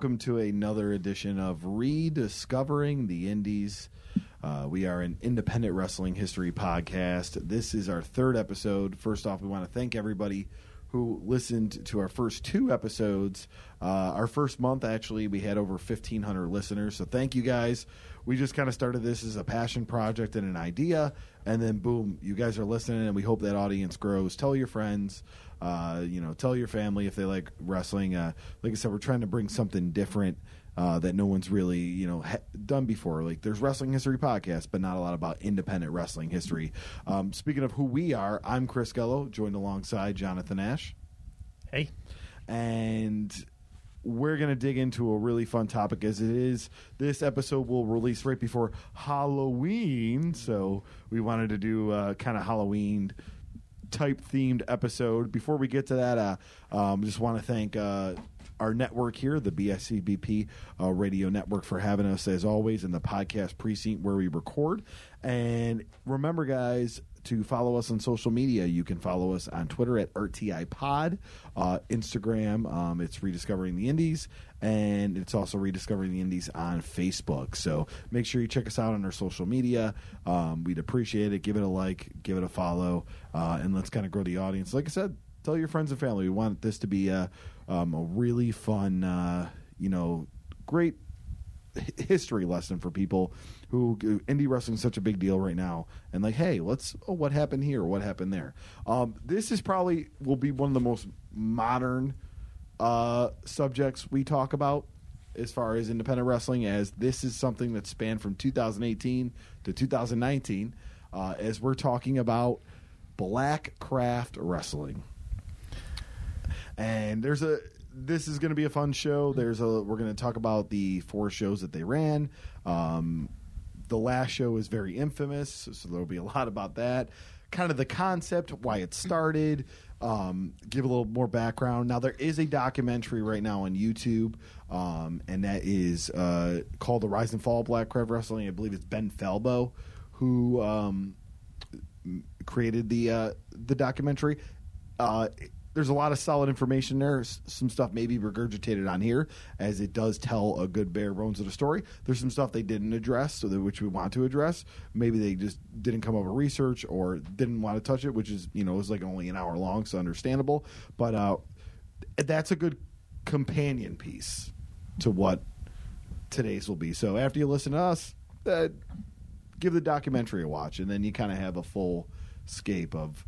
welcome to another edition of Rediscovering the Indies. Uh, we are an independent wrestling history podcast. This is our third episode. First off, we want to thank everybody who listened to our first two episodes. Uh, our first month, actually, we had over 1,500 listeners. So thank you guys. We just kind of started this as a passion project and an idea, and then boom, you guys are listening, and we hope that audience grows. Tell your friends. Uh, you know, tell your family if they like wrestling. Uh, like I said, we're trying to bring something different uh, that no one's really you know ha- done before. Like there's wrestling history podcasts, but not a lot about independent wrestling history. Um, speaking of who we are, I'm Chris Gello, joined alongside Jonathan Ash, Hey. and we're going to dig into a really fun topic as it is this episode will release right before halloween so we wanted to do uh, kind of halloween type themed episode. Before we get to that uh, um, just want to thank uh, our network here the bscbp uh, radio network for having us as always in the podcast precinct where we record. And remember guys to follow us on social media. You can follow us on Twitter at RTI Pod, uh, Instagram, um, it's Rediscovering the Indies, and it's also Rediscovering the Indies on Facebook. So make sure you check us out on our social media. Um, we'd appreciate it. Give it a like, give it a follow, uh, and let's kind of grow the audience. Like I said, tell your friends and family. We want this to be a, um, a really fun, uh, you know, great history lesson for people who indie wrestling is such a big deal right now. And like hey let's oh what happened here? What happened there? Um, this is probably will be one of the most modern uh, subjects we talk about as far as independent wrestling as this is something that spanned from 2018 to 2019 uh, as we're talking about black craft wrestling. And there's a this is going to be a fun show. There's a we're going to talk about the four shows that they ran. Um, the last show is very infamous so there'll be a lot about that. Kind of the concept why it started um, give a little more background. Now there is a documentary right now on youtube um, and that is uh, called the rise and fall of black craft wrestling. I believe it's ben felbo who um, created the uh, the documentary. Uh, there's a lot of solid information there. Some stuff maybe regurgitated on here, as it does tell a good bare bones of the story. There's some stuff they didn't address, so that which we want to address. Maybe they just didn't come up with research or didn't want to touch it, which is you know is like only an hour long, so understandable. But uh, that's a good companion piece to what today's will be. So after you listen to us, uh, give the documentary a watch, and then you kind of have a full scape of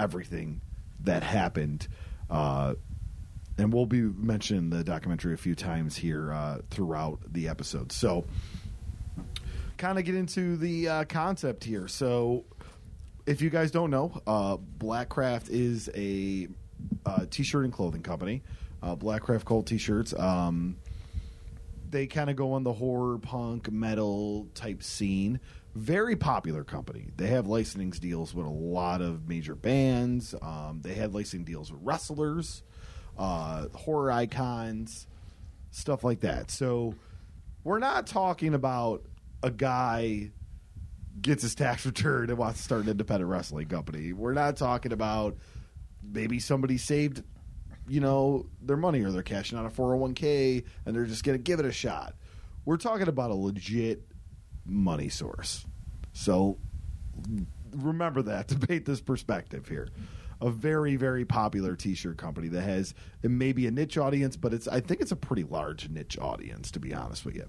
everything that happened. Uh, and we'll be mentioning the documentary a few times here uh, throughout the episode. So, kind of get into the uh, concept here. So, if you guys don't know, uh, Blackcraft is a uh, t-shirt and clothing company. Uh, Blackcraft Cult T-shirts. Um, they kind of go on the horror punk metal type scene. Very popular company. They have licensing deals with a lot of major bands. Um, they had licensing deals with wrestlers, uh, horror icons, stuff like that. So we're not talking about a guy gets his tax return and wants to start an independent wrestling company. We're not talking about maybe somebody saved you know their money or they're cashing out a 401k and they're just going to give it a shot we're talking about a legit money source. So remember that to paint this perspective here. A very very popular t-shirt company that has maybe a niche audience but it's i think it's a pretty large niche audience to be honest with you.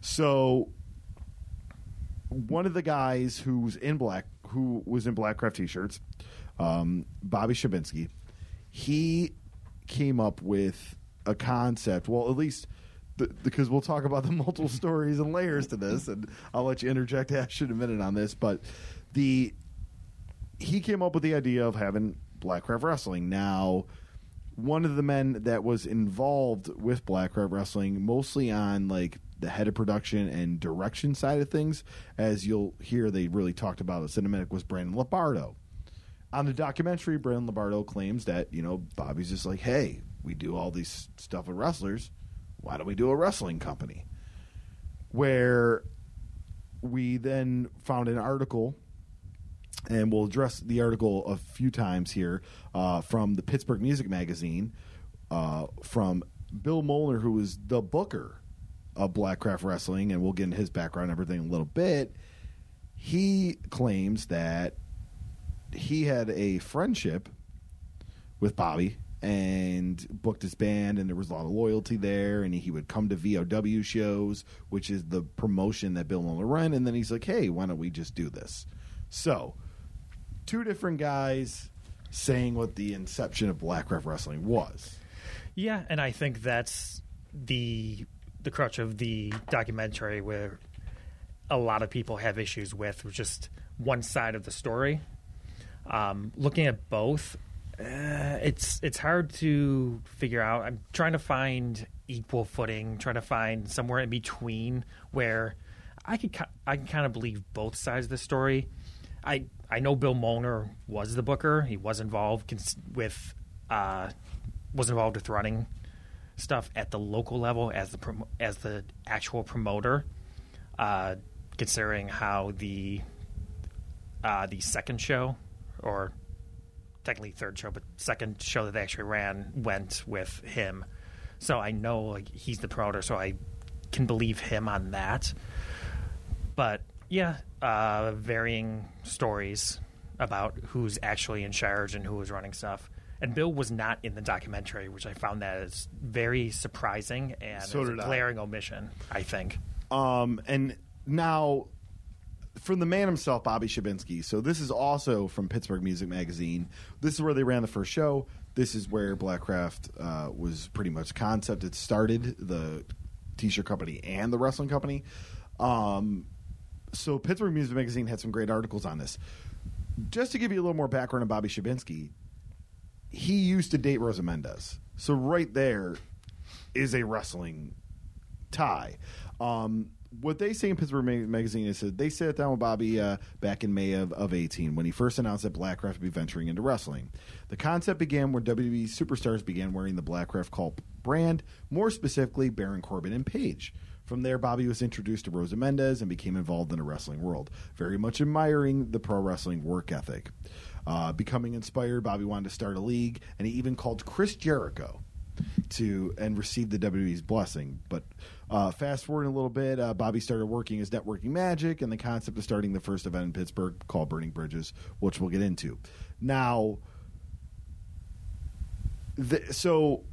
So one of the guys who's in black who was in blackcraft t-shirts um, bobby shabinsky he came up with a concept well at least the, because we'll talk about the multiple stories and layers to this and i'll let you interject ash in a minute on this but the he came up with the idea of having Blackcraft Wrestling. Now, one of the men that was involved with Blackcraft Wrestling, mostly on like the head of production and direction side of things, as you'll hear, they really talked about it. Cinematic was Brandon Lombardo. On the documentary, Brandon Lombardo claims that you know Bobby's just like, hey, we do all these stuff with wrestlers. Why don't we do a wrestling company? Where we then found an article and we'll address the article a few times here uh, from the Pittsburgh Music Magazine uh, from Bill Molnar, who was the booker of Blackcraft Wrestling, and we'll get into his background and everything in a little bit. He claims that he had a friendship with Bobby and booked his band, and there was a lot of loyalty there. And he would come to VOW shows, which is the promotion that Bill Molnar ran. And then he's like, "Hey, why don't we just do this?" So two different guys saying what the inception of Blackcraft Wrestling was. Yeah, and I think that's the the crutch of the documentary where a lot of people have issues with just one side of the story. Um, looking at both, uh, it's it's hard to figure out. I'm trying to find equal footing, trying to find somewhere in between where I could I can kind of believe both sides of the story. I I know Bill Molnar was the booker. He was involved with uh, was involved with running stuff at the local level as the prom- as the actual promoter. Uh, considering how the uh, the second show, or technically third show, but second show that they actually ran went with him. So I know like he's the promoter, so I can believe him on that. But yeah, uh, varying stories about who's actually in charge and who was running stuff. And Bill was not in the documentary, which I found that is very surprising and So a did I. glaring omission. I think. Um, and now, from the man himself, Bobby Shabinsky. So this is also from Pittsburgh Music Magazine. This is where they ran the first show. This is where Blackcraft uh, was pretty much concept. It started the t-shirt company and the wrestling company. Um, so Pittsburgh Music Magazine had some great articles on this. Just to give you a little more background on Bobby Shabinsky, he used to date Rosa Mendez. So right there is a wrestling tie. Um, what they say in Pittsburgh Ma- Magazine is that they sat down with Bobby uh, back in May of, of 18 when he first announced that Blackcraft would be venturing into wrestling. The concept began when WWE superstars began wearing the Blackcraft cult brand, more specifically Baron Corbin and Paige. From there, Bobby was introduced to Rosa Mendez and became involved in the wrestling world, very much admiring the pro wrestling work ethic. Uh, becoming inspired, Bobby wanted to start a league, and he even called Chris Jericho to and received the WWE's blessing. But uh, fast forward a little bit, uh, Bobby started working his networking magic, and the concept of starting the first event in Pittsburgh called Burning Bridges, which we'll get into. Now, the, so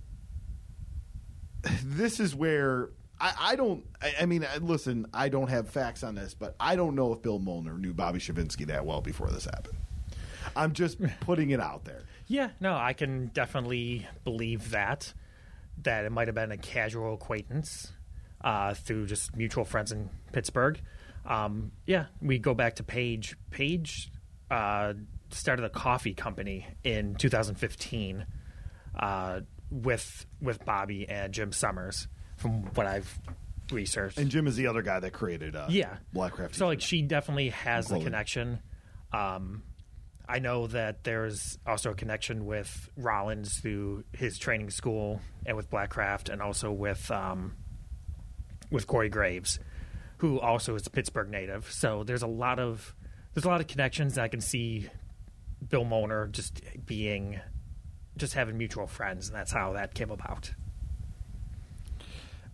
this is where I, I don't. I, I mean, I- listen, I don't have facts on this, but I don't know if Bill Molnar knew Bobby Shabinsky that well before this happened. I'm just putting it out there. Yeah, no, I can definitely believe that. That it might have been a casual acquaintance uh, through just mutual friends in Pittsburgh. Um, yeah, we go back to Paige. Paige uh, started a coffee company in 2015 uh, with with Bobby and Jim Summers, from what I've researched. And Jim is the other guy that created uh, Yeah. Blackcraft. So like she definitely has the connection. Um, I know that there's also a connection with Rollins through his training school and with Blackcraft, and also with um, with Corey Graves, who also is a Pittsburgh native. So there's a lot of there's a lot of connections. I can see Bill Molnar just being just having mutual friends, and that's how that came about.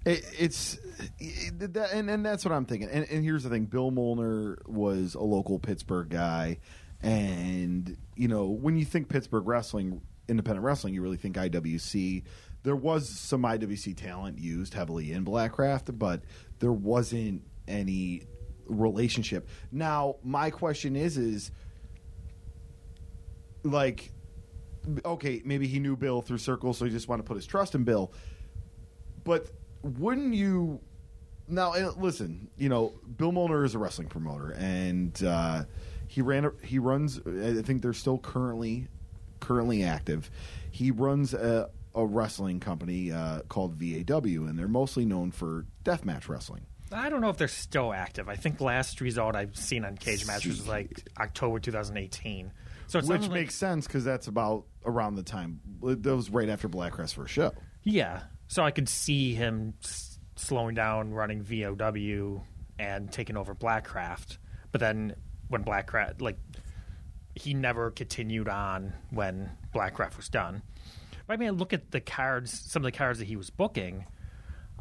It, it's it, that, and, and that's what I'm thinking. And, and here's the thing: Bill Molnar was a local Pittsburgh guy, and you know when you think Pittsburgh wrestling, independent wrestling, you really think IWC. There was some IWC talent used heavily in Blackcraft, but there wasn't any relationship. Now, my question is: is like okay, maybe he knew Bill through Circle, so he just wanted to put his trust in Bill. But wouldn't you now? Listen, you know, Bill Molnar is a wrestling promoter, and uh, He ran. He runs. I think they're still currently currently active. He runs a, a wrestling company uh, called VAW, and they're mostly known for deathmatch wrestling. I don't know if they're still active. I think last result I've seen on Cage Matches was like October 2018. So it's Which like- makes sense because that's about around the time. That was right after Blackrest first show. Yeah. So I could see him s- slowing down, running VOW, and taking over Blackcraft. But then when Blackcraft, like, he never continued on when Blackcraft was done. But I mean, look at the cards, some of the cards that he was booking.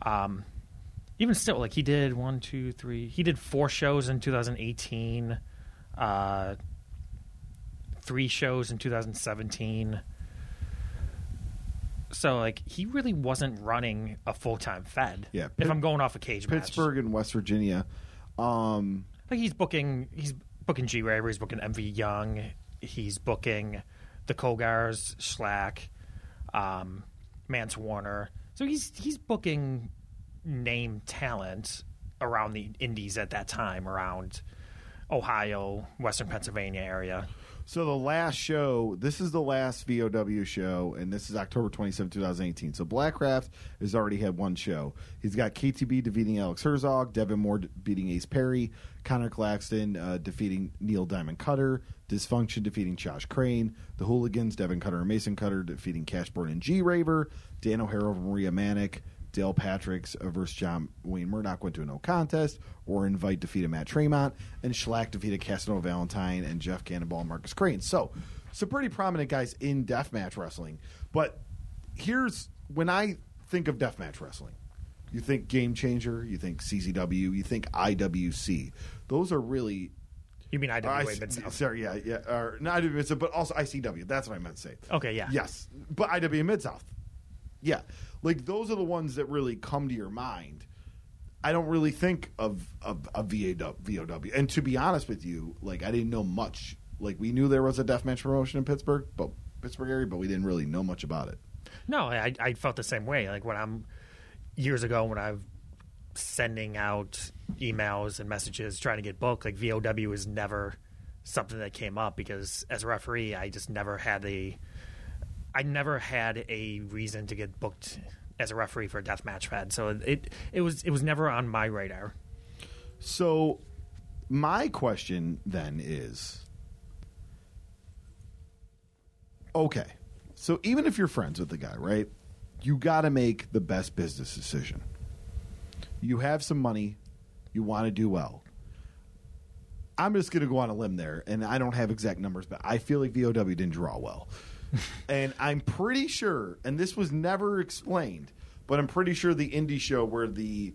Um, even still, like, he did one, two, three, he did four shows in 2018, uh, three shows in 2017 so like he really wasn't running a full time Fed. Yeah, if I'm going off a cage match. Pittsburgh and West Virginia. Um, like he's booking, he's booking G Raver, he's booking MV Young, he's booking the Kogars, Shlak, um, Mance Warner. So he's he's booking name talent around the Indies at that time, around Ohio, Western Pennsylvania area. So the last show, this is the last VOW show, and this is October 27, 2018. So Blackcraft has already had one show. He's got KTB defeating Alex Herzog, Devin Moore beating Ace Perry, Connor Claxton uh, defeating Neil Diamond Cutter, Dysfunction defeating Josh Crane, The Hooligans, Devin Cutter and Mason Cutter defeating Cashburn and G Raver, Dan O'Hara Maria Manic, Dale Patrick's uh, versus John Wayne Murdoch went to a no contest, or Invite defeated Matt Tremont, and Shlak defeated Casanova Valentine and Jeff Cannonball and Marcus Crane. So, some pretty prominent guys in deathmatch wrestling. But here's when I think of deathmatch wrestling, you think Game Changer, you think CZW, you think IWC. Those are really. You mean IWA I- Mid South? sorry, yeah, yeah, or not IWA but also ICW. That's what I meant to say. Okay, yeah. Yes, but IWA Mid South. Yeah, like those are the ones that really come to your mind. I don't really think of of, of VAW, VOW. And to be honest with you, like I didn't know much. Like we knew there was a deathmatch promotion in Pittsburgh, but Pittsburgh area, but we didn't really know much about it. No, I, I felt the same way. Like when I'm years ago when I'm sending out emails and messages trying to get booked, like VOW was never something that came up because as a referee, I just never had a, I never had a reason to get booked as a referee for a death match fed. So it it was it was never on my radar. So, my question then is okay, so even if you're friends with the guy, right, you got to make the best business decision. You have some money, you want to do well. I'm just going to go on a limb there, and I don't have exact numbers, but I feel like VOW didn't draw well. and I'm pretty sure, and this was never explained, but I'm pretty sure the indie show where the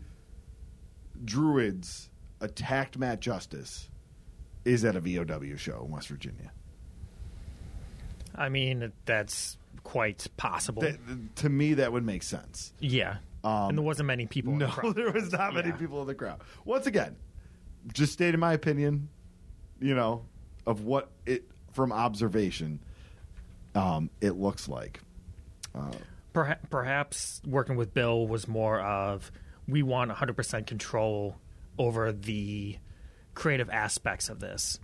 Druids attacked Matt Justice is at a VOW show in West Virginia. I mean, that's quite possible. That, to me, that would make sense. yeah. Um, and there wasn't many people. in the No, crowd. there was not many Yeah. people in the crowd. Once again, just stating my opinion, you know, of what it from observation, um, it looks like. Perha- perhaps working with Bill was more of we want 100% control over the creative aspects of this,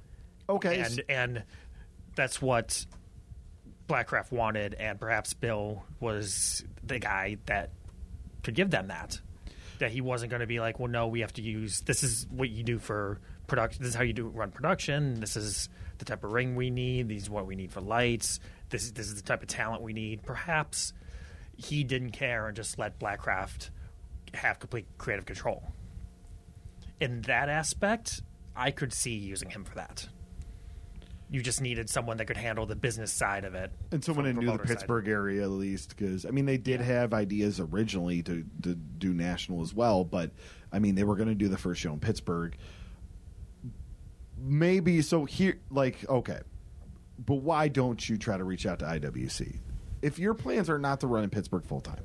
Okay, and and that's what Blackcraft wanted, and perhaps Bill was the guy that could give them that. That he wasn't going to be like, well, no, we have to use this is what you do for production. This is how you do run production. This is the type of ring we need. These is what we need for lights. This is this is the type of talent we need. Perhaps he didn't care and just let Blackcraft have complete creative control. In that aspect, I could see using him for that. You just needed someone that could handle the business side of it, and someone that knew the promoter side. Pittsburgh area at least, because I mean they did have ideas originally to to do national as well, but I mean they were going to do the first show in Pittsburgh. Maybe so here, like okay, but why don't you try to reach out to IWC if your plans are not to run in Pittsburgh full time?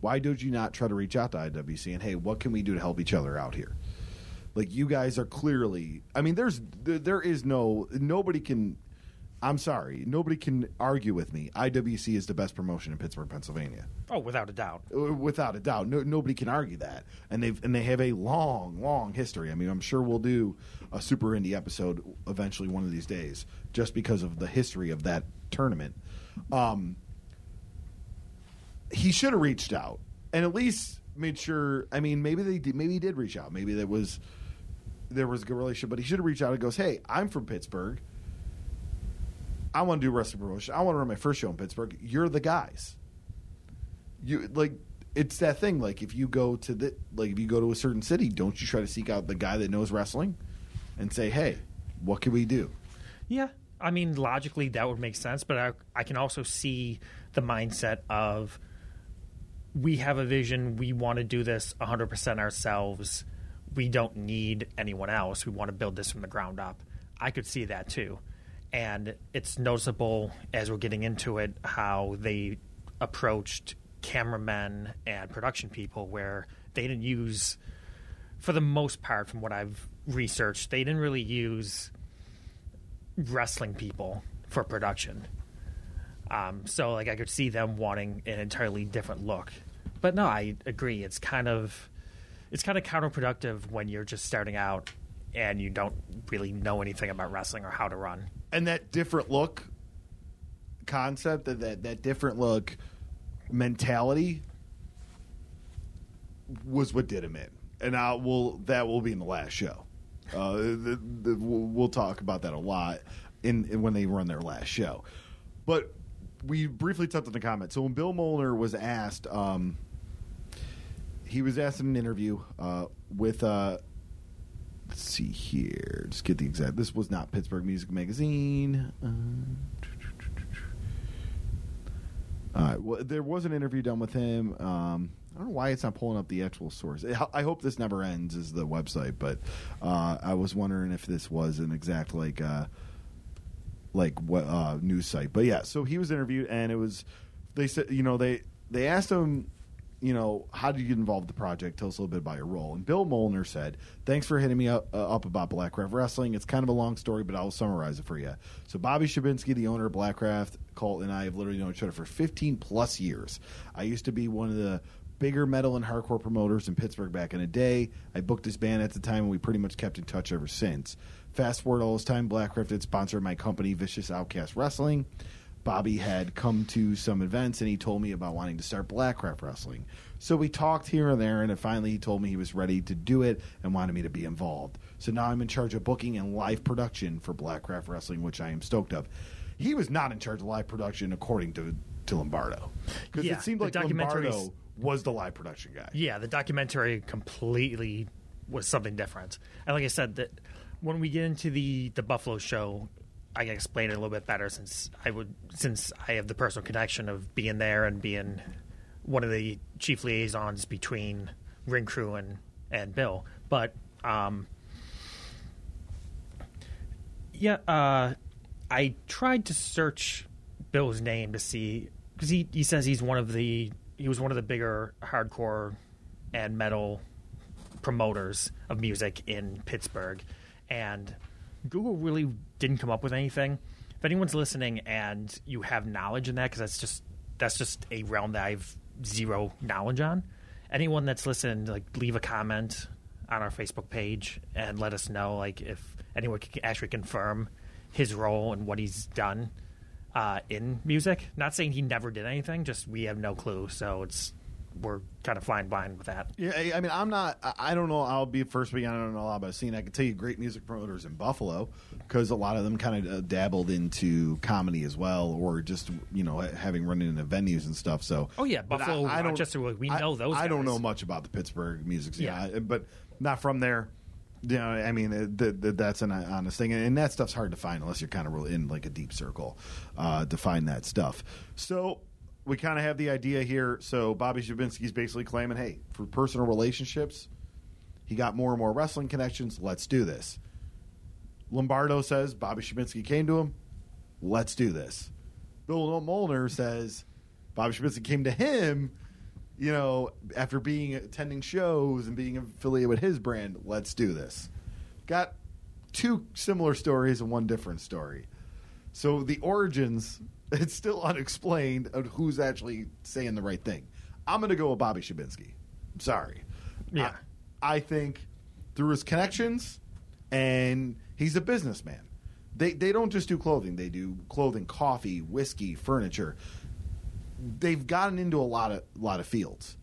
Why don't you not try to reach out to IWC and hey, what can we do to help each other out here? Like you guys are clearly, I mean, there's there, there is no nobody can I'm sorry, nobody can argue with me. IWC is the best promotion in Pittsburgh, Pennsylvania, Oh, without a doubt. Uh, without a doubt. No, nobody can argue that, and they've and they have a long, long history. I mean, I'm sure we'll do a super indie episode eventually one of these days, just because of the history of that tournament. Um, he should have reached out and at least made sure. I mean, maybe they did, maybe he did reach out. Maybe that was there was a good relationship, but he should have reached out and goes, "Hey, I'm from Pittsburgh. I want to do wrestling promotion. I want to run my first show in Pittsburgh. You're the guys. You like." It's that thing. Like if you go to the like if you go to a certain city, don't you try to seek out the guy that knows wrestling, and say, "Hey, what can we do?" Yeah. I mean, logically, that would make sense, but I, I can also see the mindset of we have a vision. We want to do this 100% ourselves. We don't need anyone else. We want to build this from the ground up. I could see that too. And it's noticeable as we're getting into it how they approached cameramen and production people, where they didn't use, for the most part, from what I've researched, they didn't really use wrestling people for production. Um, so like I could see them wanting an entirely different look. But no, I agree. It's kind of it's kind of counterproductive when you're just starting out and you don't really know anything about wrestling or how to run. And that different look concept that that, that different look mentality was what did him in. And I will that will be in the last show. Uh, the, the, we'll, talk about that a lot in, in when they run their last show. But we briefly touched on the comment. So when bill molnar was asked um, he was asked in an interview uh, with uh, let's see here. Just get the exact. This was not Pittsburgh Music Magazine. Uh. Well, there was an interview done with him. Um, I don't know why it's not pulling up the actual source. I hope this never ends. Is the website, but uh, I was wondering if this was an exact like uh, like what uh, news site. But yeah, so he was interviewed, and it was they said you know they they asked him you know, how did you get involved with the project? Tell us a little bit about your role. And Bill Molnar said, Thanks for hitting me up, uh, up about Blackcraft Wrestling. It's kind of a long story, but I'll summarize it for you. So, Bobby Shabinsky, the owner of Blackcraft, Cult, and I have literally known each other for 15 plus years. I used to be one of the bigger metal and hardcore promoters in Pittsburgh back in the day. I booked this band at the time, and we pretty much kept in touch ever since. Fast forward all this time, Blackcraft had sponsored my company, Vicious Outcast Wrestling. Bobby had come to some events and he told me about wanting to start Blackcraft Wrestling. So we talked here and there, and then finally he told me he was ready to do it and wanted me to be involved. So now I'm in charge of booking and live production for Blackcraft Wrestling, which I am stoked of. He was not in charge of live production, according to, to Lombardo. Because Yeah, it seemed like Lombardo was the live production guy. Yeah, the documentary completely was something different. And like I said, that when we get into the the Buffalo show, I can explain it a little bit better since I would since I have the personal connection of being there and being one of the chief liaisons between ring crew and and Bill. But um, yeah, uh, I tried to search Bill's name to see because he, he says he's one of the he was one of the bigger hardcore and metal promoters of music in Pittsburgh, and Google really didn't come up with anything. If anyone's listening and you have knowledge in that, because that's just that's just a realm that I've zero knowledge on. Anyone that's listening, like leave a comment on our Facebook page and let us know, like if anyone can actually confirm his role and what he's done uh, in music. Not saying he never did anything, just we have no clue. So it's we're kind of flying blind with that. Yeah, I- I mean, I'm not. I- I don't know. I'll be first being. I don't know a lot about the scene. I can tell you great music promoters in Buffalo because a lot of them kind of uh, dabbled into comedy as well, or just you know having run into venues and stuff. So, Oh, yeah, But Buffalo, Rochester, we I- know those I don't know much about the Pittsburgh music scene, Yeah. I- but not from there. You know, I mean, uh, th- th- that's an honest thing, and that stuff's hard to find unless you're kind of really in like a deep circle uh, to find that stuff. So we kind of have the idea here. So Bobby Shabinsky's basically claiming, hey, for personal relationships, he got more and more wrestling connections. Let's do this. Lombardo says Bobby Shabinsky came to him. Let's do this. Bill Molnar says Bobby Shabinsky came to him. You know, after being attending shows and being affiliated with his brand, let's do this. Got two similar stories and one different story. So the origins, it's still unexplained of who's actually saying the right thing. I'm going to go with Bobby Shabinsky. I'm sorry. Yeah. I, I think through his connections, and he's a businessman. They they don't just do clothing; they do clothing, coffee, whiskey, furniture. They've gotten into a lot of lot of fields.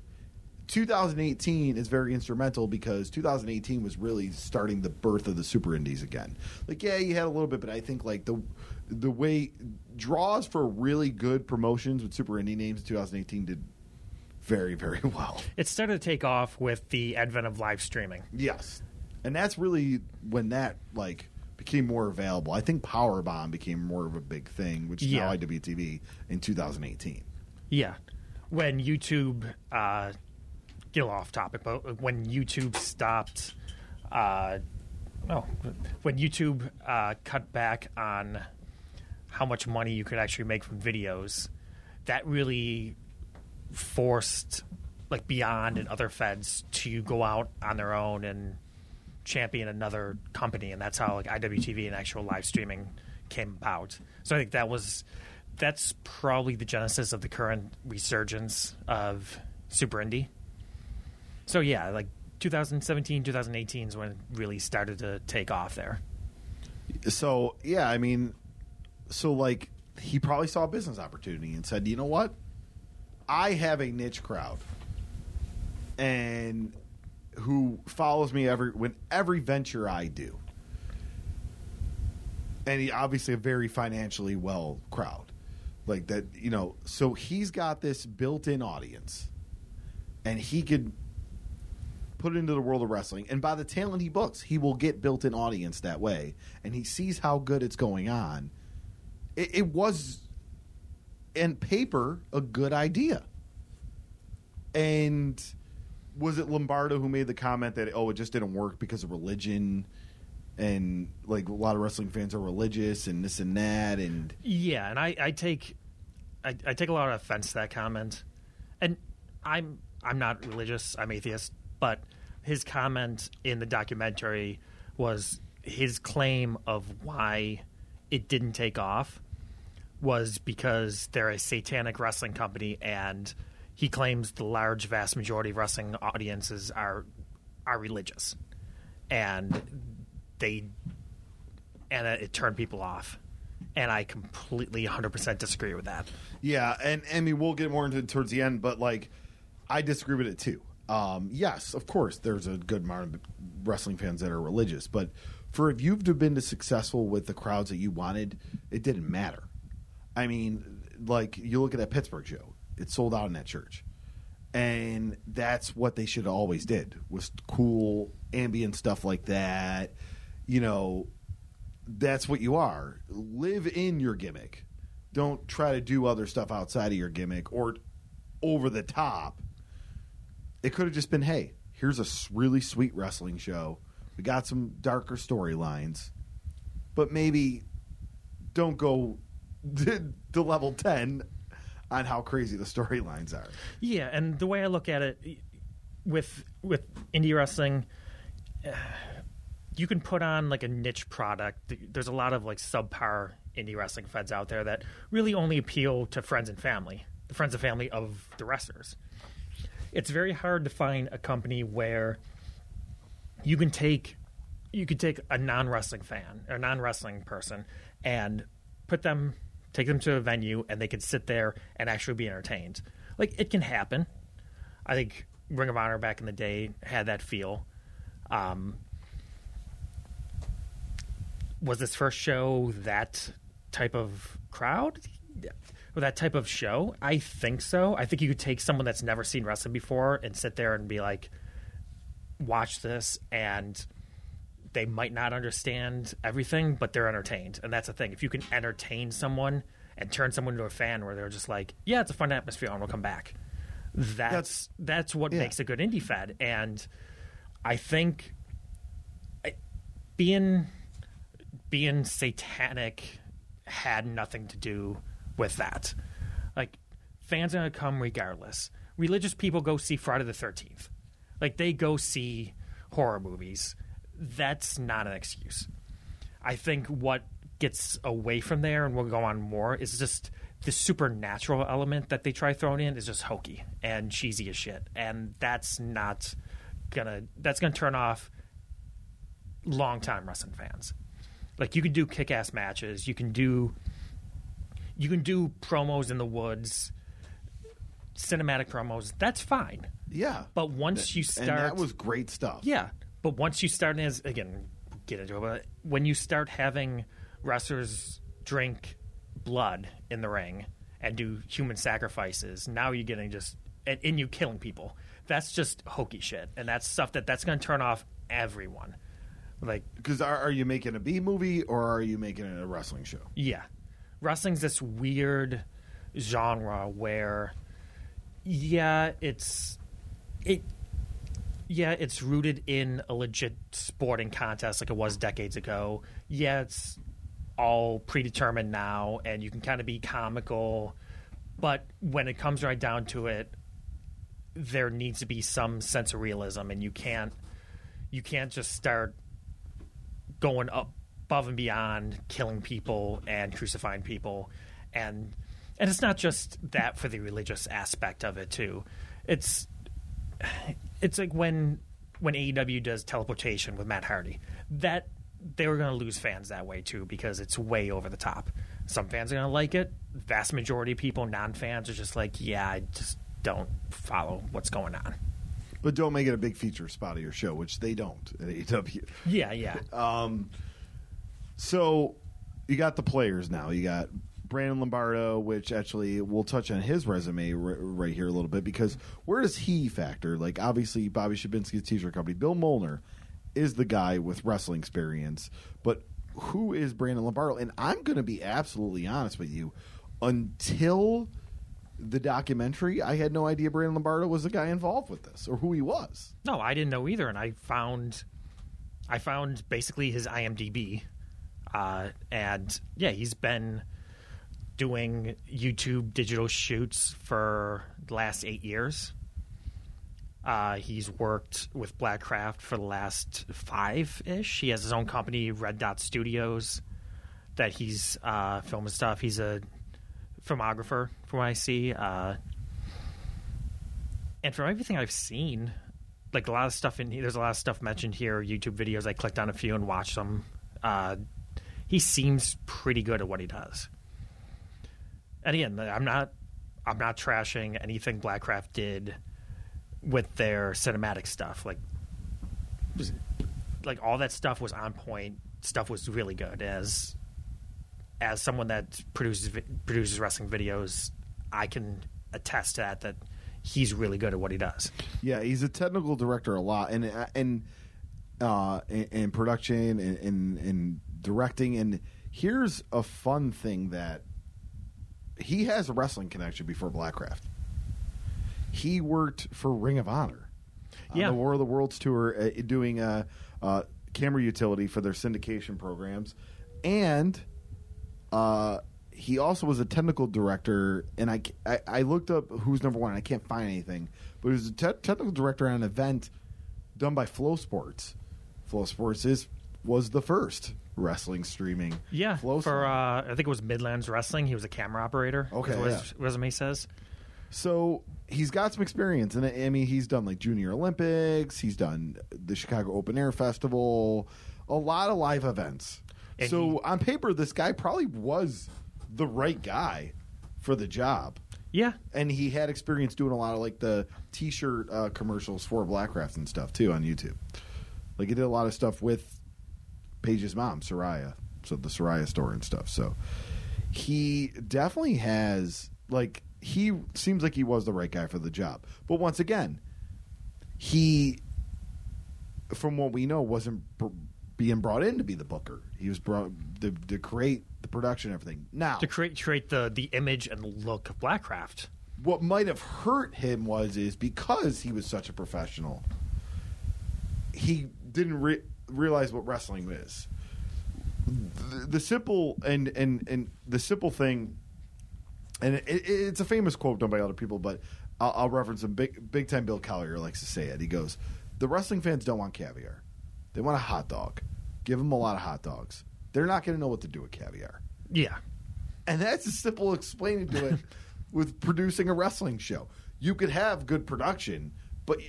2018 is very instrumental because 2018 was really starting the birth of the super indies again. Like, yeah, you had a little bit, but I think like the the way draws for really good promotions with super indie names in 2018 did very very well. It started to take off with the advent of live streaming. Yes, and that's really when that like became more available. I think Powerbomb became more of a big thing, which is Yeah. now IWTV in 2018. Yeah. When YouTube, uh, get off topic, but when YouTube stopped, uh, oh, when YouTube uh, cut back on how much money you could actually make from videos, that really forced like Beyond and other feds to go out on their own and champion another company, and that's how like IWTV and actual live streaming came about. So I think that was that's probably the genesis of the current resurgence of super indie. So yeah, like 2017, 2018 is when it really started to take off there. So yeah, I mean, so like he probably saw a business opportunity and said, you know what, I have a niche crowd, and who follows me every when every venture I do, and he obviously a very financially well crowd, like that. You know, so he's got this built-in audience, and he could put it into the world of wrestling. And by the talent he books, he will get built in audience that way. And he sees how good it's going on. It, it was, in paper, a good idea. And was it Lombardo who made the comment that, oh, it just didn't work because of religion? And like a lot of wrestling fans are religious and this and that. And Yeah, and I, I take I, I take a lot of offense to that comment. And I'm I'm not religious, I'm atheist, but his comment in the documentary was his claim of why it didn't take off was because they're a satanic wrestling company and he claims the large vast majority of wrestling audiences are are religious and they and it turned people off and i completely 100% disagree with that Yeah, and I mean we'll get more into it towards the end, but like I disagree with it too. Um, yes, of course, there's a good amount of wrestling fans that are religious, but for if you've been successful with the crowds that you wanted, it didn't matter. I mean, like you look at that Pittsburgh show, it sold out in that church, and that's what they should have always did was cool ambient stuff like that. You know, that's what you are. Live in your gimmick. Don't try to do other stuff outside of your gimmick or over the top. It could have just been, hey, here's a really sweet wrestling show. We got some darker storylines, but maybe don't go to level 10 on how crazy the storylines are. Yeah, and the way I look at it with with indie wrestling, you can put on like a niche product. There's a lot of like subpar indie wrestling feds out there that really only appeal to friends and family, the friends and family of the wrestlers. It's very hard to find a company where you can take you could take a non wrestling fan or non wrestling person and put them take them to a venue and they could sit there and actually be entertained. Like it can happen. I think Ring of Honor back in the day had that feel. Um, was this first show that type of crowd? Or that type of show? I think so. I think you could take someone that's never seen wrestling before and sit there and be like, watch this and they might not understand everything, but they're entertained. And that's the thing. If you can entertain someone and turn someone into a fan where they're just like, yeah, it's a fun atmosphere and we'll come back. That's That's- that's, what yeah. makes a good indie fed. And I think I, being being satanic had nothing to do with that. Like fans are gonna come regardless. Religious people go see Friday the Thirteenth. Like they go see horror movies. That's not an excuse. I think what gets away from there, and we'll go on more, is just the supernatural element that they try throwing in is just hokey and cheesy as shit, and that's not gonna that's gonna turn off longtime wrestling fans. Like you can do kick ass matches, you can do you can do promos in the woods, cinematic promos. That's fine. Yeah, But once you start, and that was great stuff. yeah. But once you start as again, get into it. But when you start having wrestlers drink blood in the ring and do human sacrifices, now you're getting just and, and you killing people. That's just hokey shit, and that's stuff that that's going to turn off everyone. Like, Because are, are you making a B movie or are you making it a wrestling show? yeah, wrestling's this weird genre where, yeah, it's it yeah, it's rooted in a legit sporting contest like it was decades ago. Yeah, it's all predetermined now, and you can kind of be comical. But when it comes right down to it, there needs to be some sense of realism, and you can't you can't just start going up above and beyond killing people and crucifying people and and it's not just that for the religious aspect of it too it's it's like when when AEW does teleportation with Matt Hardy. That they were going to lose fans that way too because it's way over the top. Some fans are going to like it. Vast majority of people, non-fans, are just like, yeah, I just don't follow what's going on. But don't make it a big feature spot of your show, which they don't at AEW. Yeah, yeah, Um, so you got the players now. You got Brandon Lombardo, which actually we'll touch on his resume r- right here a little bit because where does he factor? Like obviously Bobby Shabinsky's t-shirt company, Bill Molnar is the guy with wrestling experience, but who is Brandon Lombardo? And I'm going to be absolutely honest with you, until the documentary, I had no idea Brandon Lombardo was the guy involved with this or who he was. No, I didn't know either, and I found, I found basically his IMDb, uh, and yeah, he's been doing YouTube digital shoots for the last eight years. Uh, he's worked with Blackcraft for the last five ish. He has his own company, Red Dot Studios, that he's uh, filming stuff. He's a filmographer, from what I see. Uh, and from everything I've seen, like a lot of stuff in here, there's a lot of stuff mentioned here. YouTube videos. I clicked on a few and watched them. Uh, he seems pretty good at what he does. And again, I'm not, I'm not trashing anything Blackcraft did with their cinematic stuff. Like, like all that stuff was on point. Stuff was really good. As, as someone that produces produces wrestling videos, I can attest to that. That he's really good at what he does. Yeah, he's a technical director a lot, and and uh, in, in production and in, in directing. And here's a fun thing that he has a wrestling connection before Blackcraft. He worked for Ring of Honor, on Yeah. the War of the Worlds tour, uh, doing uh, uh, camera utility for their syndication programs, and uh, he also was a technical director. And I, I, I looked up who's number one. And I can't find anything, but he was a te- technical director on an event done by Flow Sports. Flow Sports is was the first wrestling streaming. Yeah, Flow for uh, I think it was Midlands Wrestling. He was a camera operator. Okay, what his resume says. So he's got some experience, and I mean, he's done like Junior Olympics. He's done the Chicago Open Air Festival, a lot of live events. And so he- on paper, this guy probably was the right guy for the job, Yeah, and he had experience doing a lot of like the T-shirt uh, commercials for Blackcraft and stuff too on YouTube. Like he did a lot of stuff with Paige's mom, Saraya, so the Saraya store and stuff. So he definitely has like he seems like he was the right guy for the job. But once again, he, from what we know, wasn't being brought in to be the booker. He was brought to, to create the production and everything. Now, to create create the the image and the look of Blackcraft. what might have hurt him was is because he was such a professional, he didn't re- realize what wrestling is. The, the simple and and and the simple thing, and it, it, it's a famous quote done by other people, but I'll, I'll reference him. Big big time Bill Collier likes to say it. He goes, "The wrestling fans don't want caviar; they want a hot dog. Give them a lot of hot dogs. they're not going to know what to do with caviar. Yeah. And that's a simple explaining to it with producing a wrestling show. You could have good production, but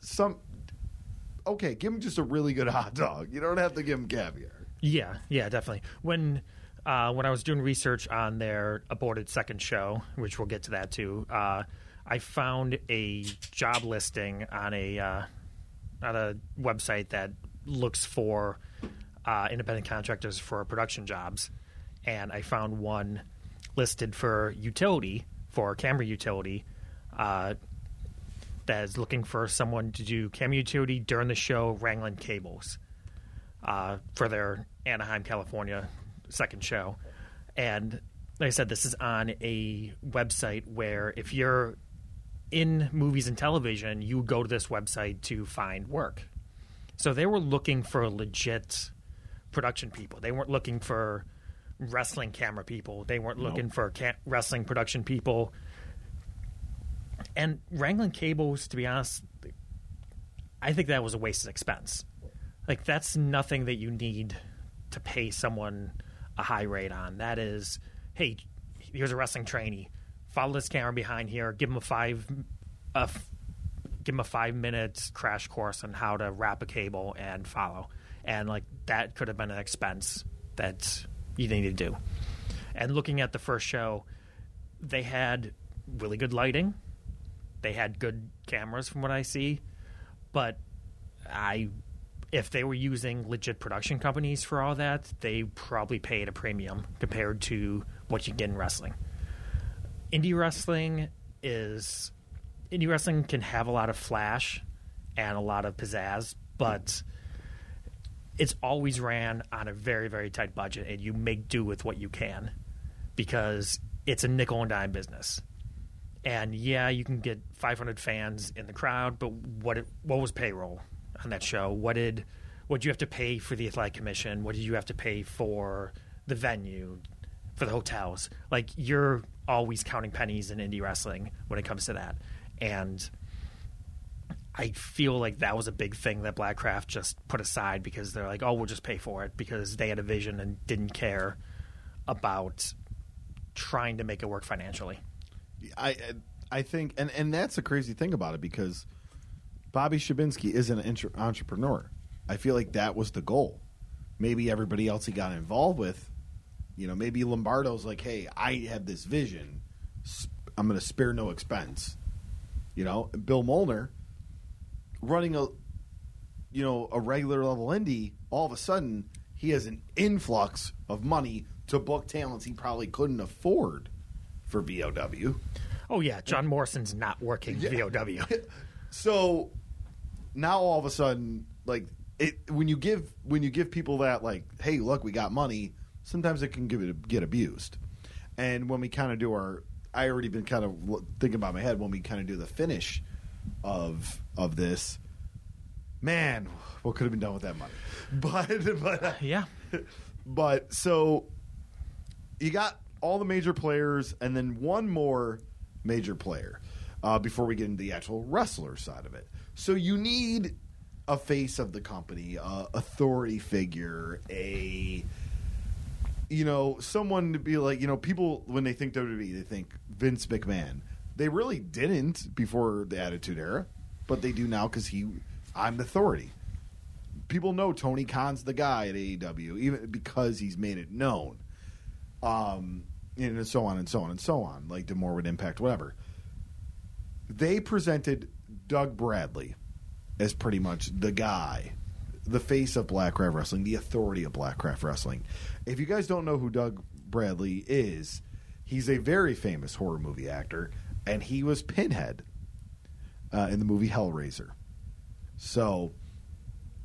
some okay, give them just a really good hot dog. You don't have to give them caviar. Yeah, yeah, definitely. When uh, when I was doing research on their aborted second show, which we'll get to that too, uh, I found a job listing on a uh, on a website that looks for uh, independent contractors for production jobs, and I found one listed for utility for camera utility. That is looking for someone to do camera utility during the show, wrangling cables uh, for their Anaheim, California second show. And like I said, this is on a website where if you're in movies and television, you go to this website to find work. So they were looking for legit production people. They weren't looking for wrestling camera people. They weren't looking for ca- wrestling production people. And wrangling cables, to be honest, I think that was a wasted expense. Like that's nothing that you need to pay someone a high rate on. That is, hey, here's a wrestling trainee. Follow this camera behind here. Give him a five, a give him a five minutes crash course on how to wrap a cable and follow. And like that could have been an expense that you needed to do. And looking at the first show, they had really good lighting. They had good cameras from what I see, but I if they were using legit production companies for all that, they probably paid a premium compared to what you get in wrestling. Indie wrestling is indie wrestling can have a lot of flash and a lot of pizzazz, but it's always ran on a very very tight budget and you make do with what you can because it's a nickel and dime business. And yeah, you can get 500 fans in the crowd, but what what was payroll on that show? What did what did you have to pay for the athletic commission? What did you have to pay for the venue, for the hotels? Like you're always counting pennies in indie wrestling when it comes to that. And I feel like that was a big thing that Blackcraft just put aside because they're like, oh, we'll just pay for it because they had a vision and didn't care about trying to make it work financially. I I think, and and that's the crazy thing about it because Bobby Shabinsky is an entre- entrepreneur. I feel like that was the goal. Maybe everybody else he got involved with, you know, maybe Lombardo's like, hey, I have this vision. I'm going to spare no expense. You know, Bill Molnar running a, you know, a regular level indie. All of a sudden, he has an influx of money to book talents he probably couldn't afford for VOW. Oh yeah, John Morrison's not working VOW. so now all of a sudden, like it, when you give when you give people that like, hey, look, we got money. Sometimes it can give it get abused. And when we kind of do our, I already been kind of thinking about my head when we kind of do the finish of of this. Man, what could have been done with that money? But but uh, yeah, but so you got all the major players and then one more major player uh, before we get into the actual wrestler side of it. So you need a face of the company, a authority figure, a you know someone to be like you know people when they think WWE they think Vince McMahon. They really didn't before the Attitude Era, but they do now because he I'm the authority. People know Tony Khan's the guy at AEW even because he's made it known. Um, and so on and so on and so on, like the would Impact, whatever. They presented Doug Bradley as pretty much the guy, the face of Blackcraft Wrestling, the authority of Blackcraft Wrestling. If you guys don't know who Doug Bradley is, he's a very famous horror movie actor, and he was Pinhead uh, in the movie Hellraiser. So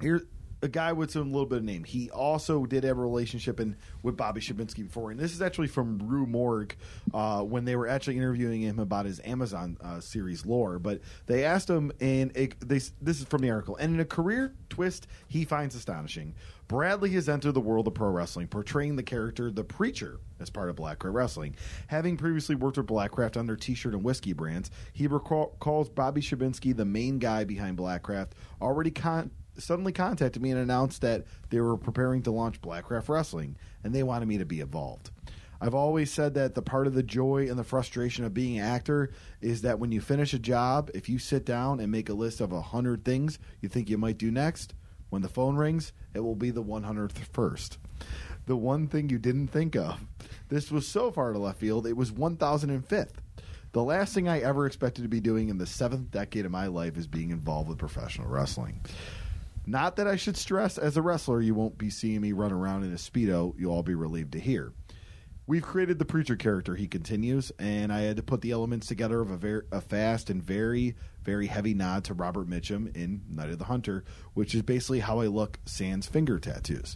here a guy with some little bit of name. He also did have a relationship in, with Bobby Shabinsky before, and this is actually from Rue Morgue uh, when they were actually interviewing him about his Amazon uh, series lore. But they asked him, and this is from the article. And in a career twist, he finds astonishing. Bradley has entered the world of pro wrestling, portraying the character the Preacher as part of Blackcraft Wrestling. Having previously worked with Blackcraft under T-shirt and whiskey brands, he recall, calls Bobby Shabinsky the main guy behind Blackcraft. Already con- suddenly contacted me and announced that they were preparing to launch Blackcraft Wrestling, and they wanted me to be involved. I've always said that the part of the joy and the frustration of being an actor is that when you finish a job, if you sit down and make a list of a hundred things you think you might do next, when the phone rings, it will be the 100th first. The one thing you didn't think of. This was so far to left field, it was 1005th. The last thing I ever expected to be doing in the seventh decade of my life is being involved with professional wrestling. Not that I should stress, as a wrestler, you won't be seeing me run around in a Speedo, you'll all be relieved to hear. We've created the preacher character, he continues, and I had to put the elements together of a, very, a fast and very, very heavy nod to Robert Mitchum in Night of the Hunter, which is basically how I look sans finger tattoos.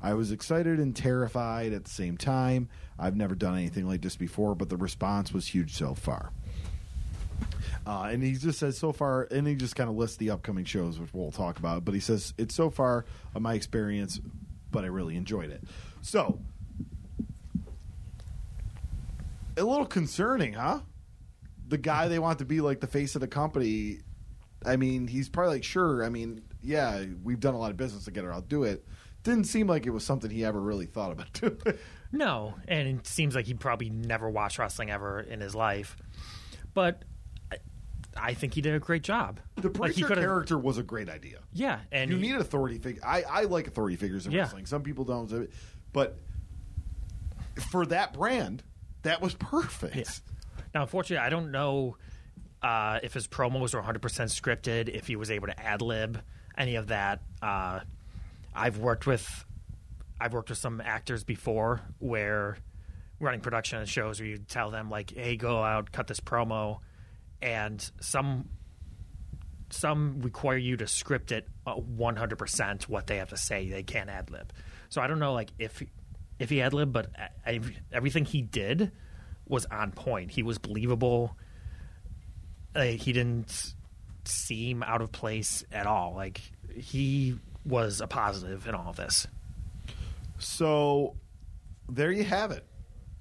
I was excited and terrified at the same time. I've never done anything like this before, but the response was huge so far. Uh, and he just says so far, and he just kind of lists the upcoming shows, which we'll talk about. But he says it's so far of my experience, but I really enjoyed it. So a little concerning, huh? The guy they want to be like the face of the company. I mean, he's probably like, sure. I mean, yeah, we've done a lot of business together. I'll do it. Didn't seem like it was something he ever really thought about doing. No, and it seems like he probably never watched wrestling ever in his life. But I, think he did a great job. The preacher could've- character was a great idea. Yeah, and You he- need an authority figure. I, I like authority figures in Yeah. wrestling. Some people don't, but for that brand, that was perfect. Yeah. Now, unfortunately, I don't know uh, if his promos were 100% scripted, if he was able to ad lib any of that. Uh, I've worked with I've worked with some actors before where running production shows where you tell them like, "Hey, go out, cut this promo," and some some require you to script it uh, 100% what they have to say. They can't ad lib. So I don't know like if if he ad lib, but everything he did was on point. He was believable. He didn't seem out of place at all. Like he was a positive in all of this. So there you have it.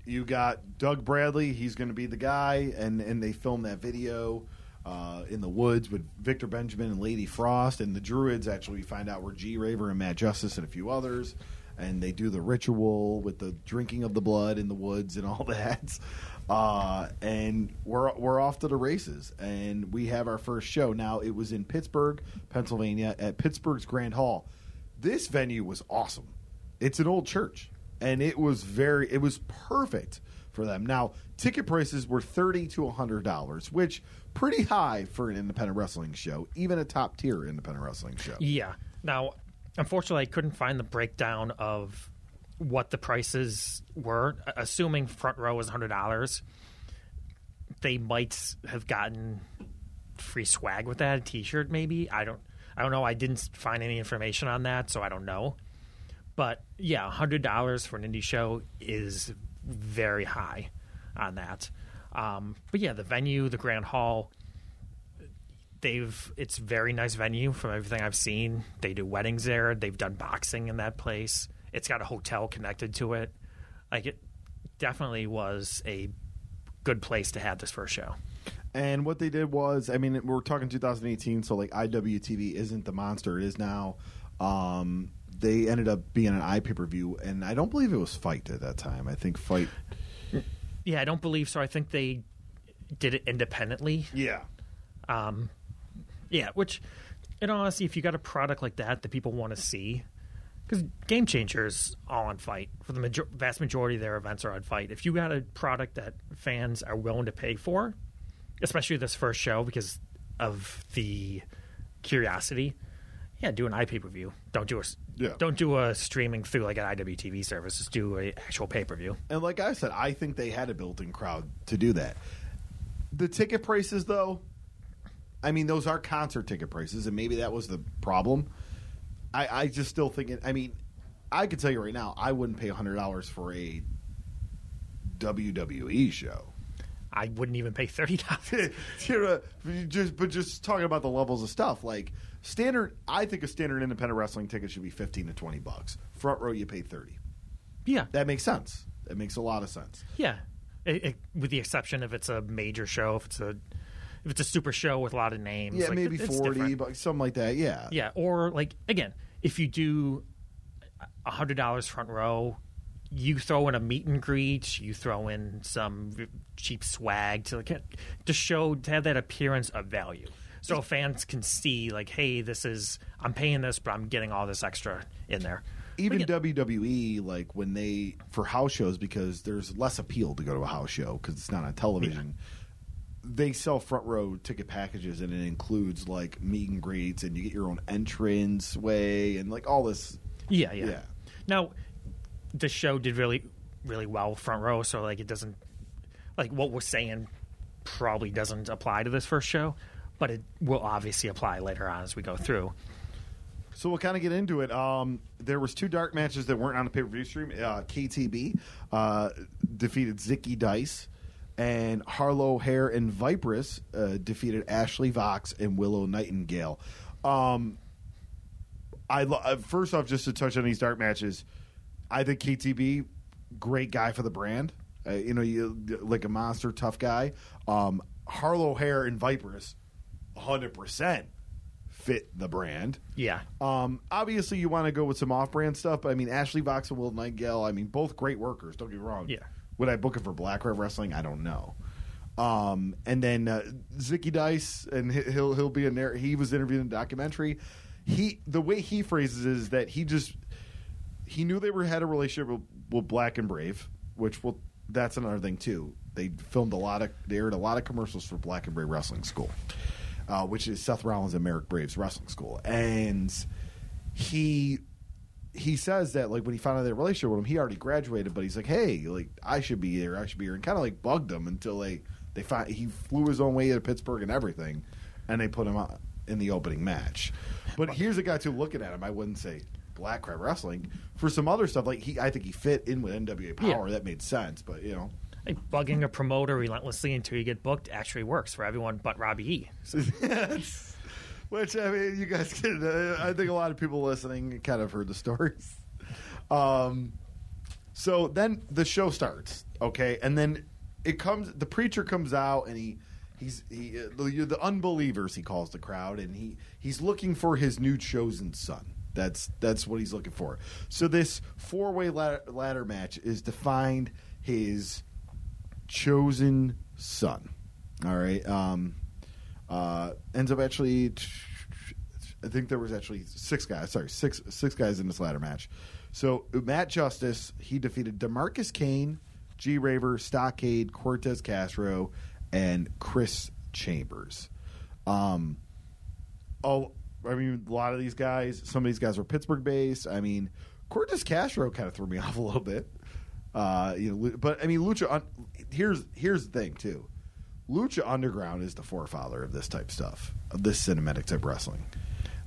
You got Doug Bradley. He's going to be the guy, and and they filmed that video uh, in the woods with Victor Benjamin and Lady Frost, and the Druids. Actually, we find out were G Raver and Matt Justice and a few others, and they do the ritual with the drinking of the blood in the woods and all that. Uh, and we're we're off to the races, and we have our first show now. It was in Pittsburgh, Pennsylvania, at Pittsburgh's Grand Hall. This venue was awesome. It's an old church, and it was very it was perfect for them. Now, ticket prices were thirty to hundred dollars, which pretty high for an independent wrestling show, even a top tier independent wrestling show. Yeah. Now, unfortunately, I couldn't find the breakdown of what the prices were. Assuming front row was hundred dollars, they might have gotten free swag with that, a T-shirt maybe. I don't. I don't know. I didn't find any information on that, so I don't know. But yeah, hundred dollars for an indie show is very high on that. Um, but yeah, the venue, the Grand Hall, they've it's very nice venue from everything I've seen. They do weddings there. They've done boxing in that place. It's got a hotel connected to it. Like it definitely was a good place to have this first show. And what they did was, I mean, we're talking 2018, so like IWTV isn't the monster it is now. Um, they ended up being an eye pay per view, and I don't believe it was FITE at that time. I think FITE. Yeah, I don't believe so. I think they did it independently. Yeah. Um, yeah, which, in honesty, if you got a product like that that people want to see, because Game Changers all on FITE for the major- vast majority of their events are on FITE. If you got a product that fans are willing to pay for, especially this first show because of the curiosity, yeah, do an iPay per view. Don't do a Yeah. don't do a streaming through like an IWTV service. Just do a actual pay per view. And like I said, I think they had a built-in crowd to do that. The ticket prices, though, I mean, those are concert ticket prices, and maybe that was the problem. I, I just still think it. I mean, I could tell you right now, I wouldn't pay hundred dollars for a WWE show. I wouldn't even pay thirty dollars. just but just talking about the levels of stuff like standard. I think a standard independent wrestling ticket should be fifteen to twenty bucks. Front row, you pay thirty. yeah, That makes sense. That makes a lot of sense. Yeah, it, it, with the exception if it's a major show, if it's a if it's a super show with a lot of names. Yeah, like, maybe it's forty, but something like that. Yeah, Yeah, or like again, if you do a hundred dollars front row, you throw in a meet and greet, you throw in some cheap swag to like, to show to have that appearance of value, so fans can see like, hey, this is I'm paying this, but I'm getting all this extra in there. even But again- WWE, like when they for house shows, because there's less appeal to go to a house show because it's not on television. They sell front row ticket packages, and it includes like meet and greets, and you get your own entrance way, and like all this. Yeah, yeah. Yeah. Now, the show did really, really well front row, so like it doesn't, like what we're saying, probably doesn't apply to this first show, but it will obviously apply later on as we go through. So we'll kind of get into it. Um, there was two dark matches that weren't on the pay per view stream. Uh, KTB uh, defeated Zicky Dice, and Harlow Hare and Viperous uh, defeated Ashley Vox and Willow Nightingale. Um, I lo- uh, first off, just to touch on these dark matches, I think KTB, great guy for the brand. Uh, you know, you like a monster, tough guy. Um, Harlow Hare and Viperous, hundred percent fit the brand. Yeah. Um, obviously, you want to go with some off-brand stuff, but I mean, Ashley Vox and Will Nightingale. I mean, both great workers. Don't get me wrong. Yeah. Would I book it for Blackcraft Wrestling? I don't know. Um, and then uh, Zicky Dice, and he- he'll he'll be in there. He was interviewed in a documentary. He the way he phrases it is that he just he knew they were had a relationship with, with Black and Brave, which will that's another thing too. They filmed a lot of they aired a lot of commercials for Black and Brave Wrestling School, uh, which is Seth Rollins and Marek Brave's wrestling school, and he he says that like when he found out their relationship with him, he already graduated, but he's like, hey, like I should be here, I should be here, and kind of like bugged him until they they find he flew his own way to Pittsburgh and everything, and they put him on in the opening match. But here's a guy too looking at him. I wouldn't say Blackcraft Wrestling for some other stuff. Like he, I think he fit in with NWA Power. Yeah. That made sense. But you know, Like bugging a promoter relentlessly until you get booked actually works for everyone but Robbie E. So, Which I mean, you guys can. Uh, I think a lot of people listening kind of heard the stories. Um, so then the show starts, okay, and then it comes. The preacher comes out and he. He's he, the, the unbelievers he calls the crowd and he he's looking for his new chosen son. That's that's what he's looking for. So this four way ladder, ladder match is to find his chosen son. All right. Um, uh, ends up actually. I think there was actually six guys. Sorry, six six guys in this ladder match. So Matt Justice he defeated Demarcus Kane, G Raver, Stockade, Cortez Castro, and Chris Chambers. Um, oh, I mean, a lot of these guys. Some of these guys were Pittsburgh based. I mean, Cortez Castro kind of threw me off a little bit. Uh, you know, but I mean, Lucha. Un- here's here's the thing too. Lucha Underground is the forefather of this type stuff, of this cinematic type wrestling.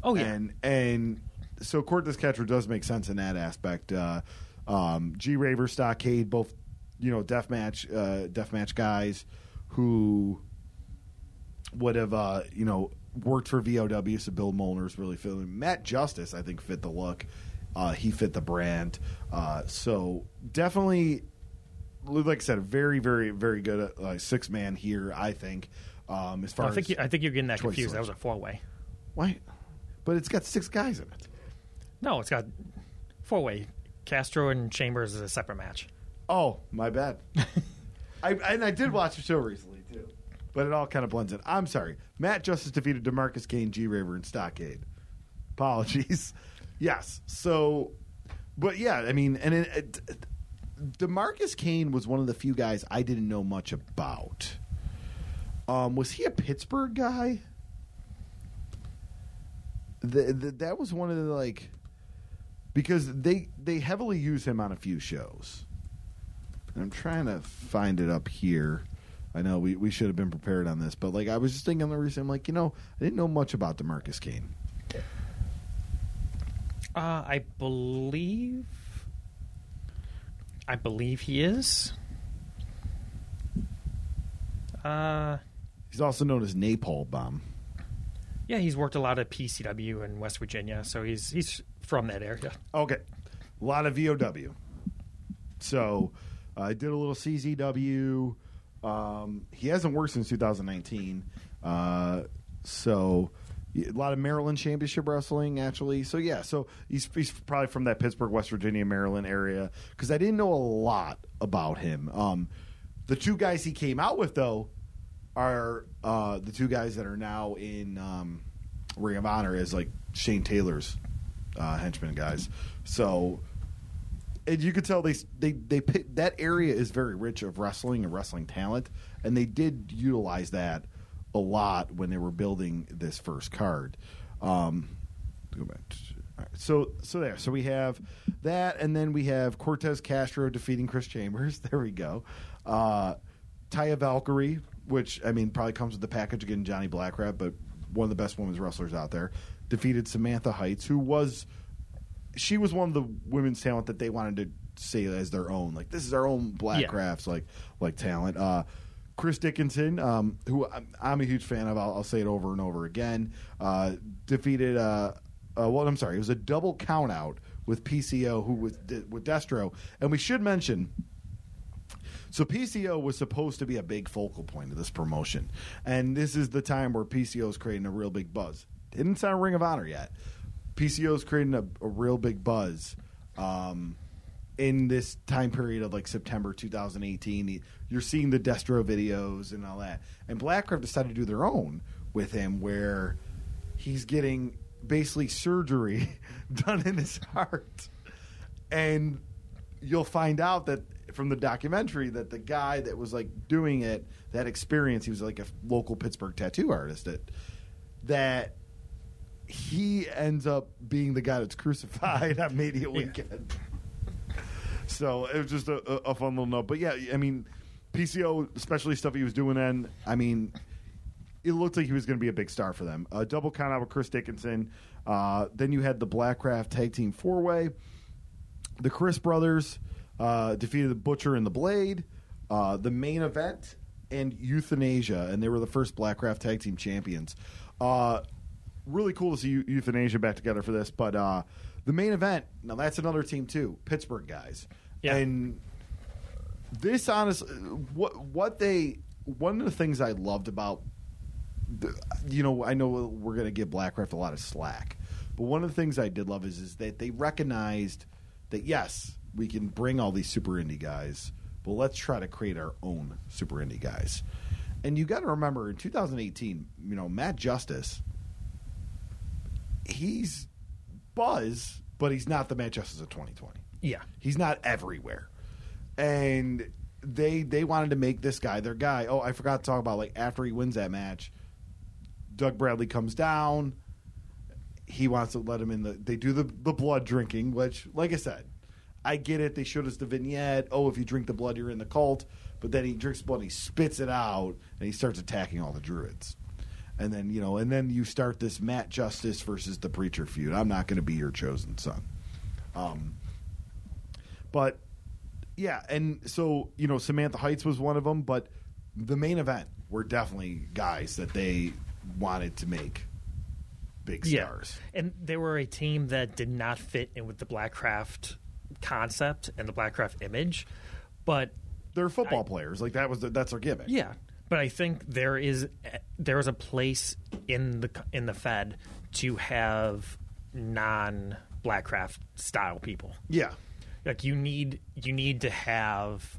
Oh, yeah. and and so Cortez Castro does make sense in that aspect. Uh, um, G Raver, Stockade, both you know deathmatch uh, deathmatch guys who would have uh, you know worked for VOW. So Bill Molnar's really feeling Matt Justice. I think fit the look. Uh, he fit the brand. Uh, so definitely, like I said, very very very good uh, six man here. I think. Um, as far I think as you, I think you're getting that confused. That was a four way. why, but it's got six guys in it. No, it's got four way. Castro and Chambers is a separate match. Oh, my bad. I, and I did watch the show recently too, but it all kind of blends in. I'm sorry. Matt Justice defeated Demarcus Kane, G Raver, and Stockade. Apologies. yes. So, but yeah, I mean, and it, it, Demarcus Kane was one of the few guys I didn't know much about. Um, was he a Pittsburgh guy? The, the, that was one of the like because they they heavily use him on a few shows. And I'm trying to find it up here. I know we, we should have been prepared on this, but like I was just thinking the reason I'm like, you know, I didn't know much about Demarcus Kane. Uh, I believe. I believe he is. Uh, He's also known as Napalm Bomb. yeah, he's worked a lot at PCW in West Virginia, so he's he's from that area. Okay, a lot of VOW. So I did a little CZW. Um, he hasn't worked since 2019. Uh, so a lot of Maryland Championship Wrestling, actually. So yeah, so he's, he's probably from that Pittsburgh, West Virginia, Maryland area. Because I didn't know a lot about him. Um, the two guys he came out with though are uh, the two guys that are now in um, Ring of Honor as like Shane Taylor's uh, henchmen guys. So and you could tell they they they that area is very rich of wrestling and wrestling talent, and they did utilize that a lot when they were building this first card. Um, go back. Right, so so there. So we have that, and then we have Cortez Castro defeating Chris Chambers. There we go. Uh, Taya Valkyrie, which I mean probably comes with the package again. Johnny Blackcraft, but one of the best women's wrestlers out there, defeated Samantha Heights, who was she was one of the women's talent that they wanted to say as their own. Like this is our own Black Yeah. Crafts like like talent. Uh, Chris Dickinson, um, who I'm, a huge fan of, I'll, I'll say it over and over again, uh, defeated. Uh, uh, well, I'm sorry, it was a double count out with PCO, who was with Destro, and we should mention. So PCO was supposed to be a big focal point of this promotion, and this is the time where PCO is creating a real big buzz. Didn't sound Ring of Honor yet. PCO is creating a, a real big buzz um, in this time period of like September 2018. You're seeing the Destro videos and all that, and Blackcraft decided to do their own with him, where he's getting basically surgery done in his heart, and you'll find out that from the documentary that the guy that was like doing it, that experience, he was like a local Pittsburgh tattoo artist. That that he ends up being the guy that's crucified on Media Weekend. So it was just a, a, fun little note. But yeah, I mean, PCO, especially stuff he was doing then, I mean, it looked like he was going to be a big star for them. A double count out with Chris Dickinson. Uh, then you had the Blackcraft Tag Team Four Way. The Crist brothers uh, defeated the Butcher and the Blade. Uh, the main event and Euthanasia, and they were the first Blackcraft Tag Team champions. Uh, really cool to see Euthanasia back together for this. But uh, the main event, now that's another team too, Pittsburgh guys. Yeah. And this honest, what what they one of the things I loved about, the, you know, I know we're going to give Blackcraft a lot of slack, but one of the things I did love is is that they recognized that yes, we can bring all these super indie guys, but let's try to create our own super indie guys. And you got to remember in 2018, you know, Matt Justice, he's buzz, but he's not the Justice of 2020. Yeah. He's not everywhere. And they they wanted to make this guy their guy. Oh, I forgot to talk about like after he wins that match, Doug Bradley comes down. He wants to let him in the they do the the blood drinking, which like I said, I get it. They showed us the vignette. Oh, if you drink the blood, you're in the cult. But then he drinks blood, he spits it out, and he starts attacking all the druids. And then you know, and then you start this Matt Justice versus the preacher feud. I'm not going to be your chosen son. Um, but yeah, and so you know, Samantha Heights was one of them, but the main event were definitely guys that they wanted to make big stars. And they were a team that did not fit in with the Blackcraft concept and the Blackcraft image. But They're football I- players, like that was the, that's their gimmick. yeah, but I think there is there is a place in the in the Fed to have non Blackcraft style people. yeah, Like you need you need to have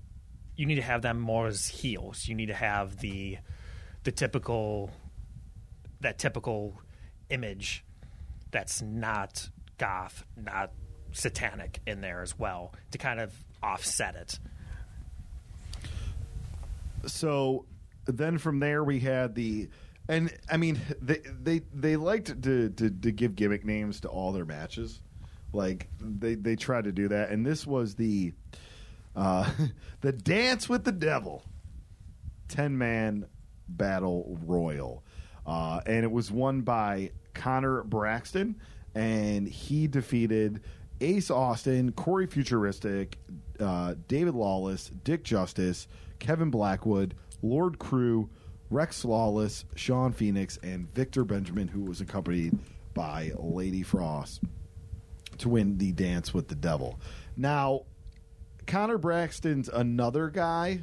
you need to have them more as heels. You need to have the the typical that typical image that's not goth, not satanic in there as well to kind of offset it. so then from there we had the and I mean they they they liked to to, to give gimmick names to all their matches. Like they they tried to do that and this was the uh the dance with the devil 10 man battle royal. Uh and it was won by Connor Braxton and he defeated Ace Austin, Corey Futuristic, uh, David Lawless, Dick Justice, Kevin Blackwood, Lord Crew, Rex Lawless, Sean Phoenix, and Victor Benjamin, who was accompanied by Lady Frost to win the Dance with the Devil. Now, Connor Braxton's another guy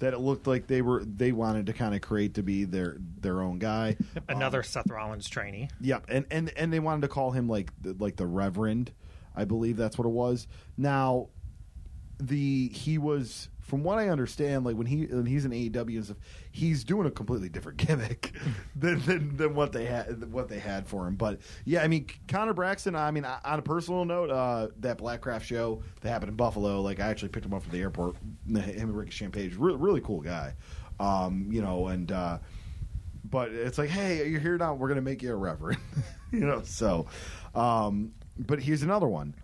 that it looked like they were they wanted to kind of create to be their their own guy. Another Seth Rollins trainee. Yep, and and and they wanted to call him like the, like the Reverend, I believe that's what it was. Now, the he was from what I understand, like when he when he's in AEW and stuff, he's doing a completely different gimmick than, than than what they had what they had for him. But yeah, I mean Connor Braxton. I mean, on a personal note, uh, that Blackcraft show that happened in Buffalo, like I actually picked him up from the airport. Him and Ricky Champagne, really, really cool guy. Um, you know, and uh, but it's like, hey, you're here now. We're gonna make you a reverend, you know. So, um, but here's another one.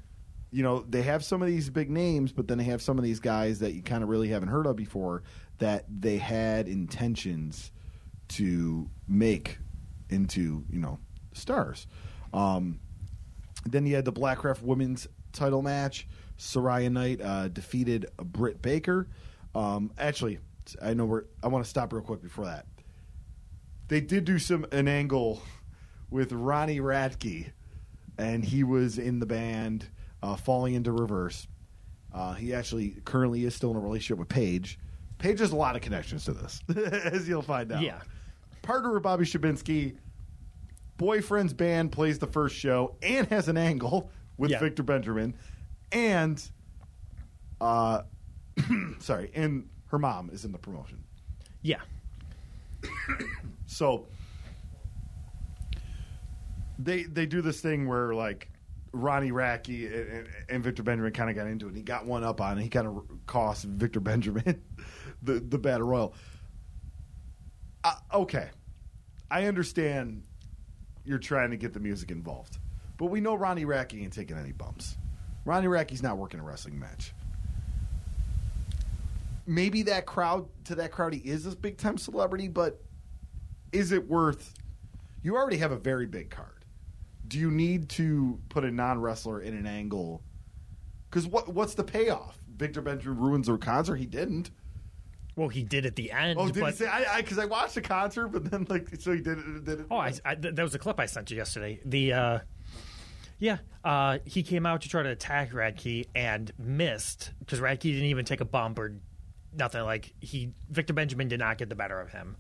You know, they have some of these big names, but then they have some of these guys that you kind of really haven't heard of before that they had intentions to make into, you know, stars. Um, then you had the Blackcraft women's title match. Saraya Knight uh, defeated Britt Baker. Um, actually, I know we're. I want to stop real quick before that. They did do some an angle with Ronnie Radke, and he was in the band uh, Falling into Reverse. Uh, he actually currently is still in a relationship with Paige. Paige has a lot of connections to this, as you'll find out. Yeah. Partner with Bobby Shabinsky. Boyfriend's band plays the first show and has an angle with Yeah. Victor Benjamin. And, uh, sorry, and her mom is in the promotion. Yeah. So they they do this thing where like Ronnie Radke and, and, Victor Benjamin kind of got into it. He got one up on it. He kind of cost Victor Benjamin the the battle royal. Uh, okay, I understand you're trying to get the music involved, but we know Ronnie Radke ain't taking any bumps. Ronnie Radke's not working a wrestling match. Maybe that crowd to that crowd he is this big time celebrity, but is it worth? You already have a very big card. Do you need to put a non wrestler in an angle? Because what what's the payoff? Victor Benjamin ruins the concert. He didn't. Well, he did at the end. Oh, did but, he say? I because I, watched the concert, but then like so he did it. Did it Oh, I, I, th- that was a clip I sent you yesterday. The uh, yeah, uh, he came out to try to attack Radke and missed because Radke didn't even take a bump or nothing. Like he, Victor Benjamin did not get the better of him,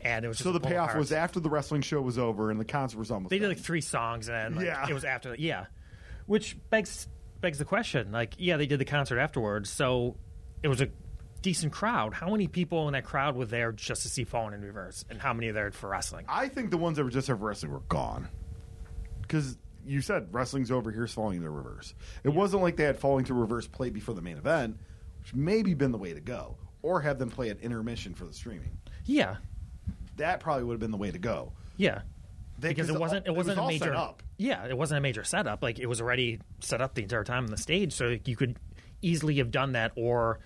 and it was so the payoff was after the wrestling show was over and the concert was almost. they did like three songs and then like, Yeah. it was after yeah, which begs begs the question. Like yeah, they did the concert afterwards, so it was a decent crowd. How many people in that crowd were there just to see Falling in Reverse, and how many are there for wrestling? I think the ones that were just there for wrestling were gone. Because you said wrestling's over, here's falling to reverse. It wasn't like they had falling to reverse played before the main event, which maybe been the way to go. Or have them play at intermission for the streaming. Yeah, That probably would have been the way to go. yeah. They- because 'cause it wasn't it wasn't was a major up. yeah it wasn't a major setup like it was already set up the entire time on the stage so you could easily have done that or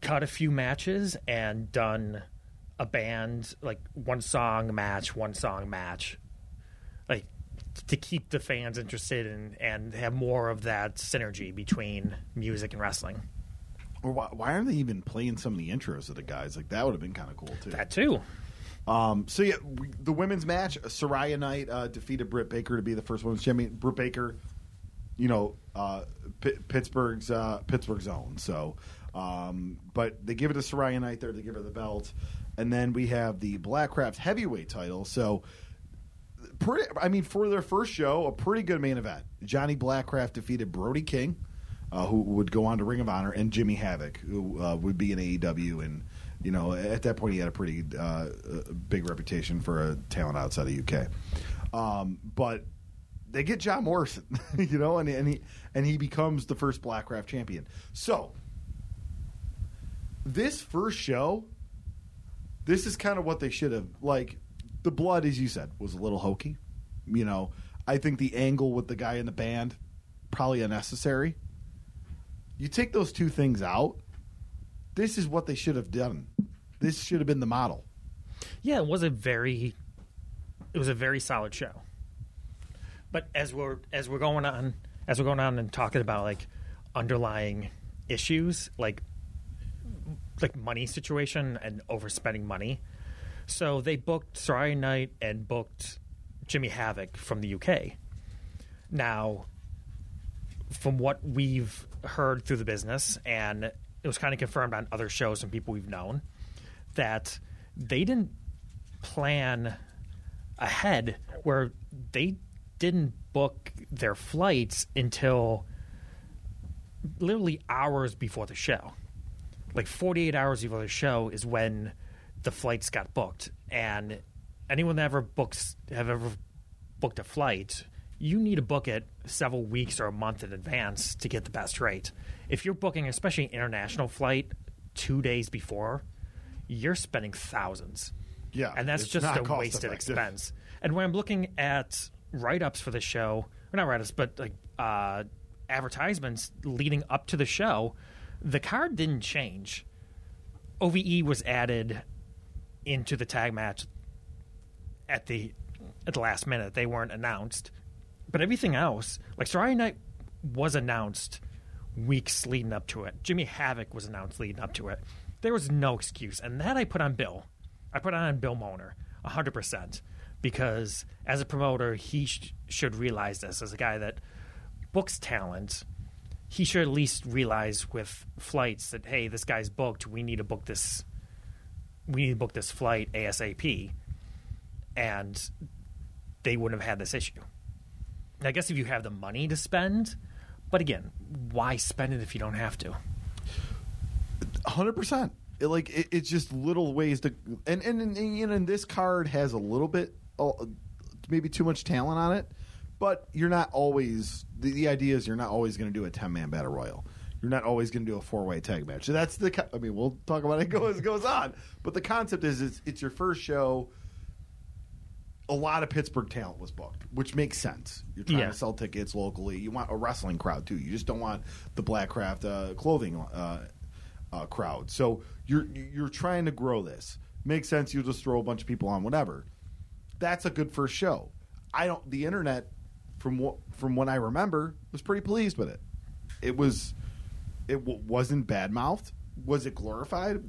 cut a few matches and done a band like one song match one song match like to keep the fans interested and and have more of that synergy between music and wrestling Or why, why aren't they even playing some of the intros of the guys? Like that would have been kind of cool too. that too Um, so yeah, we, the women's match, Saraya Knight uh, defeated Britt Baker to be the first women's champion. Britt Baker, you know, uh, P- Pittsburgh's uh, Pittsburgh's own. So, um, but they give it to Saraya Knight there. They give her the belt, and then we have the Blackcraft heavyweight title. So, pretty. I mean, for their first show, a pretty good main event. Johnny Blackcraft defeated Brody King. Uh, who would go on to Ring of Honor, and Jimmy Havoc, who uh, would be in AEW, and you know at that point he had a pretty uh, big reputation for a talent outside the UK. Um, but they get John Morrison, you know, and, and he and he becomes the first Blackcraft champion. So this first show, this is kind of what they should have like. The blood, as you said, was a little hokey. You know, I think the angle with the guy in the band probably unnecessary. You take those two things out. This is what they should have done. This should have been the model. Yeah, it was a very it was a very solid show. But as we're as we're going on as we're going on and talking about like underlying issues like like money situation and overspending money. So they booked Saraya Knight and booked Jimmy Havoc from the UK. Now, from what we've heard through the business and it was kind of confirmed on other shows and people we've known that they didn't plan ahead where they didn't book their flights until literally hours before the show. Like 48 hours before the show is when the flights got booked. And anyone that ever books have ever booked a flight, you need to book it several weeks or a month in advance to get the best rate. If you're booking, especially an international flight, two days before, you're spending thousands. Yeah, and that's just a wasted effective. expense. And when I'm looking at write ups for the show, or not write ups, but like uh, advertisements leading up to the show, the card didn't change. OVE was added into the tag match at the at the last minute. They weren't announced, but everything else, like Saraya Knight, was announced weeks leading up to it. Jimmy Havoc was announced leading up to it. There was no excuse, and that I put on Bill. I put on Bill Molnar, hundred percent, because as a promoter, he sh- should realize this. As a guy that books talent, he should at least realize with flights that hey, this guy's booked. We need to book this. We need to book this flight ASAP, and they wouldn't have had this issue. I guess if you have the money to spend, but again, why spend it if you don't have to? hundred percent. Like it, it's just little ways to, and, and and know, and this card has a little bit, uh, maybe too much talent on it, but you're not always. The, the idea is you're not always going to do a ten man battle royal. You're not always going to do a four way tag match. So that's the. I mean, we'll talk about it goes goes on, but the concept is it's, it's your first show. A lot of Pittsburgh talent was booked, which makes sense. You're trying Yeah. to sell tickets locally. You want a wrestling crowd too. You just don't want the Blackcraft uh, clothing uh, uh, crowd. So you're you're trying to grow this. Makes sense. You just throw a bunch of people on whatever. That's a good first show. I don't. The internet, from what from what I remember, was pretty pleased with it. It was, it w- wasn't bad mouthed. Was it glorified?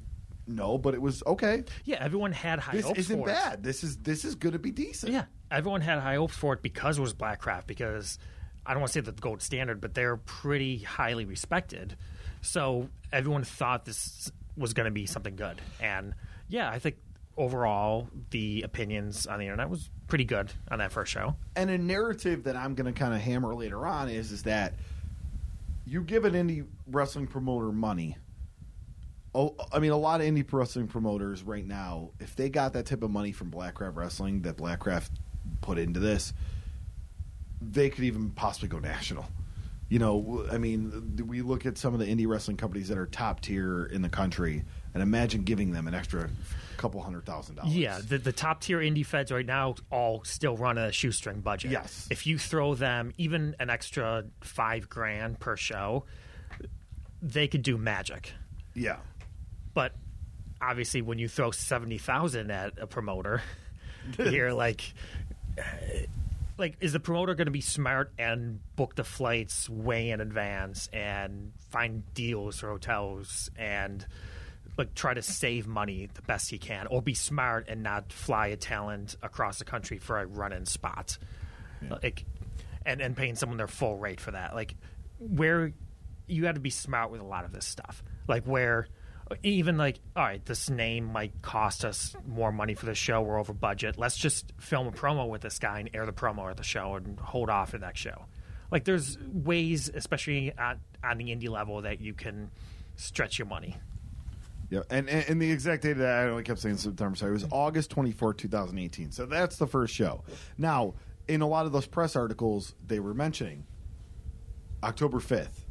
No, but it was okay. Yeah, everyone had high This hopes isn't for it. bad. This is this is going to be decent. Yeah, everyone had high hopes for it because it was Blackcraft. Because I don't want to say the gold standard, but they're pretty highly respected. So everyone thought this was going to be something good. And yeah, I think overall the opinions on the internet was pretty good on that first show. and a narrative that I'm going to kind of hammer later on is is that you give an indie wrestling promoter money. Oh, I mean, a lot of indie wrestling promoters right now, if they got that type of money from Blackcraft Wrestling that Blackcraft put into this, they could even possibly go national. You know, I mean, we look at some of the indie wrestling companies that are top tier in the country, and imagine giving them an extra couple hundred thousand dollars. Yeah, the, the top tier indie feds right now all still run a shoestring budget. Yes. If you throw them even an extra five grand per show, they could do magic. yeah. But obviously, when you throw seventy thousand at a promoter, you're like, uh, like, is the promoter going to be smart and book the flights way in advance and find deals for hotels and like try to save money the best he can, or be smart and not fly a talent across the country for a run-in spot, like, and and paying someone their full rate for that, like, where you have to be smart with a lot of this stuff, like where even like all right this name might cost us more money for the show we're over budget let's just film a promo with this guy and air the promo at the show and hold off the that show like there's ways especially at, on the indie level that you can stretch your money Yeah, and, and the exact date that I only kept saying September. Sorry, it was August twenty fourth, two thousand eighteen. So that's the first show. Now, in a lot of those press articles, they were mentioning October fifth.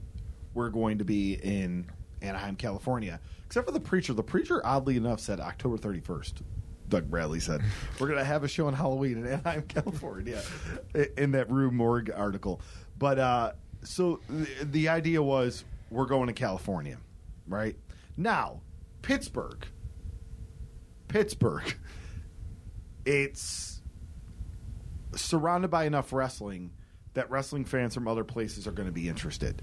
We're going to be in Anaheim, California. Except for the preacher. The preacher, oddly enough, said October thirty first. Doug Bradley said we're going to have a show on Halloween in Anaheim, California, in that Rue Morgue article. But uh, so the, the idea was we're going to California, right? Now, Pittsburgh, Pittsburgh, it's surrounded by enough wrestling that wrestling fans from other places are going to be interested.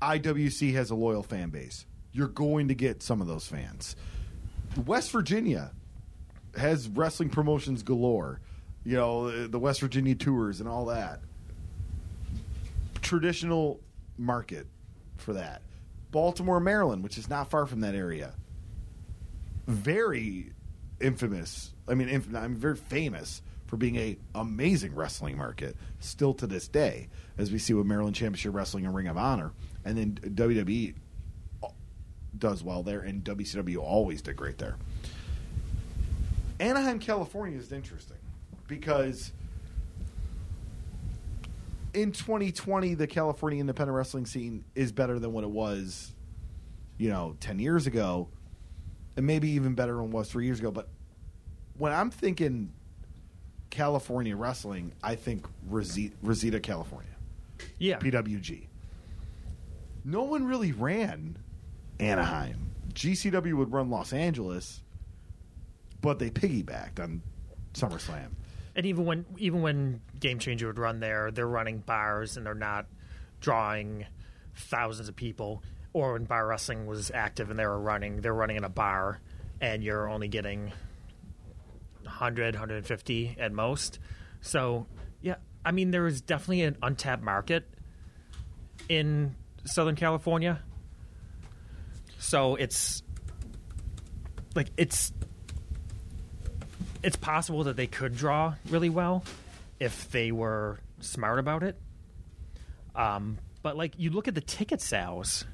IWC has a loyal fan base. You're going to get some of those fans. West Virginia has wrestling promotions galore. You know, the West Virginia tours and all that. Traditional market for that. Baltimore, Maryland, which is not far from that area. Very infamous. I mean, inf- I'm very famous for being a amazing wrestling market still to this day, as we see with Maryland Championship Wrestling and Ring of Honor, and then WWE does well there, and WCW always did great there. Anaheim, California is interesting because in 2020, the California independent wrestling scene is better than what it was, you know, 10 years ago, and maybe even better than it was three years ago. But when I'm thinking California wrestling, I think Reseda, Reseda California, Yeah. PWG. No one really ran Anaheim. GCW would run Los Angeles, but they piggybacked on SummerSlam. And even when even when Game Changer would run there, they're running bars and they're not drawing thousands of people. Or when bar wrestling was active and they were running, they're running in a bar and you're only getting 100, 150 at most. So, yeah, I mean, there is definitely an untapped market in Southern California. So it's like it's it's possible that they could draw really well if they were smart about it. Um, but like you look at the ticket sales,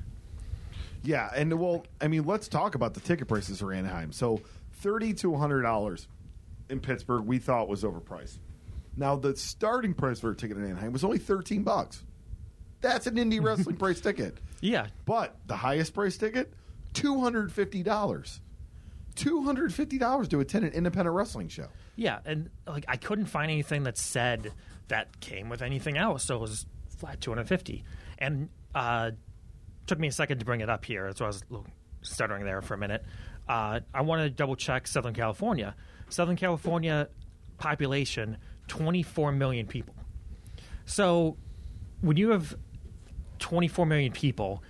Yeah, and well, I mean, let's talk about the ticket prices for Anaheim. So, thirty to hundred dollars in Pittsburgh, we thought was overpriced. Now, the starting price for a ticket in Anaheim was only thirteen bucks. That's an indie wrestling price ticket. yeah, But the highest price ticket, two hundred fifty dollars. Two hundred fifty dollars to attend an independent wrestling show. yeah, and like I couldn't find anything that said that came with anything else, so it was flat two hundred fifty. And uh, took me a second to bring it up here, so I was stuttering there for a minute. Uh, I want to double check Southern California. Southern California population twenty four million people. So when you have 24 million people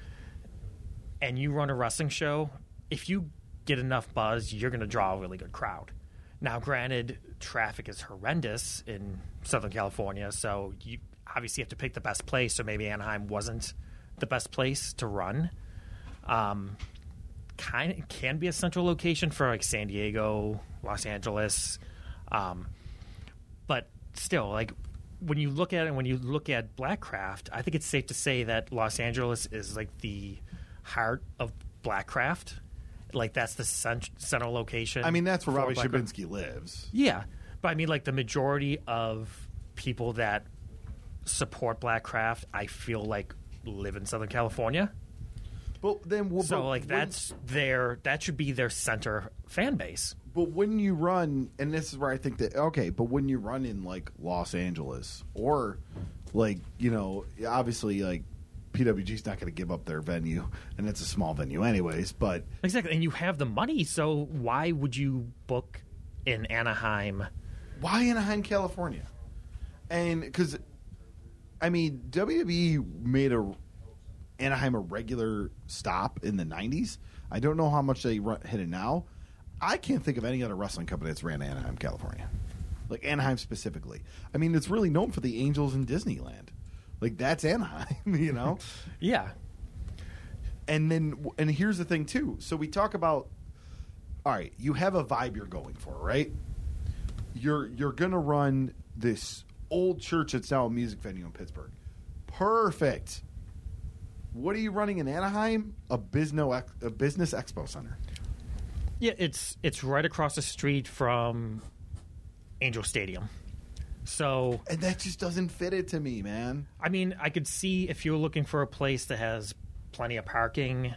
and you run a wrestling show, if you get enough buzz, you're going to draw a really good crowd. Now, granted, traffic is horrendous in Southern California, so you obviously have to pick the best place. So maybe Anaheim wasn't the best place to run. Um, kind of can be a central location for like San Diego, Los Angeles, um, but still, like when you look at it, when you look at Blackcraft, I think it's safe to say that Los Angeles is like the heart of Blackcraft. Like that's the cent- central location. I mean, that's where for Robbie Blackcraft. Shabinsky lives. Yeah, but I mean, like the majority of people that support Blackcraft, I feel like live in Southern California. But then, well, So but like when- that's their that should be their center fan base. But when you run, and this is where I think that okay, but when you run in like Los Angeles or like you know, obviously like PWG's not going to give up their venue, and it's a small venue anyways. But Exactly, and you have the money, so why would you book in Anaheim? why Anaheim, California? And because I mean, WWE made a Anaheim a regular stop in the '90s. I don't know how much they run, hit it now. I can't think of any other wrestling company that's ran Anaheim, California, like Anaheim specifically. I mean, it's really known for the Angels in Disneyland. Like that's Anaheim, you know. Yeah, and then and here's the thing too. So we talk about all right you have a vibe you're going for right? You're you're gonna run this old church that's now a music venue in pittsburgh. Perfect. What are you running in anaheim? A business a business expo center. Yeah, it's it's right across the street from Angel Stadium. So and that just doesn't fit it to me man. I mean, I could see if you're looking for a place that has plenty of parking,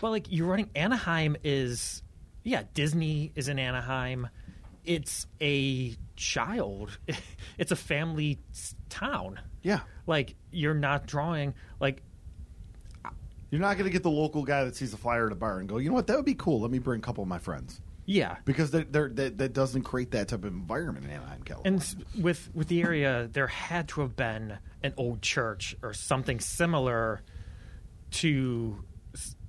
but like you're running Anaheim is, yeah, Disney is in Anaheim. It's a child, it's a family town. yeah. Like you're not drawing like you're not gonna get the local guy that sees a flyer at a bar and go you know what? That would be cool. Let me bring a couple of my friends yeah. because they're, they're, that that doesn't create that type of environment in anaheim california And with with the area, there had to have been an old church or something similar to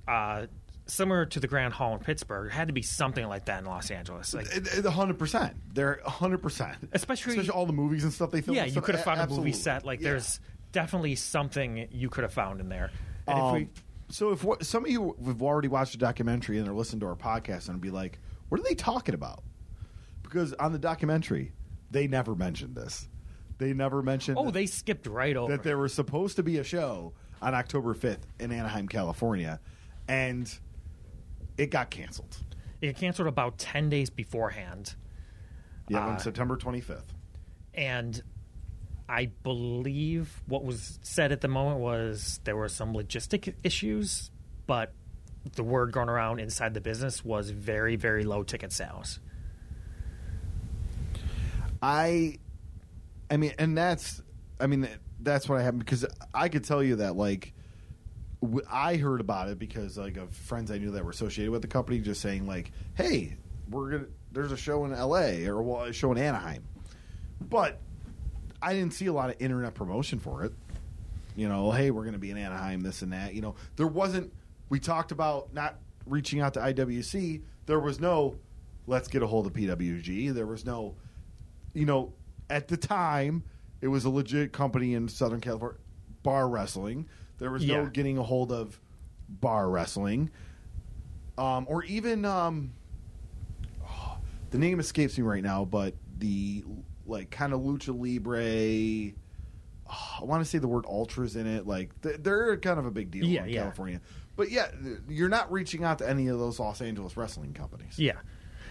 uh, similar to the Grand Hall in Pittsburgh. There had to be something like that in Los Angeles. Like, hundred percent. They're hundred percent. Especially- all the movies and stuff they film. yeah, you could have found a movie set. Like, Yeah. there's definitely something you could have found in there. And if Um, we So if what, some of you have already watched the documentary and they're listening to our podcast and be like, "What are they talking about?" Because on the documentary, they never mentioned this. They never mentioned. Oh, that- they skipped right over. that there was supposed to be a show on October 5th in Anaheim, California, and it got canceled. it got canceled about ten days beforehand, Yeah, Uh, on September 25th. and I believe what was said at the moment was there were some logistic issues, but the word going around inside the business was very, very low ticket sales. I, I mean, and that's, I mean, that's what I happened because I could tell you that like, I heard about it because like of friends I knew that were associated with the company just saying like, hey, we're gonna there's a show in L.A. or well, a show in Anaheim, but I didn't see a lot of internet promotion for it. You know, hey, we're gonna be in Anaheim, this and that. You know, there wasn't. We talked about not reaching out to IWC. There was no, let's get a hold of PWG. There was no you know, at the time, it was a legit company in Southern California, bar wrestling. There was no getting a hold of bar wrestling, um, or even um, oh, the name escapes me right now, but the like kind of lucha libre. oh, I want to say the word ultras in it. Like th- they're kind of a big deal Yeah, in yeah. California. But yeah, you're not reaching out to any of those Los Angeles wrestling companies. Yeah.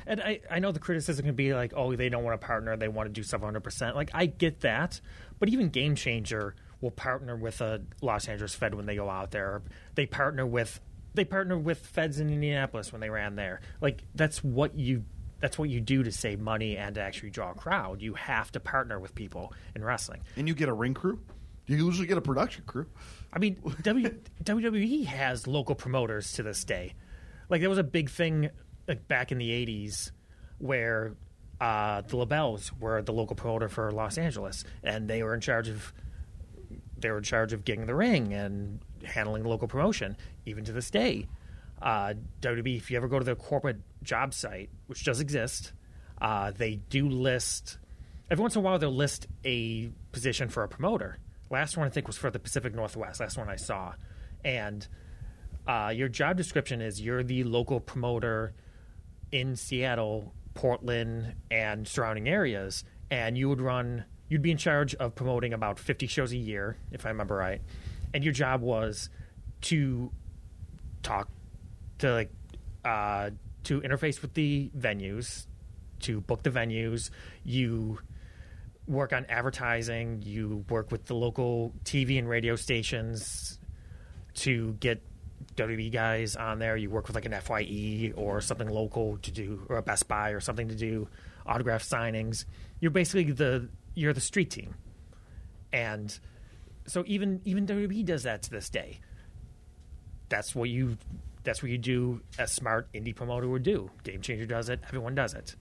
And I, I know the criticism can be like, oh, they don't want to partner, they want to do stuff 100%. Like, I get that. But even Game Changer will partner with a Los Angeles Fed when they go out there. They partner with they partner with Feds in Indianapolis when they ran there. Like, that's what you that's what you do to save money and to actually draw a crowd. You have to partner with people in wrestling. And you get a ring crew. You usually get a production crew. I mean, w, WWE has local promoters to this day. Like there was a big thing like back in the '80s where uh, the LeBells were the local promoter for Los Angeles, and they were in charge of they were in charge of getting the ring and handling local promotion. Even to this day, uh, WWE, if you ever go to their corporate job site, which does exist, uh, they do list every once in a while they'll list a position for a promoter. Last one I think was for the Pacific Northwest. Last one I saw, and uh, your job description is you're the local promoter in Seattle, Portland, and surrounding areas, and you would run. You'd be in charge of promoting about 50 shows a year, if I remember right, and your job was to talk to like uh, to interface with the venues, to book the venues. You work on advertising. You work with the local TV and radio stations to get WWE guys on there. You work with like an FYE or something local to do, or a Best Buy or something to do autograph signings. You're basically the you're the street team, and so even even WWE does that to this day. That's what you that's what you do. A smart indie promoter would do. Game Changer does it. Everyone does it,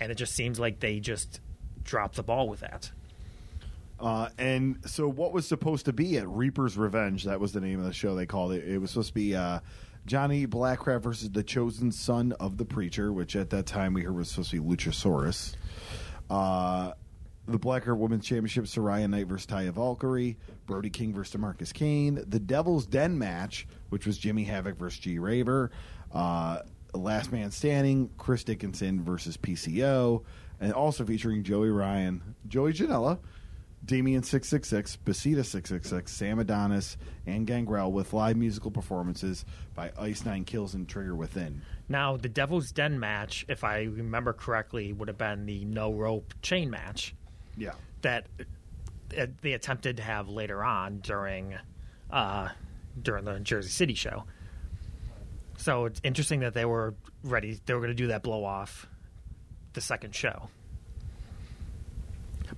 and it just seems like they just drop the ball with that. Uh, and so, what was supposed to be at Reaper's Revenge? That was the name of the show they called it. It was supposed to be uh, Johnny Blackcraft versus the chosen son of the preacher, which at that time we heard was supposed to be Luchasaurus. Uh, the Blackcraft Women's Championship, Saraya Knight versus Taya Valkyrie, Brody King versus Demarcus Kane, the Devil's Den match, which was Jimmy Havoc versus G Raver, uh, Last Man Standing, Chris Dickinson versus PCO, and also featuring Joey Ryan, Joey Janela, Damien six six six, Bestia six six six, Sam Adonis, and Gangrel with live musical performances by Ice Nine Kills and Trigger Within. Now, the Devil's Den match, if I remember correctly, would have been the no rope chain match Yeah, that uh, they attempted to have later on during uh, during the Jersey City show. So it's interesting that they were ready. They were going to do that blow off the second show.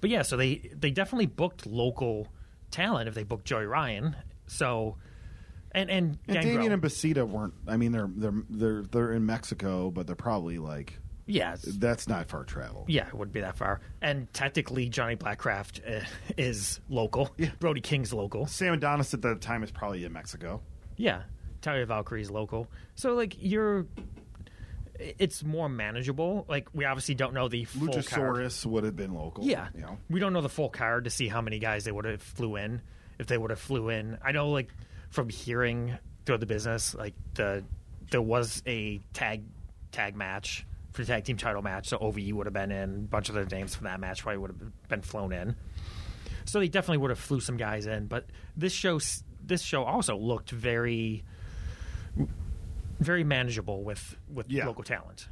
But yeah, so they they definitely booked local talent if they booked Joey Ryan. So and and, and Gangrel. Damien and Bestia weren't. I mean, they're they're they're they're in Mexico, but they're probably like yeah, it's- that's not far travel. Yeah, it wouldn't be that far. And technically, Johnny Blackcraft uh, is local. Yeah. Brody King's local. Sam Adonis at the time is probably in Mexico. Yeah, Taya Valkyrie's local. So like you're, it's more manageable. Like we obviously don't know the full card. Luchasaurus would have been local. Yeah, you know. we don't know the full card to see how many guys they would have flew in if they would have flew in. I know like from hearing throughout the business. Like the there was a tag tag match for the tag team title match, so OVE would have been in. A bunch of the names from that match probably would have been flown in. So they definitely would have flew some guys in. But this show this show also looked very very manageable with with Yeah. local talent.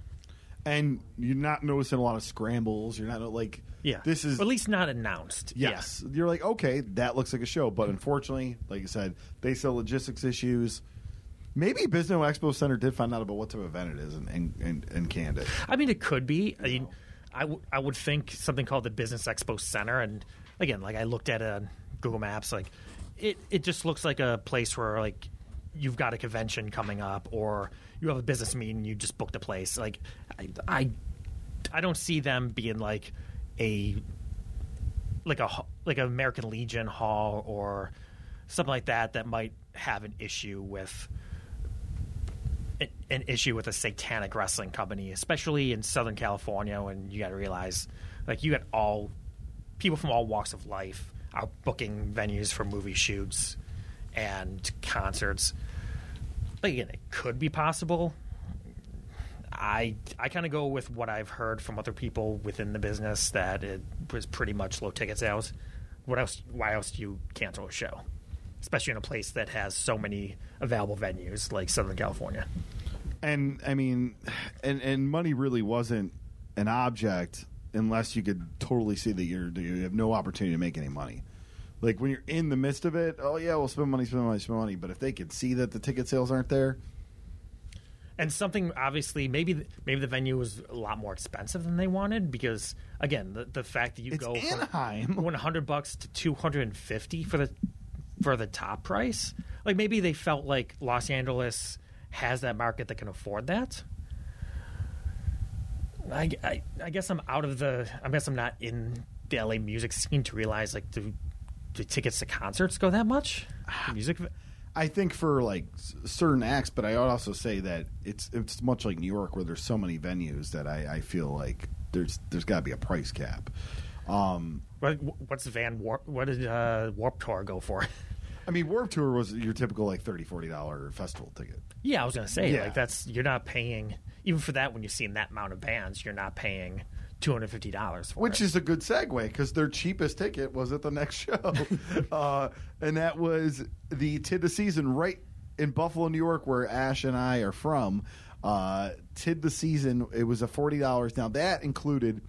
and you're not noticing a lot of scrambles. You're not like Yeah, This is Or at least not announced. yes. You're like okay, that looks like a show, but unfortunately, like you said, they sell logistics issues. Maybe Business Expo Center did find out about what type of event it is in in, and, and canned it. I mean, it could be. I mean, I, w- I would think something called the Business Expo Center. And again, like I looked at it on Google Maps, like it, it just looks like a place where like you've got a convention coming up or you have a business meeting, you just booked a place. Like I, I, I don't see them being like a like a like an American Legion hall or something like that that might have an issue with an- issue with a satanic wrestling company, especially in Southern California. When you got to realize, like, you got all people from all walks of life out booking venues for movie shoots and concerts. But again, it could be possible. I I kind of go with what I've heard from other people within the business that it was pretty much low ticket sales. What else? Why else do you cancel a show? Especially in a place that has so many available venues like Southern California. And I mean, and and money really wasn't an object unless you could totally see that you're you have no opportunity to make any money. Like when you're in the midst of it, oh yeah, we'll spend money, spend money, spend money. But if they could see that the ticket sales aren't there, and something obviously maybe maybe the venue was a lot more expensive than they wanted because again the, the fact that you It's go Anaheim. from 100 bucks to 250 for the for the top price like maybe they felt like Los Angeles has that market that can afford that I, I, I guess I'm out of the I guess I'm not in the LA music scene to realize like do, do tickets to concerts go that much music I think for like s- certain acts, but I would also say that it's it's much like New York where there's so many venues that I, I feel like there's there's got to be a price cap. Um, what, what's Van Warp what did uh, Warp Tour go for I mean, Warp Tour was your typical like 30 40 dollar festival ticket. Yeah, I was gonna say Yeah. like that's you're not paying even for that when you're seeing that amount of bands, you're not paying two hundred fifty dollars for Which it. is a good segue because their cheapest ticket was at the next show, uh, and that was the Tid the Season right in Buffalo, New York, where Ash and I are from. Uh, Tid the Season, it was a forty dollars. Now that included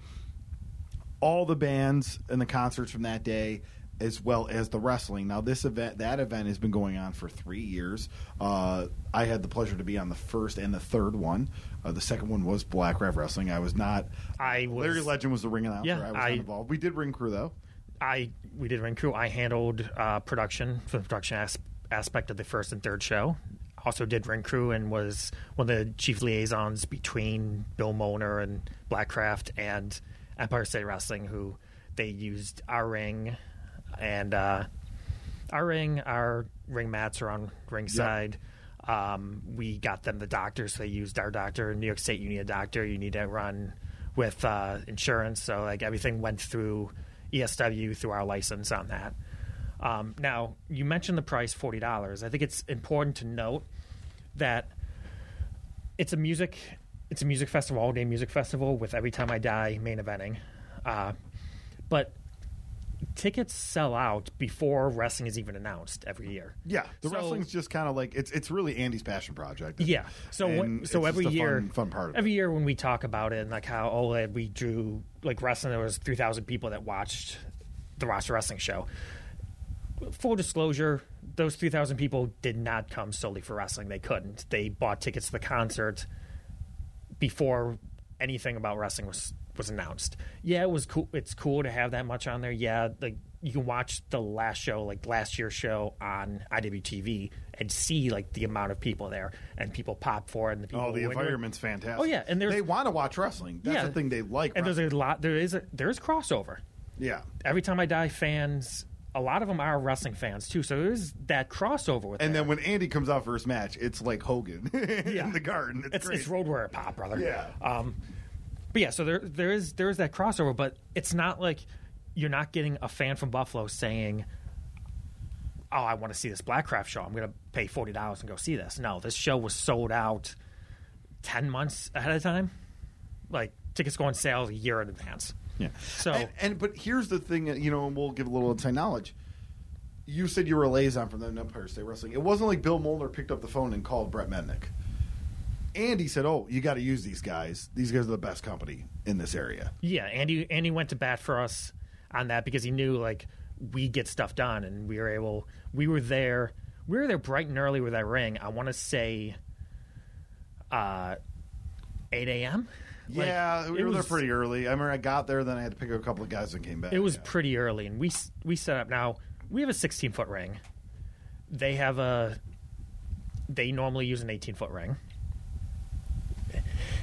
all the bands and the concerts from that day, as well as the wrestling. Now this event, that event has been going on for three years. Uh, I had the pleasure to be on the first and the third one. Uh, the second one was Black Rev Wrestling. I was not. I was Larry Legend was the ring announcer. Yeah, I was I- not involved. We did ring crew though. I we did ring crew. I handled uh, production for the production as- aspect of the first and third show. Also did ring crew and was one of the chief liaisons between Bill Molnar and Blackcraft and Empire State Wrestling, who they used our ring and uh, our ring, our ring mats are on ringside. Um, we got them the doctor, so they used our doctor. In New York State, you need a doctor. You need to run with uh, insurance. So like everything went through ESW through our license on that. Um, now you mentioned the price forty dollars. I think it's important to note that it's a music it's a music festival, all day music festival with Every Time I Die main eventing. Uh, but tickets sell out before wrestling is even announced every year. Yeah, the So- wrestling's just kind of like it's it's really Andy's passion project. Yeah. So And when, it's so just every year, fun, fun part of every it. year when we talk about it and like how oh we drew like wrestling, there was three thousand people that watched the roster wrestling show. Full disclosure, those three thousand people did not come solely for wrestling. They couldn't. They bought tickets to the concert before anything about wrestling was was announced. Yeah, it was cool. It's cool to have that much on there. Yeah, like you can watch the last show, like last year's show on IWTV, and see like the amount of people there, and people pop for it. And the people Oh, the to it. environment's fantastic. Oh, yeah, and they want to watch wrestling. That's Yeah. the thing they like. And there's a lot. There is a there is crossover. yeah, Every time I die, fans. A lot of them are wrestling fans too, so there is that crossover with. and there. then when Andy comes out for his match, it's like Hogan in the garden. It's, it's, great. it's road warrior pop, brother. Yeah. Um, but yeah, so there there is there is that crossover, but it's not like you're not getting a fan from Buffalo saying, oh, I want to see this Blackcraft show. I'm going to pay forty dollars and go see this. No, this show was sold out ten months ahead of time. Like tickets go on sale a year in advance. Yeah. So- and, and but here's the thing, you know, and we'll give a little inside knowledge. You said you were a liaison for the Empire State Wrestling. It wasn't like Bill Molnar picked up the phone and called Brett Mednick. And he said, "Oh, you got to use these guys. These guys are the best company in this area." Yeah, Andy Andy went to bat for us on that because he knew like we get stuff done and we were able we were there we were there bright and early with that ring. I want to say uh 8 a.m. Like, yeah, we were there was- pretty early. I remember I got there, then I had to pick up a couple of guys and came back. It was Yeah. pretty early, and we we set up. Now we have a 16 foot ring. They have a. They normally use an 18 foot ring.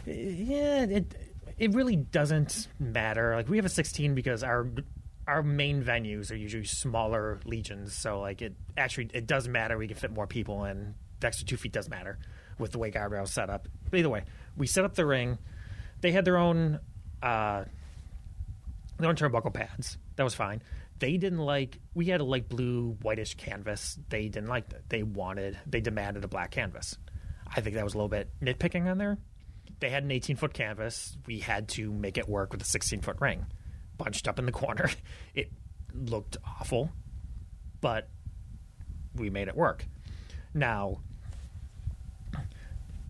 Yeah, it it really doesn't matter. Like we have a 16 because our our main venues are usually smaller legions, so like it actually it does matter. We can fit more people in. The extra two feet does matter with the way guardrails set up. But either way, we set up the ring. They had their own. Uh, their own turnbuckle pads. That was fine. They didn't like. We had a light blue, whitish canvas. They didn't like that. They wanted. They demanded a black canvas. I think that was a little bit nitpicking on there. They had an 18 foot canvas. We had to make it work with a 16 foot ring, bunched up in the corner. It looked awful, but we made it work. Now,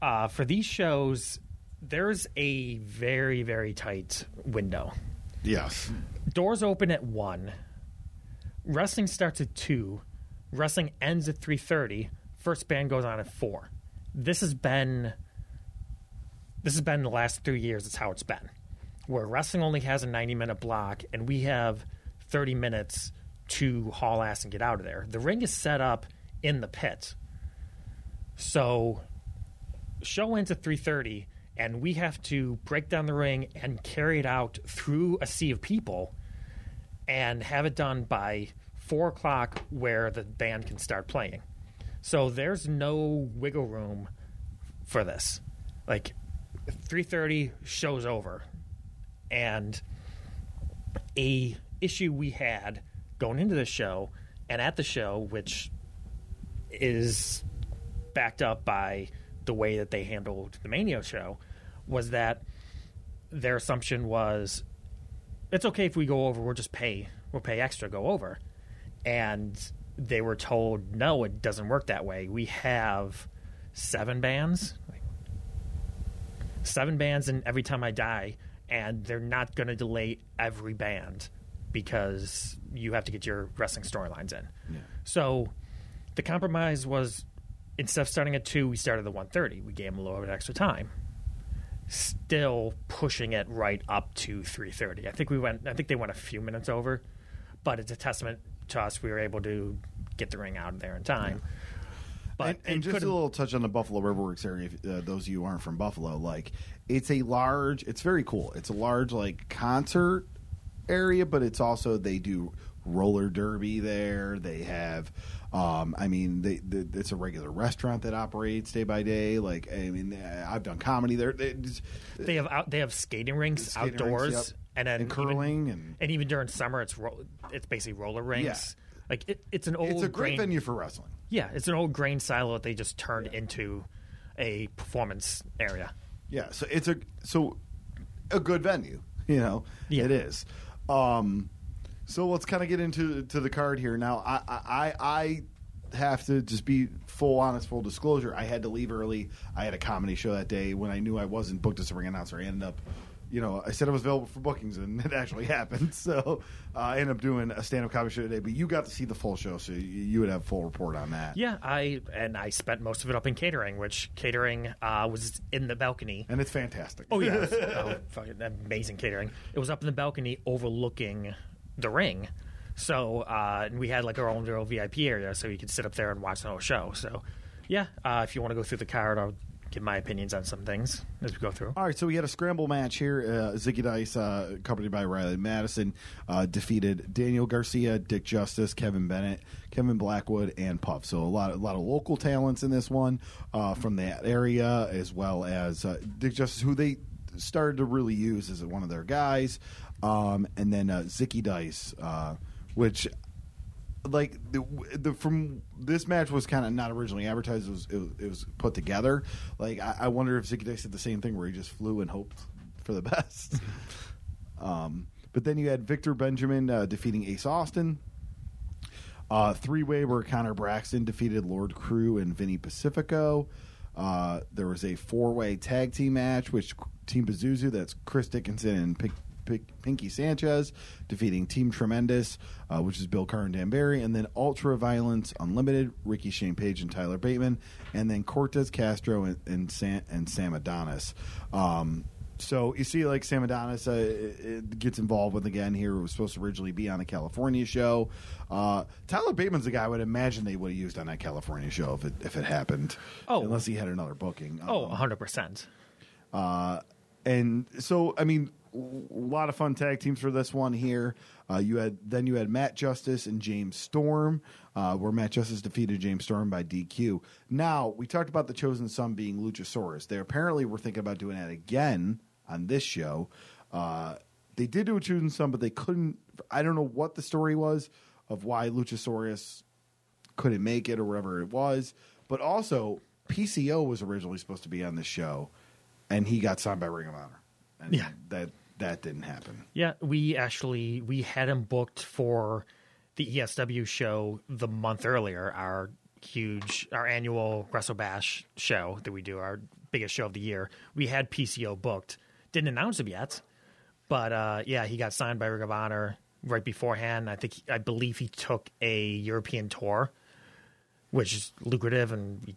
uh, for these shows, there's a very very tight window yes. doors open at 1 wrestling starts at 2 wrestling ends at 3.30 first band goes on at 4 this has been this has been the last three years it's how it's been where wrestling only has a 90 minute block and we have 30 minutes to haul ass and get out of there. The ring is set up in the pit. So show ends at 3.30 and we have to break down the ring and carry it out through a sea of people and have it done by 4 o'clock where the band can start playing. So there's no wiggle room for this. Like 3.30 show's over and a issue we had going into the show and at the show which is backed up by the way that they handled the Mania show was that their assumption was it's okay if we go over, we'll just pay, we'll pay extra, go over. And they were told, no, it doesn't work that way. We have seven bands, seven bands, and every time I die, and they're not going to delay every band because you have to get your wrestling storylines in. So the compromise was instead of starting at two, we started at one thirty. We gave them a little bit extra time. Still pushing it right up to three thirty. I think we went. I think they went a few minutes over, but it's a testament to us. We were able to get the ring out of there in time. But and, and just a could've- little touch on the Buffalo Riverworks area. If, uh, those of you who aren't from Buffalo, like it's a large. It's very cool. It's a large like concert area, but it's also they do roller derby there. They have, um, I mean, they, they, it's a regular restaurant that operates day by day. Like I mean, uh, I've done comedy there. They, just- they have out, they have skating rinks Skating rinks, outdoors, yep. and then And curling even, and- and even during summer, it's ro- it's basically roller rinks. Like it, it's an old. Grain. It's a great grain- venue for wrestling. Yeah, it's an old grain silo that they just turned into a performance area. Yeah, so it's a so a good venue, you know. Yeah. It is. Um, so let's kind of get into to the card here now. I, I I have to just be full honest, full disclosure. I had to leave early. I had a comedy show that day when I knew I wasn't booked as a ring announcer. I ended up. You know, I said I was available for bookings, and it actually happened. So uh, I ended up doing a stand-up comedy show today. But you got to see the full show, so you, you would have full report on that. Yeah, I and I spent most of it up in catering, which catering uh, was in the balcony. and it's fantastic. Oh yeah, oh, fucking amazing catering. It was up in the balcony overlooking the ring. So uh, and we had like our own little VIP area, so you could sit up there and watch the whole show. So yeah, uh, if you want to go through the card, I'll give my opinions on some things as we go through. All right, so we had a scramble match here. Uh, Ziggy Dice, uh, accompanied by Riley Madison, uh, defeated Daniel Garcia, Dick Justice, Kevin Bennett, Kevin Blackwood, and Puff. So a lot, a lot of local talents in this one uh, from that area, as well as uh, Dick Justice, who they started to really use as one of their guys, um, and then uh, Ziggy Dice, uh, which like the, the from this match was kind of not originally advertised. It was it, was- it was put together. Like I, I wonder if Ziggler did the same thing where he just flew and hoped for the best. um, but then you had Victor Benjamin uh, defeating Ace Austin. Uh, Three way where Connor Braxton defeated Lord Crew and Vinny Pacifico. Uh, there was a four way tag team match, which Team Pazuzu, that's Chris Dickinson and Pinky Sanchez, defeating Team Tremendous, uh, which is Bill Carr and Dan Barry, and then Ultra Violence Unlimited, Ricky Shane Page and Tyler Bateman, and then Cortez Castro and, and, Sam, and Sam Adonis. Um, so you see, like Sam Adonis uh, it- it gets involved with again here. It was supposed to originally be on the California show. Uh, Tyler Bateman's the guy I would imagine they would have used on that California show if it if it happened. Oh. unless he had another booking. Oh, Um, 100%. uh, and so I mean, a lot of fun tag teams for this one here. Uh, you had then you had Matt Justice and James Storm, uh, where Matt Justice defeated James Storm by DQ. Now we talked about the Chosen Son being Luchasaurus. They apparently were thinking about doing that again on this show. Uh, they did do a Chosen Son, but they couldn't. I don't know what the story was of why Luchasaurus couldn't make it or whatever it was. But also, PCO was originally supposed to be on this show, and he got signed by Ring of Honor. And Yeah. that that didn't happen. Yeah, we actually we had him booked for the ESW show the month earlier. Our huge, our annual Wrestle Bash show that we do, our biggest show of the year. We had PCO booked. Didn't announce him yet, but uh, yeah, he got signed by Ring of Honor right beforehand. I think I believe he took a European tour, which is lucrative and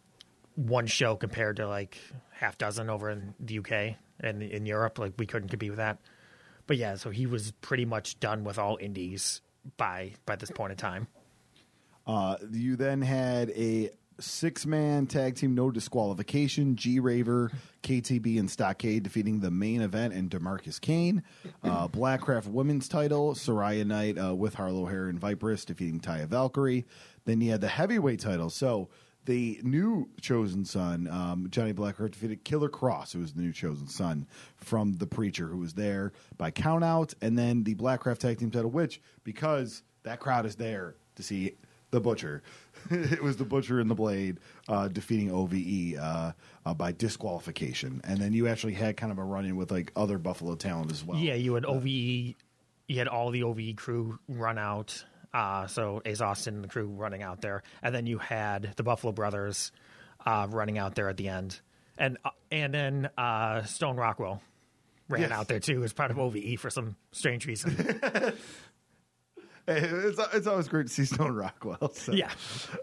one show compared to like half dozen over in the UK and in Europe. Like we couldn't compete with that. But yeah, so he was pretty much done with all indies by by this point in time. Uh, you then had a six man tag team, no disqualification. G Raver, KTB, and Stockade defeating the main event and Demarcus Kane. Uh, Blackcraft women's title, Saraya Knight uh, with Harlow Hair and Viperous defeating Taya Valkyrie. Then you had the heavyweight title. So the new chosen son, um, Johnny Blackheart, defeated Killer Kross, who was the new chosen son from the preacher who was there by countout. And then the Blackcraft tag team title, which, because that crowd is there to see the butcher. it was the butcher and the blade uh, defeating OVE uh, uh, by disqualification, and then you actually had kind of a run in with like other Buffalo talent as well. Yeah, you had OVE, you had all the OVE crew run out. Uh, so Ace Austin and the crew running out there, and then you had the Buffalo Brothers uh, running out there at the end, and uh, and then uh, Stone Rockwell ran Yes. out there too as part of OVE for some strange reason. Hey, it's it's always great to see Stone Rockwell. So. yeah,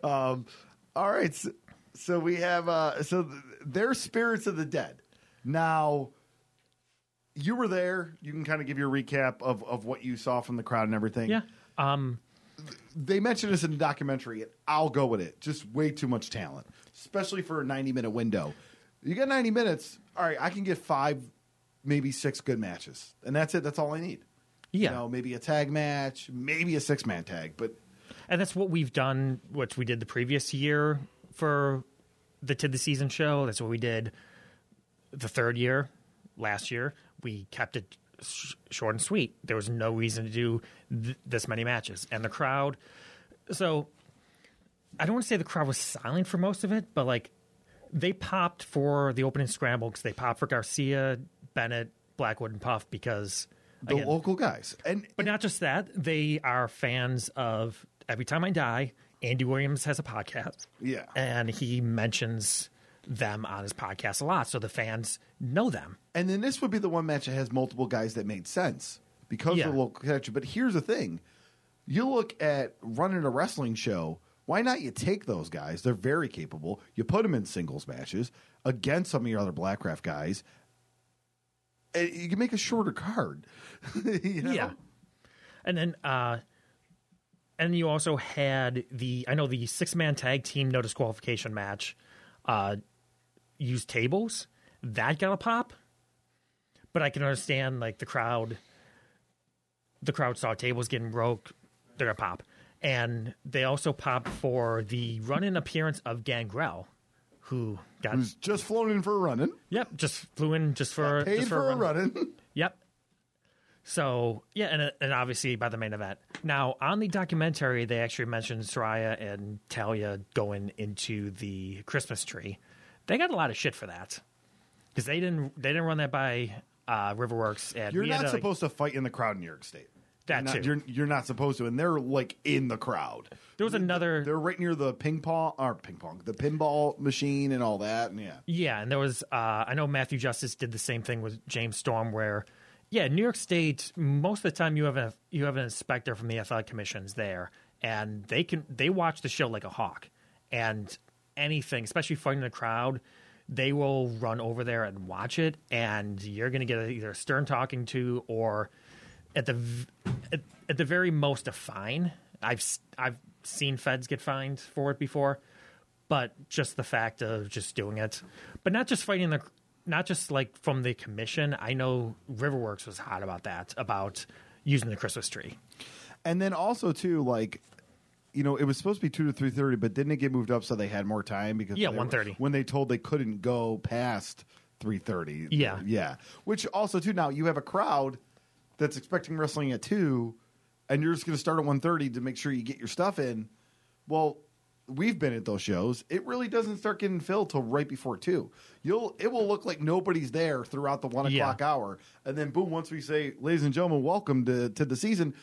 Um, all right. So, so we have uh, so th- they're spirits of the dead. Now, you were there. You can kind of give your recap of of what you saw from the crowd and everything. yeah. Um, they mentioned this in the documentary, and I'll go with it. Just way too much talent, especially for a 90 minute window. You got 90 minutes. All right, I can get five, maybe six good matches, and that's it. That's all I need. Yeah. You know, maybe a tag match, maybe a six man tag, but and that's what we've done which we did the previous year for the Tid the Season show that's what we did the third year last year we kept it sh- short and sweet there was no reason to do th- this many matches and the crowd so i don't want to say the crowd was silent for most of it but like they popped for the opening scramble because they popped for garcia bennett blackwood and puff because the again, local guys. And but not just that, they are fans of Every Time I Die. Andy Williams has a podcast. Yeah. And he mentions them on his podcast a lot. So the fans know them. And then this would be the one match that has multiple guys that made sense because Yeah. of the local connection. But here's the thing: you look at running a wrestling show. Why not you take those guys? They're very capable. You put them in singles matches against some of your other Blackcraft guys. And you can make a shorter card. you know? Yeah. And then uh and you also had the I know the six man tag team no disqualification match uh used tables. That got a pop. But I can understand like the crowd the crowd saw tables getting broke, they're gonna pop. And they also popped for the run in appearance of Gangrel, who got Who's just flown in for a running, Yep, just flew in just for paid just for, a run. running. Yep. So yeah, and and obviously by the main event. Now on the documentary, they actually mentioned Saraya and Taya going into the Christmas tree. They got a lot of shit for that because they didn't they didn't run that by uh, Riverworks. And You're not to, like- supposed to fight in the crowd in New York State. That you're not, too. You're, you're not supposed to, and they're like in the crowd. There was another. They're right near the ping pong or ping pong, the pinball machine and all that. And yeah, Yeah, and there was uh, I know Matthew Justice did the same thing with James Storm, where yeah, New York State most of the time you have a you have an inspector from the athletic commissions there, and they can they watch the show like a hawk, and anything, especially fighting the crowd, they will run over there and watch it, and you're going to get either stern talking to or at the at, at the very most a fine. I've I've seen feds get fined for it before, but just the fact of just doing it, but not just fighting the, not just like from the commission. I know Riverworks was hot about that, about using the Christmas tree. and then also too, like you know, it was supposed to be two to three thirty, but didn't it get moved up so they had more time because Yeah, were- 1:30. when they told they couldn't go past three thirty. Yeah. yeah. Which also too now you have a crowd that's expecting wrestling at two, and you're just going to start at one thirty to make sure you get your stuff in. Well, we've been at those shows. It really doesn't start getting filled till right before two. You'll it will look like nobody's there throughout the one Yeah. o'clock hour, and then boom, once we say, "Ladies and gentlemen, welcome to Tid the Season."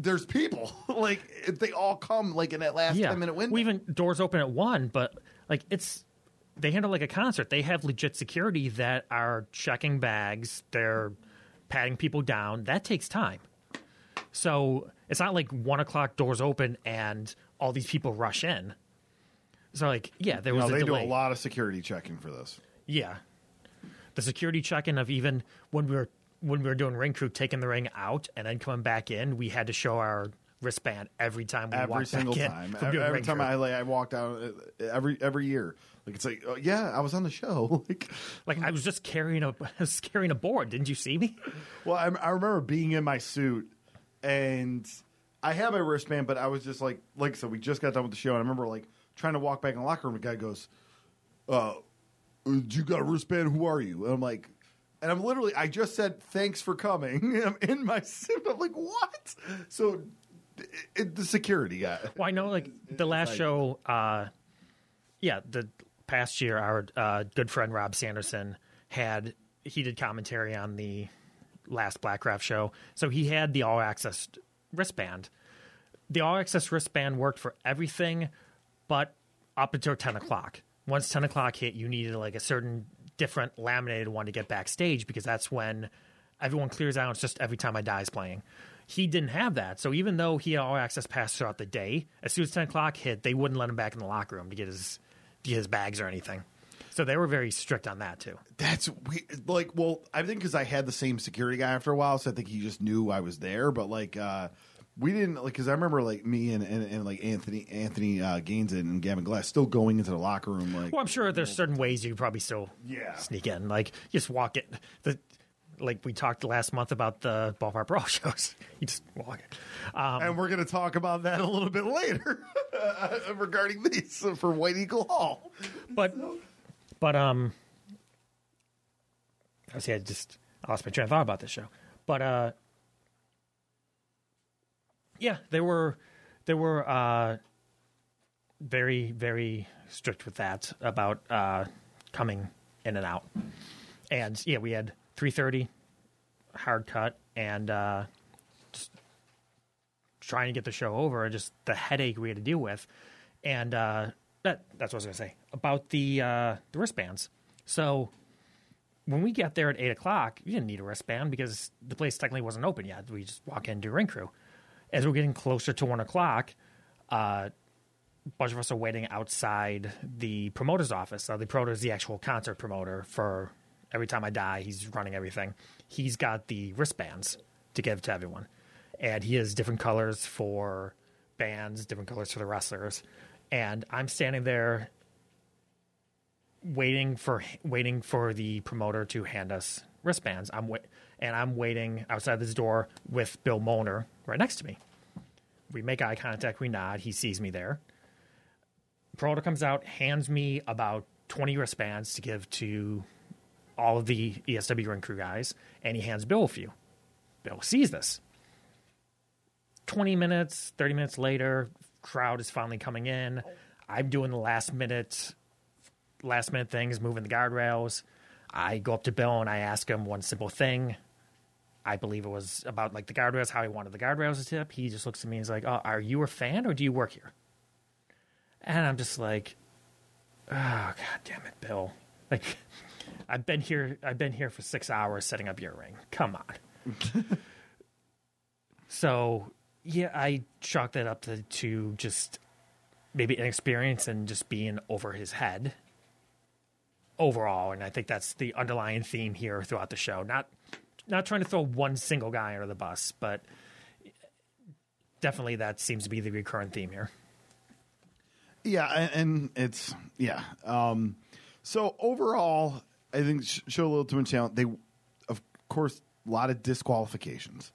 There's people like they all come like in that last yeah, ten minute window. we even doors open at one, but like it's they handle like a concert. They have legit security that are checking bags. They're patting people down. That takes time. So it's not like one o'clock doors open and all these people rush in. So like yeah, there was a they delay. do a lot of security checking for this. Yeah, the security check-in of even when we were when we were doing ring crew, taking the ring out and then coming back in, we had to show our wristband every time we Every walked single back in time, from every, every time crew. I like, I walked out uh, every every year. Like it's like, oh, yeah, I was on the show. like, Like I was just carrying a I was carrying a board. Didn't you see me? Well, I, I remember being in my suit, and I had my wristband, but I was just like, like so. We just got done with the show, and I remember like trying to walk back in the locker room. The guy goes, "Uh, you got a wristband? Who are you?" And I'm like, and I'm literally, I just said thanks for coming. I'm in my suit. I'm like, what? So, it, it, the security guy. Well, I know like the last like- show. uh Yeah, the past year, our uh, good friend Rob Sanderson had he did commentary on the last Blackcraft show, so he had the all access wristband. The all access wristband worked for everything, but up until ten o'clock. Once ten o'clock hit, you needed like a certain different laminated one to get backstage because that's when everyone clears out. It's just every time I die is playing. He didn't have that, so even though he had all access pass throughout the day, as soon as ten o'clock hit, they wouldn't let him back in the locker room to get his to get his bags or anything. So they were very strict on that too. That's we like. Well, I think because I had the same security guy after a while, so I think he just knew I was there. But like, uh we didn't like because I remember like me and, and, and like Anthony Anthony uh, Gaines and Gavin Glass still going into the locker room. Like, Well, I'm sure there's certain ways you could probably still Yeah. sneak in, like just walk it. The like we talked last month about the ballpark brawl shows. You just walk it. Um, and we're going to talk about that a little bit later regarding these for White Eagle Hall. but but um, I see. I just I lost my train of thought about this show, but uh, yeah, they were they were uh very very strict with that about uh coming in and out, and yeah, we had three thirty hard cut and uh trying to get the show over and just the headache we had to deal with and uh that that's what I was gonna say about the uh the wristbands. So when we got there at eight o'clock, you didn't need a wristband because the place technically wasn't open yet. We just walk in do ring crew. As we're getting closer to one o'clock, uh, a bunch of us are waiting outside the promoter's office. Uh, the promoter is the actual concert promoter for Every Time I Die. He's running everything. He's got the wristbands to give to everyone, and he has different colors for bands, different colors for the wrestlers. And I'm standing there waiting for waiting for the promoter to hand us wristbands. I'm and I'm waiting outside this door with Bill Molnar right next to me. We make eye contact. We nod. He sees me there. Promoter comes out, hands me about 20 wristbands to give to all of the ESW ring crew guys, and he hands Bill a few. Bill sees this. 20 minutes, 30 minutes later, crowd is finally coming in. I'm doing the last minute last minute things, moving the guardrails. I go up to Bill and I ask him one simple thing. I believe it was about like the guardrails, how he wanted the guardrails to tip. He just looks at me and is like, oh, "Are you a fan or do you work here?" And I'm just like, "Oh god damn it, Bill! Like, I've been here. I've been here for six hours setting up your ring. Come on." so yeah, I chalked that up to, to just maybe inexperience and just being over his head overall. And I think that's the underlying theme here throughout the show. Not not trying to throw one single guy under the bus, but definitely that seems to be the recurrent theme here. Yeah, and, it's yeah. Um, so overall, I think show a little too much talent. They, of course, a lot of disqualifications,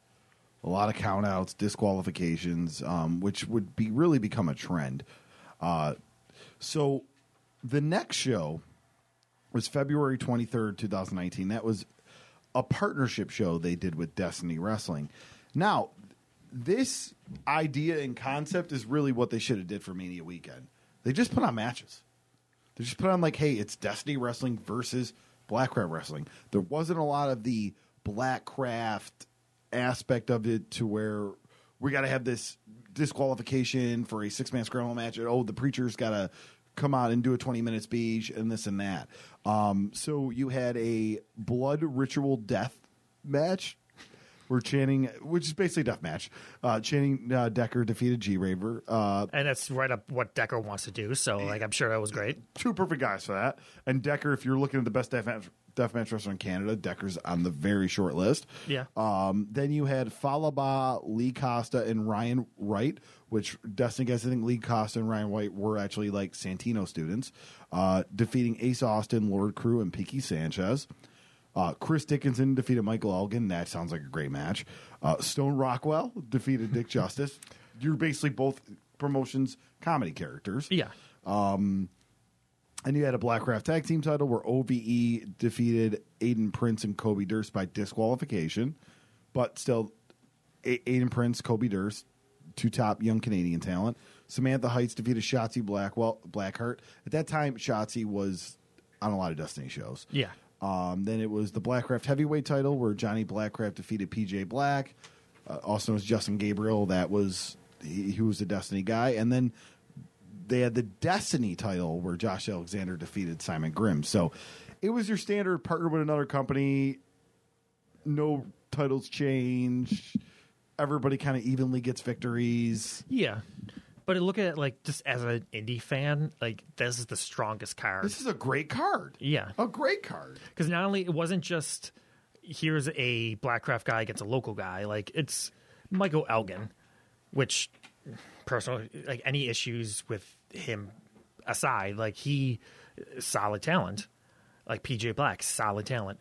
a lot of countouts, disqualifications, um, which would be really become a trend. Uh, so the next show was February twenty third, two thousand nineteen. That was a partnership show they did with Destiny Wrestling. Now, this idea and concept is really what they should have did for Mania weekend. They just put on matches. They just put on like, hey, it's Destiny Wrestling versus Blackcraft Wrestling. There wasn't a lot of the Blackcraft aspect of it to where we got to have this disqualification for a six man scramble match. Oh, the preacher's got to come out and do a 20 minute speech and this and that. Um, so you had a blood ritual death match where Channing, which is basically a death match, uh, Channing uh, Decker defeated G Raver. Uh, And that's right up what Decker wants to do. So, like, I'm sure that was great. two perfect guys for that. And Decker, if you're looking at the best death match, death match wrestler in Canada, Decker's on the very short list. Yeah. Um, then you had Falaba, Lee Costa, and Ryan Wright, which I think Lee Costa and Ryan White were actually like Santino students, uh, defeating Ace Austin, Lord Crew, and Pinky Sanchez. Uh, Chris Dickinson defeated Michael Elgin. That sounds like a great match. Uh, Stone Rockwell defeated Dick Justice. You're basically both promotions comedy characters. Yeah. And you had a Blackcraft tag team title where OVE defeated Aiden Prince and Kobe Durst by disqualification. But still, A- Aiden Prince, Kobe Durst, two top young Canadian talent. Samantha Heights defeated Shotzi Blackwell, Blackheart. At that time, Shotzi was on a lot of Destiny shows. Yeah. Um, then it was the Blackcraft heavyweight title where Johnny Blackcraft defeated PJ Black. Uh, also known as Justin Gabriel. That was he, he was the Destiny guy. And then they had the Destiny title where Josh Alexander defeated Simon Grimm. So it was your standard partner with another company. No titles change. Everybody kind of evenly gets victories. Yeah. But look at it like just as an indie fan, like this is the strongest card. This is a great card. Yeah. A great card. Because not only it wasn't just here's a Blackcraft guy against a local guy, like it's Michael Elgin, which personal like any issues with him aside, like he solid talent. Like PJ Black, solid talent.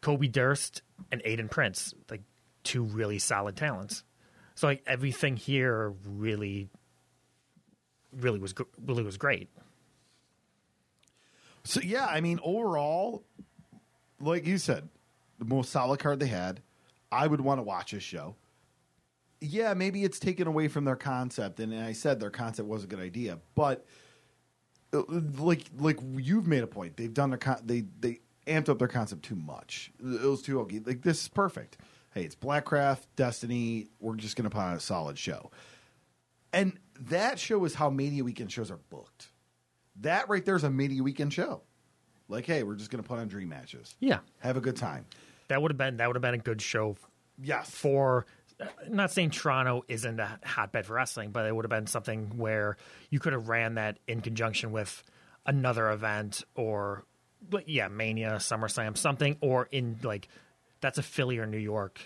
Kobe Durst and Aiden Prince, like two really solid talents. So like everything here really really was really was great. So yeah, I mean, overall, like you said, the most solid card they had. I would want to watch this show. Yeah, maybe it's taken away from their concept, and I said their concept was a good idea, but uh, like like you've made a point, they've done their con- they they amped up their concept too much. It was too okay. Like this is perfect. Hey, it's Blackcraft, Destiny. We're just gonna put on a solid show, and that show is how Mania Weekend shows are booked. That right there is a Mania Weekend show. Like, hey, we're just gonna put on dream matches. Yeah. Have a good time. That would have been that would have been a good show Yes. for uh, not saying Toronto isn't a hotbed for wrestling, but it would have been something where you could have ran that in conjunction with another event or yeah, Mania, SummerSlam, something or in like that's a Philly or New York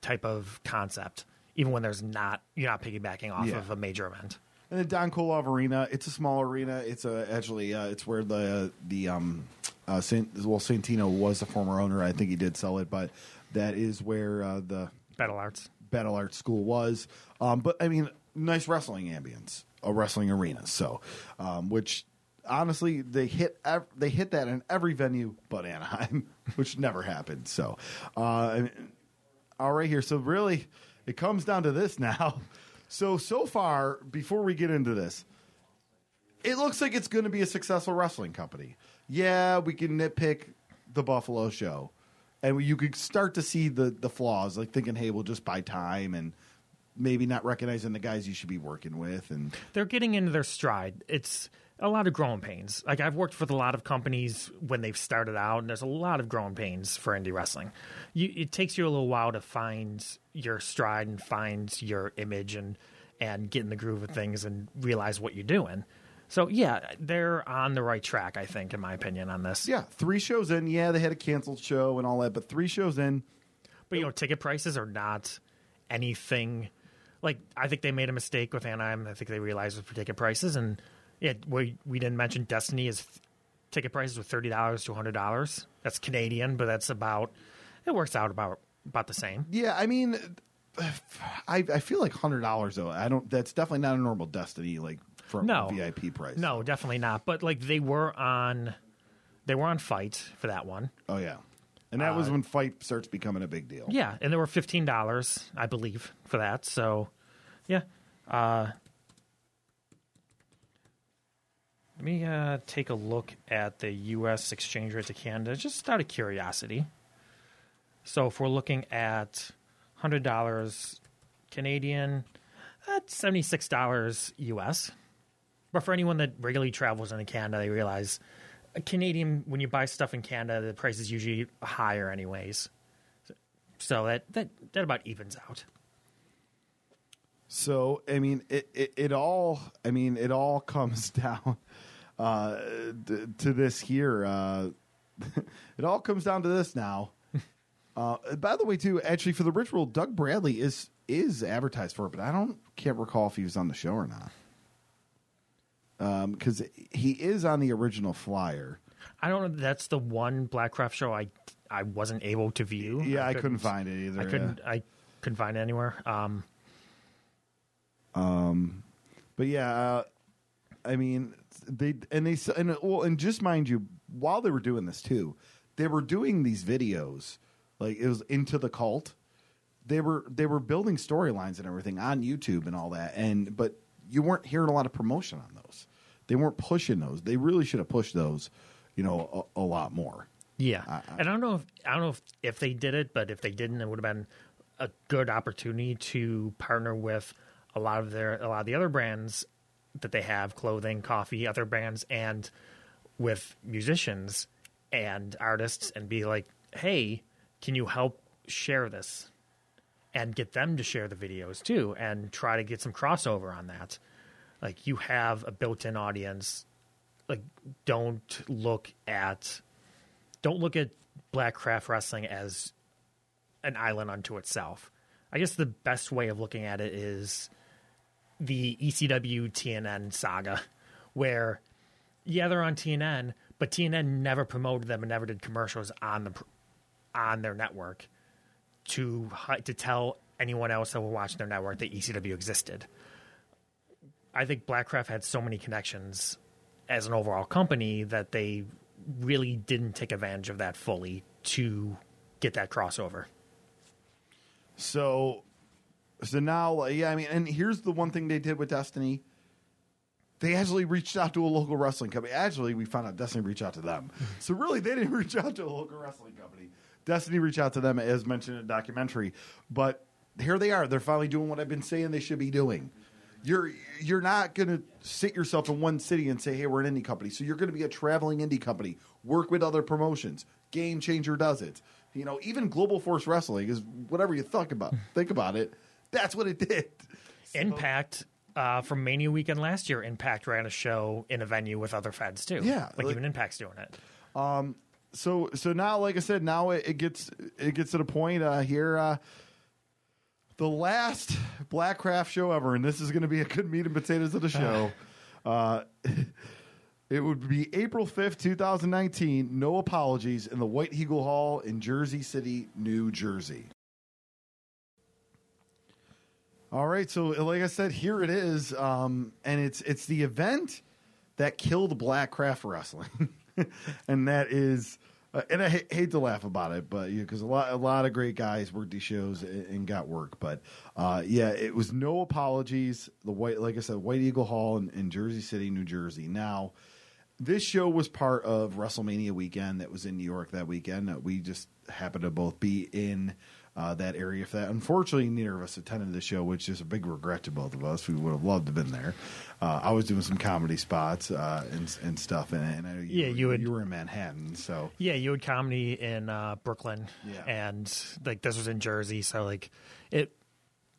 type of concept. Even when there's not you're not piggybacking off Yeah. of a major event. And the Don Kolov Arena, it's a small arena. It's a actually uh, it's where the the um uh Saint, well Santino was the former owner. I think he did sell it, but that is where uh, the Battle Arts. Battle Arts School was. Um, but I mean, nice wrestling ambience, a wrestling arena. So, um, which honestly, they hit ev- they hit that in every venue but Anaheim, which never happened. So, uh, all right here. So really, it comes down to this now. So so far, before we get into this, it looks like it's going to be a successful wrestling company. Yeah, we can nitpick the Buffalo show, and you could start to see the the flaws, like thinking, "Hey, we'll just buy time," and maybe not recognizing the guys you should be working with, and they're getting into their stride. It's a lot of growing pains. Like I've worked with a lot of companies when they've started out, and there's a lot of growing pains for indie wrestling. You, it takes you a little while to find your stride and find your image and and get in the groove of things and realize what you're doing. So yeah, they're on the right track, I think, in my opinion, on this. yeah, three shows in. Yeah, they had a canceled show and all that, but three shows in. But you know, ticket prices are not anything. Like I think they made a mistake with Anaheim. I think they realized with ticket prices, and yeah, we we didn't mention Destiny is ticket prices were thirty dollars to hundred dollars. That's Canadian, but that's about it works out about about the same. Yeah, I mean, I I feel like hundred dollars though. I don't. That's definitely not a normal Destiny like for No a VIP price. No, definitely not. But like they were on, they were on FITE for that one. Oh yeah, and that was when FITE starts becoming a big deal. Yeah, and there were fifteen dollars, I believe, for that. So, yeah. Uh, let me uh, take a look at the U.S. exchange rate to Canada, just out of curiosity. So, if we're looking at hundred dollars Canadian, that's seventy six dollars U.S. But for anyone that regularly travels into Canada, they realize Canadian when you buy stuff in Canada, the price is usually higher, anyways. So that that that about evens out. So I mean, it, it it all. I mean, it all comes down uh, d- to this here. Uh, it all comes down to this now. Uh, by the way, too, actually, for the ritual, Doug Bradley is is advertised for it, but I don't can't recall if he was on the show or not. Because he is on the original flyer. I don't know. That's the one Blackcraft show I I wasn't able to view. Yeah, I couldn't find it either. I couldn't. I couldn't find it anywhere. Um, But yeah, uh, I mean, they and they and well, and just mind you, while they were doing this too, they were doing these videos like it was into the cult. They were they were building storylines and everything on YouTube and all that, and but you weren't hearing a lot of promotion on those. They weren't pushing those. They really should have pushed those, you know, a, a lot more. yeah, I- I- and I don't know if I don't know if, if they did it, but if they didn't, it would have been a good opportunity to partner with a lot of their a lot of the other brands that they have, clothing, coffee, other brands, and with musicians and artists, and be like, hey, can you help share this? and get them to share the videos too and try to get some crossover on that. Like you have a built-in audience. Like don't look at don't look at Blackcraft Wrestling as an island unto itself. I guess the best way of looking at it is the ECW TNN saga, where yeah they're on TNN, but TNN never promoted them and never did commercials on the on their network to to tell anyone else that were watching their network that ECW existed. I think Blackcraft had so many connections as an overall company that they really didn't take advantage of that fully to get that crossover. So, so now, yeah, I mean, and here's the one thing they did with Destiny. They actually reached out to a local wrestling company. Actually, we found out Destiny reached out to them. So really, they didn't reach out to a local wrestling company. Destiny reached out to them, as mentioned in the documentary. But here they are. They're finally doing what I've been saying they should be doing. You're you're not going to sit yourself in one city and say, "Hey, we're an indie company." So you're going to be a traveling indie company. Work with other promotions. Game Changer does it. You know, even Global Force Wrestling is whatever you think about. think about it. That's what it did. Impact uh, from Mania weekend last year, Impact ran a show in a venue with other feds too. Yeah, like, like- even Impact's doing it. Um, so so now like i said now it, it gets it gets to the point uh here uh the last blackcraft show ever and this is going to be a good meat and potatoes of the show uh it would be april 5th 2019 no apologies in the white eagle hall in jersey city new jersey all right so like i said here it is um and it's it's the event that killed black craft wrestling and that is Uh, and I ha- hate to laugh about it, but because a lot a lot of great guys worked these shows and, and got work, but uh, yeah, it was no apologies. The white, like I said, White Eagle Hall in, in Jersey City, New Jersey. Now, this show was part of WrestleMania weekend that was in New York that weekend. We just happened to both be in uh, that area for that. Unfortunately, neither of us attended the show, which is a big regret to both of us. We would have loved to have been there. Uh, I was doing some comedy spots uh, and, and stuff, and, and I you, Yeah, you would- you were in Manhattan, so Yeah, you had comedy in uh, Brooklyn, Yeah. and like this was in Jersey, so like it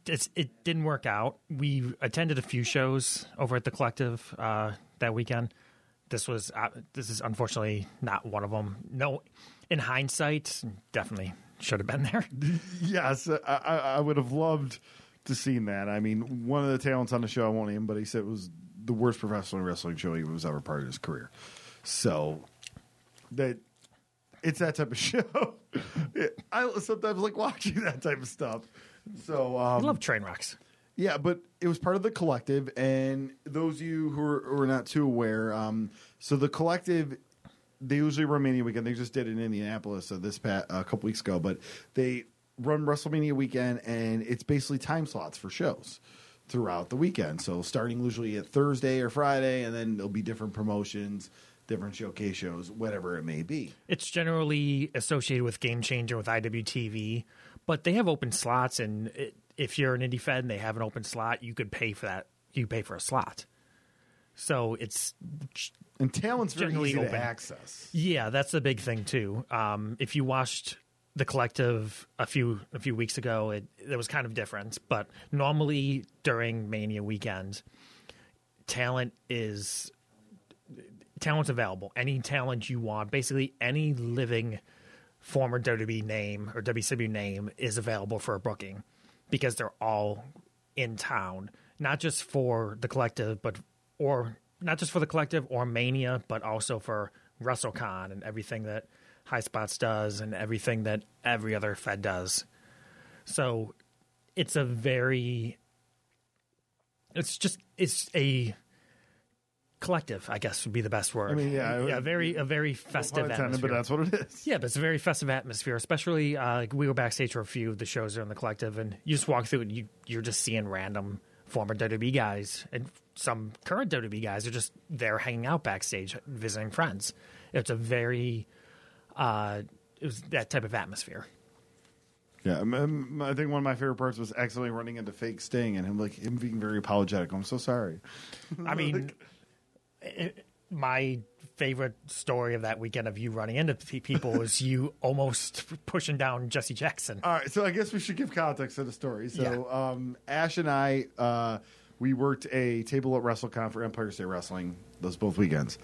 it's, it didn't work out. We attended a few shows over at the Collective uh, that weekend. This was uh, this is unfortunately not one of them. No, in hindsight, definitely should have been there. yes, I, I, I would have loved to seen that. I mean, one of the talents on the show, I won't name, but he said it was the worst professional wrestling show he was ever part of his career. So that it's that type of show. I sometimes like watching that type of stuff. So I um, love train wrecks. yeah, but it was part of the collective, and those of you who are, who are not too aware, um, so the collective, they usually run Mania weekend. They just did it in Indianapolis uh, this pat, a couple weeks ago, but they run WrestleMania weekend, and it's basically time slots for shows throughout the weekend. So starting usually at Thursday or Friday, and then there'll be different promotions, different showcase shows, whatever it may be. It's generally associated with Game Changer with IWTV, but they have open slots, and it, if you're an indie fed and they have an open slot, you could pay for that. You pay for a slot. So it's And talent's very Generally easy to open. access. yeah, that's the big thing too. Um, if you watched the collective a few a few weeks ago, it it was kind of different. But normally during Mania weekend, talent is talent's available. Any talent you want, basically any living former WWE name or WCW name is available for a booking because they're all in town, not just for the collective, but or not just for the collective or Mania, but also for WrestleCon and everything that High Spots does and everything that every other Fed does. So it's a very it's just it's a collective, I guess would be the best word. I mean, yeah, yeah, very a very festive atmosphere. but that's what it is. Yeah, but it's a very festive atmosphere, especially uh, like we were backstage for a few of the shows there in the collective, and you just walk through and you you're just seeing random former WWE guys and some current WWE guys are just there hanging out backstage, visiting friends. It's a very uh, it was that type of atmosphere. Yeah, um, I think one of my favorite parts was accidentally running into fake Sting and him like him being very apologetic. I'm so sorry. I mean, it, my favorite story of that weekend of you running into people was you almost pushing down Jesse Jackson. All right, so I guess we should give context to the story. So um, Ash and I, uh, we worked a table at WrestleCon for Empire State Wrestling. Those both weekends,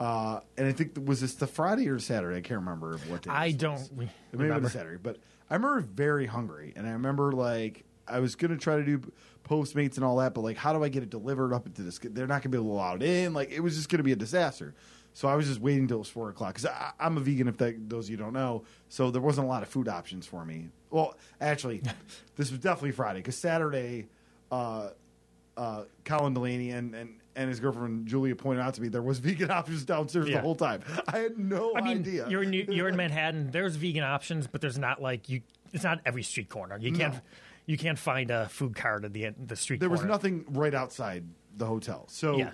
uh, and I think was this the Friday or Saturday? I can't remember what day. I don't was. re- It remember. been Saturday, but I remember very hungry, and I remember like I was gonna try to do Postmates and all that, but like, how do I get it delivered up into this? They're not gonna be able to allow it in. Like, it was just gonna be a disaster. So I was just waiting till it was four o'clock because I'm a vegan. If that, those of you don't know, so there wasn't a lot of food options for me. Well, actually, this was definitely Friday because Saturday, uh, uh, Colin Delaney and, and and his girlfriend Julia pointed out to me there was vegan options downstairs the whole time. I had no I mean, idea. you're in New- you're in Manhattan. There's vegan options, but there's not like you. It's not every street corner. You can't No. you can't find a food cart at the end, the street. there was nothing right outside the hotel. So Yeah.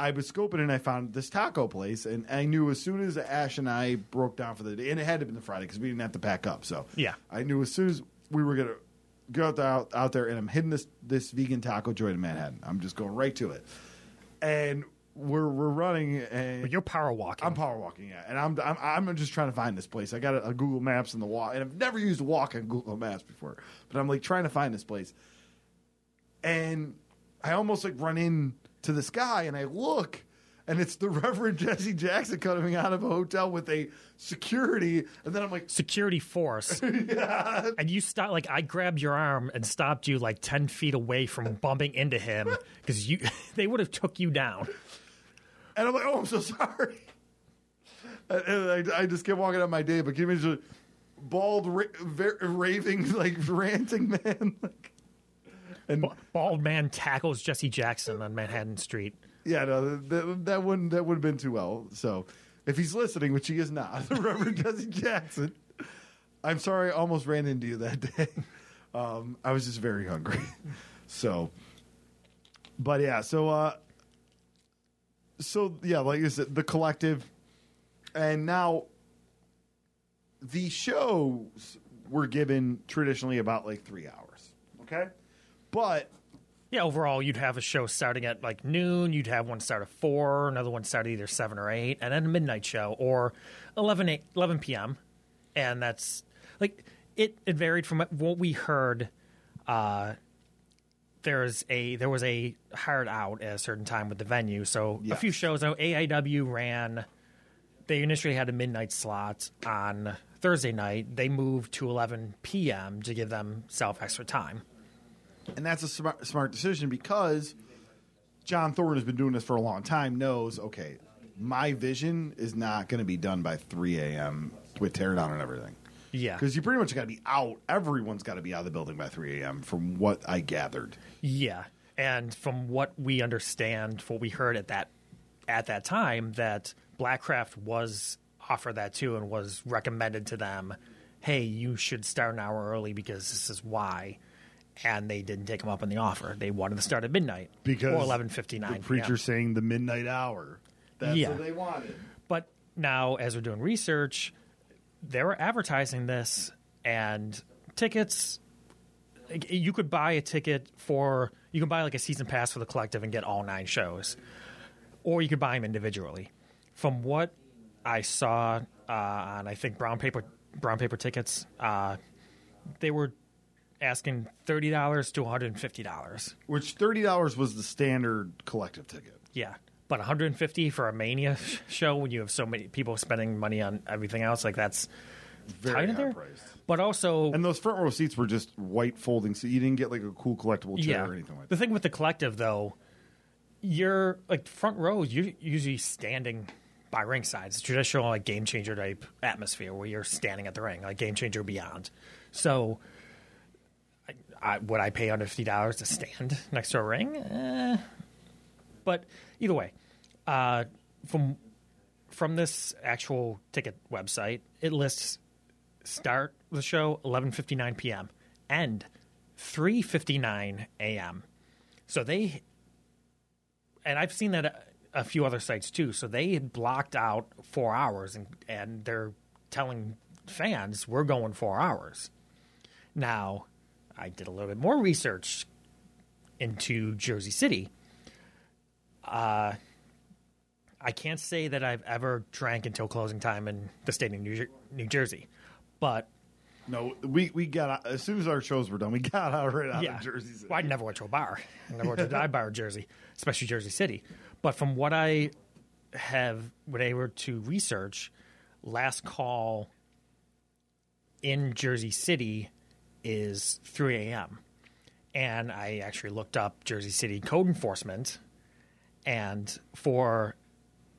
I was scoping and I found this taco place, and I knew as soon as Ash and I broke down for the day, and it had to be the Friday because we didn't have to pack up. So Yeah. I knew as soon as we were gonna go out there, out, out there, and I'm hitting this this vegan taco joint in Manhattan. I'm just going right to it, and we're we're running, and But you're power walking. I'm power walking, yeah, and I'm, I'm I'm just trying to find this place. I got a, a Google Maps in the walk, and I've never used walk on Google Maps before, but I'm like trying to find this place, and I almost like run in to the sky, and I look, and it's the Reverend Jesse Jackson coming out of a hotel with a security, and then I'm like, security force. And you stop like I grabbed your arm and stopped you like ten feet away from bumping into him because you they would have took you down. and I'm like, oh, I'm so sorry, and, I, I just kept walking on my day, but can you imagine a bald, ra- raving, like ranting man, like. And Bald man tackles Jesse Jackson on Manhattan Street. Yeah, no, that, that wouldn't that would have been too well. So if he's listening, which he is not, the Reverend Jesse Jackson. I'm sorry, I almost ran into you that day. Um, I was just very hungry. So, but yeah, so uh, so yeah, like I said, the collective, and now the shows were given traditionally about like three hours. Okay, but Yeah, overall, you'd have a show starting at like noon. You'd have one start at four, another one start at either seven or eight, and then a midnight show or 11, 8, 11 p.m. And that's like it. It varied from what we heard. Uh, there's a there was a hired out at a certain time with the venue, so a few shows. Now AIW ran. They initially had a midnight slot on Thursday night. They moved to 11 p.m. to give themselves extra time. And that's a smart, smart decision because John Thorne has been doing this for a long time. Knows okay, my vision is not going to be done by 3 a.m. with teardown and everything. Yeah, Because you pretty much got to be out. Everyone's got to be out of the building by 3 a.m. From what I gathered. Yeah, and from what we understand, what we heard at that at that time, that Blackcraft was offered that too, and was recommended to them. Hey, you should start an hour early because this is why. And they didn't take them up on the offer. They wanted to start at midnight Because or eleven fifty nine. the preacher saying the midnight hour. That's Yeah. what they wanted. But now, as we're doing research, they were advertising this, and tickets. You could buy a ticket for. You can buy like a season pass for the collective and get all nine shows, or you could buy them individually. From what I saw uh, on, I think brown paper brown paper tickets, uh, they were asking thirty dollars to one hundred and fifty dollars. Which thirty dollars was the standard collective ticket. Yeah, but 150 for a Mania show when you have so many people spending money on everything else, like that's Very high there. priced. But also, And those front row seats were just white folding, so you didn't get like a cool collectible chair yeah, or anything like that. the thing with the collective though, you're like front rows. You're usually standing by ringside. It's traditional like game changer type atmosphere where you're standing at the ring, like game changer beyond. So. I, would I pay under fifty dollars to stand next to a ring? Eh. But either way, uh, from from this actual ticket website, it lists start the show 11:59 p.m. end 3:59 a.m. So they and I've seen that a, a few other sites too. So they had blocked out 4 hours and and they're telling fans we're going 4 hours. Now, I did a little bit more research into Jersey City. Uh I can't say that I've ever drank until closing time in the state of New, Jer- New Jersey, but No, we we got out, as soon as our shows were done, we got out right out yeah, of Jersey City. Well, I never went to a bar. I never went to a dive bar in Jersey, especially Jersey City. But from what I have been able to research, last call in Jersey City is 3 a.m. And I actually looked up Jersey City code enforcement, and for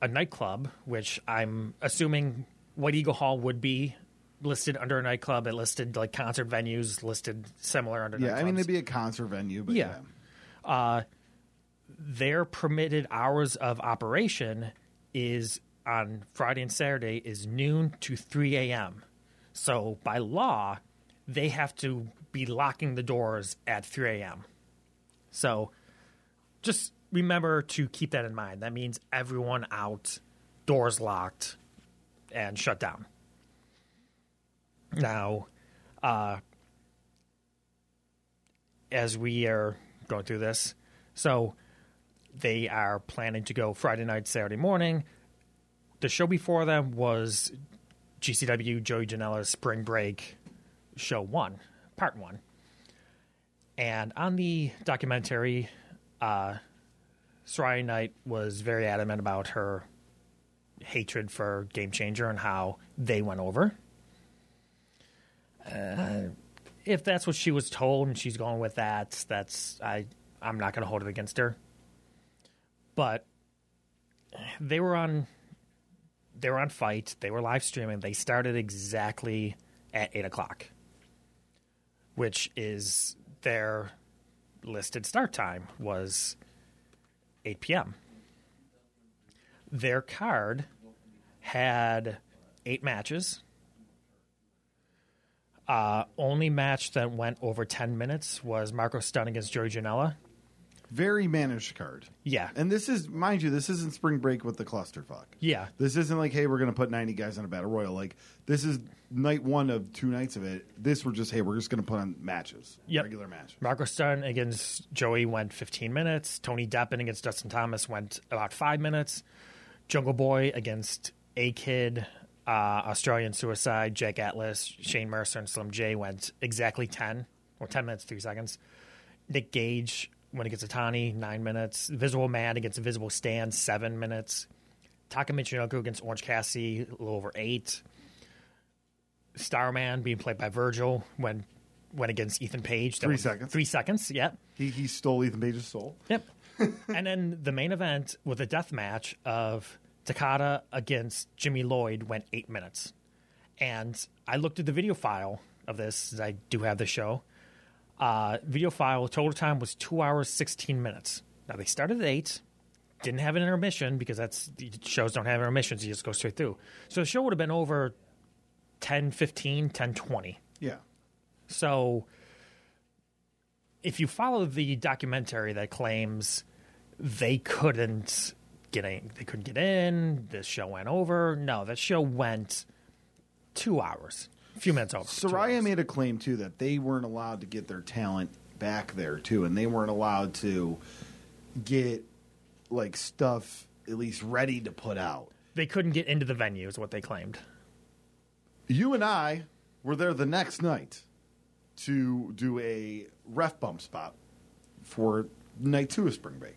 a nightclub, which I'm assuming White Eagle Hall would be listed under a nightclub. It listed like concert venues listed similar under yeah, I mean nightclubs. it'd be a concert venue, but yeah. Yeah. Uh, their permitted hours of operation is on Friday and Saturday is noon to 3 a.m. So by law, they have to be locking the doors at 3 a.m. So just remember to keep that in mind. That means everyone out, doors locked, and shut down. Now, uh, as we are going through this, so they are planning to go Friday night, Saturday morning. The show before them was GCW Joey Janela's Spring Break Show One, Part One, and on the documentary, uh, Saraya Knight was very adamant about her hatred for Game Changer and how they went over. Uh, if that's what she was told and she's going with that, that's I I'm not going to hold it against her. But they were on they were on FITE. They were live streaming. They started exactly at eight o'clock, which is their listed start time was eight p.m. Their card had eight matches. Uh, only match that went over 10 minutes was Marko Stunt against Joey Janela. Very managed card. Yeah. And this is, mind you, this isn't spring break with the clusterfuck. Yeah. This isn't like, hey, we're going to put 90 guys on a battle royal. Like, this is night one of two nights of it. This, we're just, hey, we're just going to put on matches. Yep. Regular matches. Marko Stunt against Joey went 15 minutes. Tony Deppen against Dustin Thomas went about five minutes. Jungle Boy against A Kid, uh, Australian Suicide, Jake Atlas, Shane Mercer, and Slim J went exactly 10 or 10 minutes, three seconds. Nick Gage went against Atani, nine minutes. Visible Man against Invisible Stan, seven minutes. Taka Michinoku against Orange Cassidy, a little over eight. Starman being played by Virgil went went against Ethan Page. That Three seconds. Three seconds. Yep. He, he stole Ethan Page's soul. Yep. and then the main event with a death match of Takeda against Jimmy Lloyd went eight minutes. And I looked at the video file of this, I do have the show. Uh, video file total time was two hours sixteen minutes. Now they started at eight, didn't have an intermission because that's the shows don't have intermissions. You just go straight through. So the show would have been over 10, 15, 10, 20. Yeah. So, if you follow the documentary that claims they couldn't get in, they couldn't get in, this show went over. No, that show went two hours, a few minutes over. Saraya made a claim too that they weren't allowed to get their talent back there too, and they weren't allowed to get like stuff at least ready to put out. they couldn't get into the venue, is what they claimed. You and I were there the next night to do a ref bump spot for night two of spring break.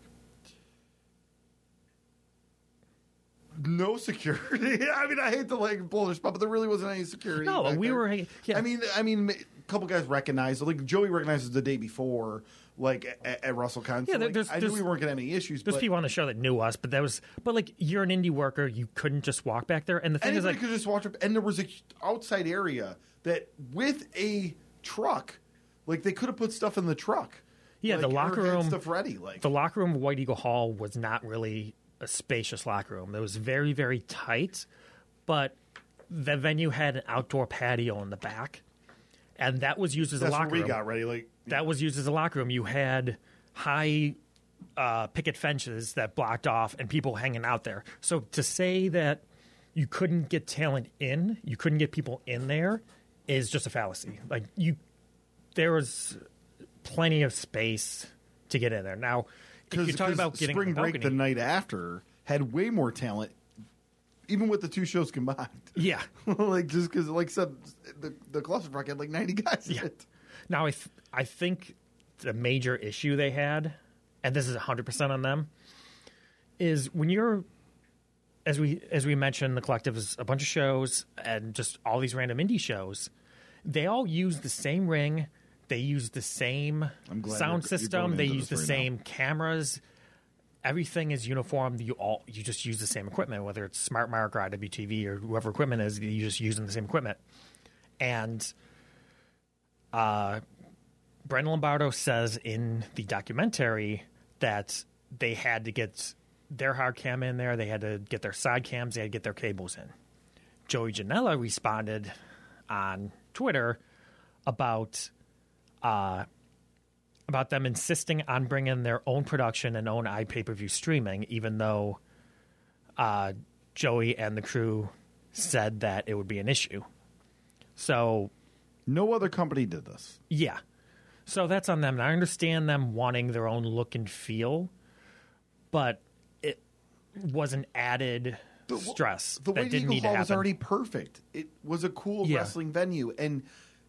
No security. I mean, I hate to like blow their spot, but there really wasn't any security. No, back we there. were- yeah. I mean, I mean, a couple guys recognized. Like Joey recognizes the day before, like at, at. So, Yeah, like, there's- I knew there's- we weren't gonna have any issues. There's but people on the show that knew us, but that was, but like you're an indie worker, you couldn't just walk back there. And the thing is, like, could just walk up, and there was a outside area that with a truck, like they could have put stuff in the truck. Yeah, Like, the locker room- stuff ready. Like the locker room White Eagle Hall was not really a spacious locker room. It was very, very tight, but the venue had an outdoor patio in the back, and that was used as that's a locker we room. got ready. Like That was used as a locker room. You had high uh, picket fences that blocked off and people hanging out there. So to say that you couldn't get talent in, you couldn't get people in there, is just a fallacy. Like you, there was plenty of space to get in there. Now, because you're talking about getting spring break the night after had way more talent, even with the two shows combined. yeah. like just because, like I said, the the clusterfuck had like ninety guys. in Yeah. it. Now, I, th- I think the major issue they had, and this is 100% on them, is when you're, as we as we mentioned, the collective is a bunch of shows and just all these random indie shows. They all use the same ring. They use the same sound you're- you're system. They use the right now. same cameras. Everything is uniform. You all you just use the same equipment, whether it's Smart Mark or IWTV or whoever equipment is. You just using the same equipment, and uh, Brendan Lombardo says in the documentary that they had to get their hard cam in there, they had to get their side cams, they had to get their cables in. Joey Janela responded on Twitter about uh, about them insisting on bringing their own production and own iPay per view streaming, even though uh, Joey and the crew said that it would be an issue. So No other company did this. yeah. So that's on them. And I understand them wanting their own look and feel, but it was an added wh- stress The that White didn't Eagle need to Hall happen. was already perfect. It was a cool Yeah. wrestling venue, and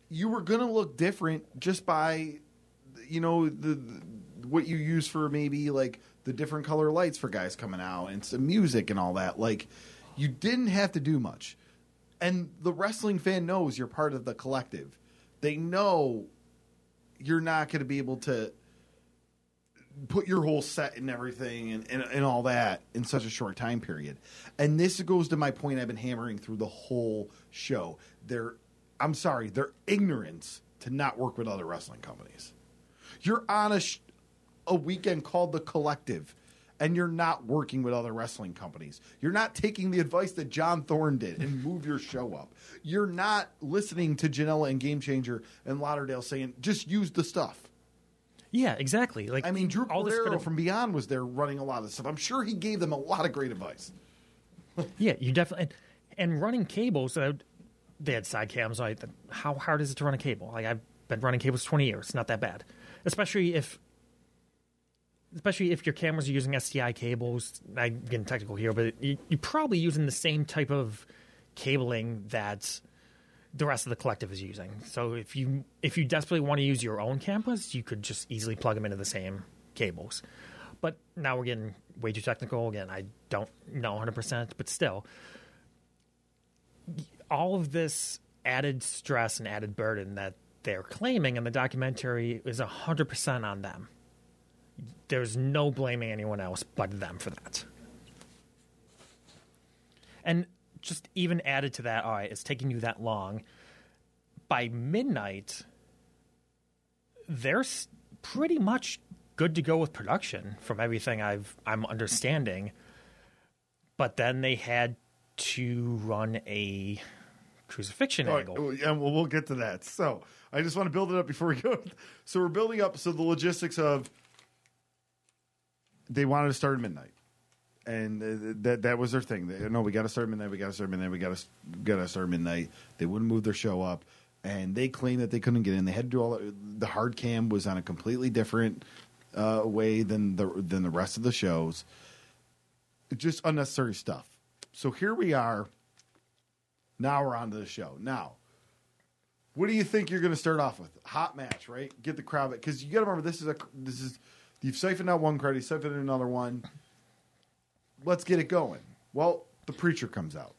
you were going to look different just by, you know, the, the what you use for maybe like the different color lights for guys coming out and some music and all that. Like, you didn't have to do much, and the wrestling fan knows you're part of the collective. They know you're not going to be able to put your whole set and everything and, and, and all that in such a short time period. And this goes to my point I've been hammering through the whole show. Their I'm sorry, their ignorance to not work with other wrestling companies. You're on a sh- a weekend called The Collective and you're not working with other wrestling companies. You're not taking the advice that John Thorne did and move your show up. You're not listening to Janela and Game Changer and Lauderdale saying just use the stuff. Yeah, exactly. Like I mean, Drew all this Cordeiro could've- from Beyond was there running a lot of stuff. I'm sure he gave them a lot of great advice. Yeah, you definitely and, and running cables. They had side cams. Like, how hard is it to run a cable? Like I've been running cables twenty years. It's not that bad, especially if, especially if your cameras are using SDI cables. I'm getting technical here, but you, you're probably using the same type of cabling that the rest of the collective is using. So if you if you desperately want to use your own cameras, you could just easily plug them into the same cables. But now we're getting way too technical. Again, I don't know 100%, but still, all of this added stress and added burden that they're claiming in the documentary is 100% on them. There's no blaming anyone else but them for that. And just even added to that, all right, it's taking you that long. By midnight, they're pretty much good to go with production from everything I've I'm understanding. But then they had to run a crucifixion right, angle. and we'll, we'll get to that. So I just want to build it up before we go. So we're building up. So the logistics of they wanted to start at midnight, and uh, that that was their thing. They, no, we got to start at midnight. We got to start at midnight. We got to got to start at midnight. They wouldn't move their show up, and they claimed that they couldn't get in. They had to do all the hard cam was on a completely different uh, way than the than the rest of the shows. Just unnecessary stuff. So here we are. Now we're on to the show. Now, what do you think you're going to start off with? Hot match, right? Get the crowd because you got to remember this is a this is you've siphoned out one crowd, you siphoned another one. Let's get it going. Well, the preacher comes out,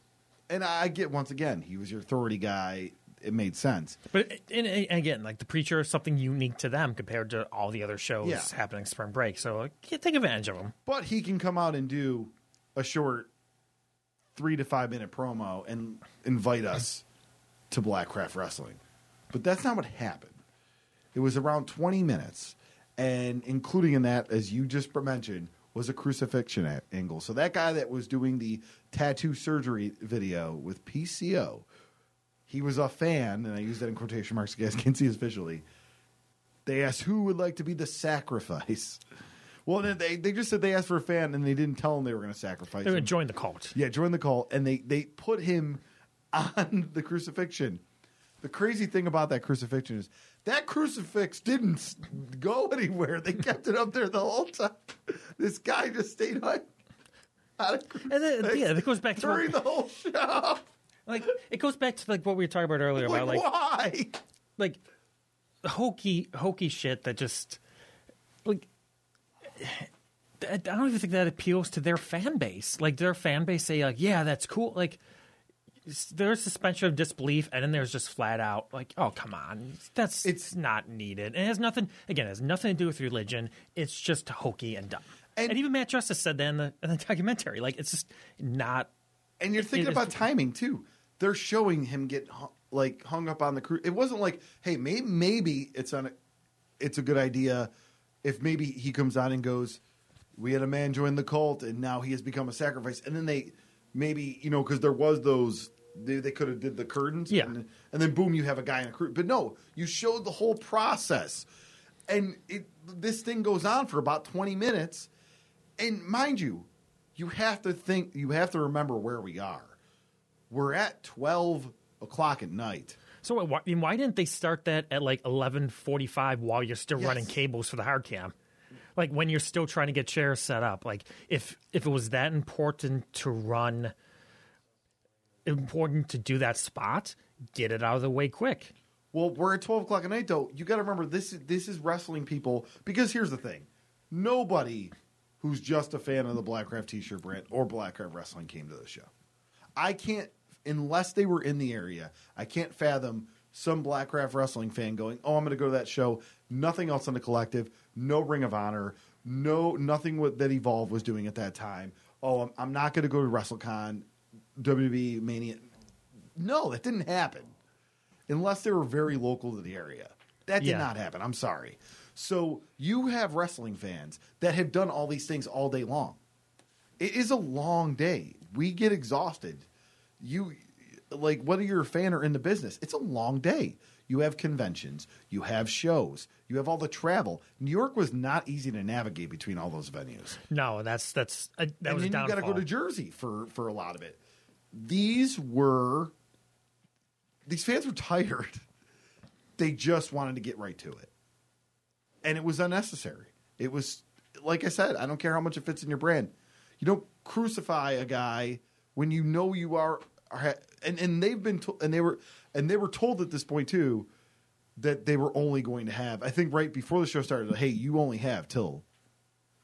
and I get once again he was your authority guy. It made sense. But and, and again, like the preacher is something unique to them compared to all the other shows Yeah. happening spring break. So like, yeah, take advantage of them. but he can come out and do a short three to five minute promo and invite us to Blackcraft Wrestling. But that's not what happened. It was around 20 minutes, and including in that, as you just mentioned, was a crucifixion a- angle. So that guy that was doing the tattoo surgery video with PCO, he was a fan, and I use that in quotation marks. You guys can't see us visually. They asked who would like to be the sacrifice. Well, then they they just said they asked for a fan, and they didn't tell him they were going to sacrifice. They're him. going to join the cult. Yeah, join the cult, and they they put him on the crucifixion. The crazy thing about that crucifixion is that crucifix didn't go anywhere. They kept it up there the whole time. This guy just stayed on. And then, yeah, it goes back to during the what, whole show. like it goes back to like what we were talking about earlier Like, about like why? like hokey hokey shit that just like I don't even think that appeals to their fan base. Like their fan base say like, yeah, that's cool. Like there's suspension of disbelief, and then there's just flat out like, oh come on, that's It's- not needed. And it has nothing again, it has nothing to do with religion. It's just hokey and dumb. And- And, even Matt Justice said that in the, in the documentary. Like it's just not. And you're thinking is- about timing too. They're showing him get hu- like hung up on the cru It wasn't like, hey, maybe maybe it's on. A, it's a good idea if maybe he comes on and goes, "We had a man join the cult, and now he has become a sacrifice." And then they maybe you know because there was those they, they could have did the curtains, Yeah. and, and then boom, you have a guy in a crew. But no, you showed the whole process, and it this thing goes on for about twenty minutes. And mind you, you have to think, you have to remember where we are. We're at 12 o'clock at night. So why, I mean, why didn't they start that at like eleven forty five while you're still Yes. running cables for the hard cam? Like when you're still trying to get chairs set up. Like if if it was that important to run, important to do that spot, get it out of the way quick. Well, we're at 12 o'clock at night, though. You got to remember, this is, this is wrestling people. Because here's the thing nobody who's just a fan of the Blackcraft t shirt brand or Blackcraft Wrestling came to the show. I can't, unless they were in the area, I can't fathom some Blackcraft Wrestling fan going, "Oh, I'm going to go to that show." Nothing else on the collective, no Ring of Honor, no nothing what, that Evolve was doing at that time. Oh, I'm, I'm not going to go to WrestleCon, WWE Mania. No, that didn't happen, unless they were very local to the area. That did Yeah. not happen. I'm sorry. So you have wrestling fans that have done all these things all day long. It is a long day. We get exhausted. You like whether you're a fan or in the business, it's a long day. You have conventions, you have shows, you have all the travel. New York was not easy to navigate between all those venues. No, that's that's uh, that and was then you got to go to Jersey for for a lot of it. These were these fans were tired. They just wanted to get right to it, and it was unnecessary. It was like I said. I don't care how much it fits in your brand. You don't crucify a guy when you know you are. are and and they've been to, and they were and they were told at this point too that they were only going to have. I think right before the show started, hey, you only have till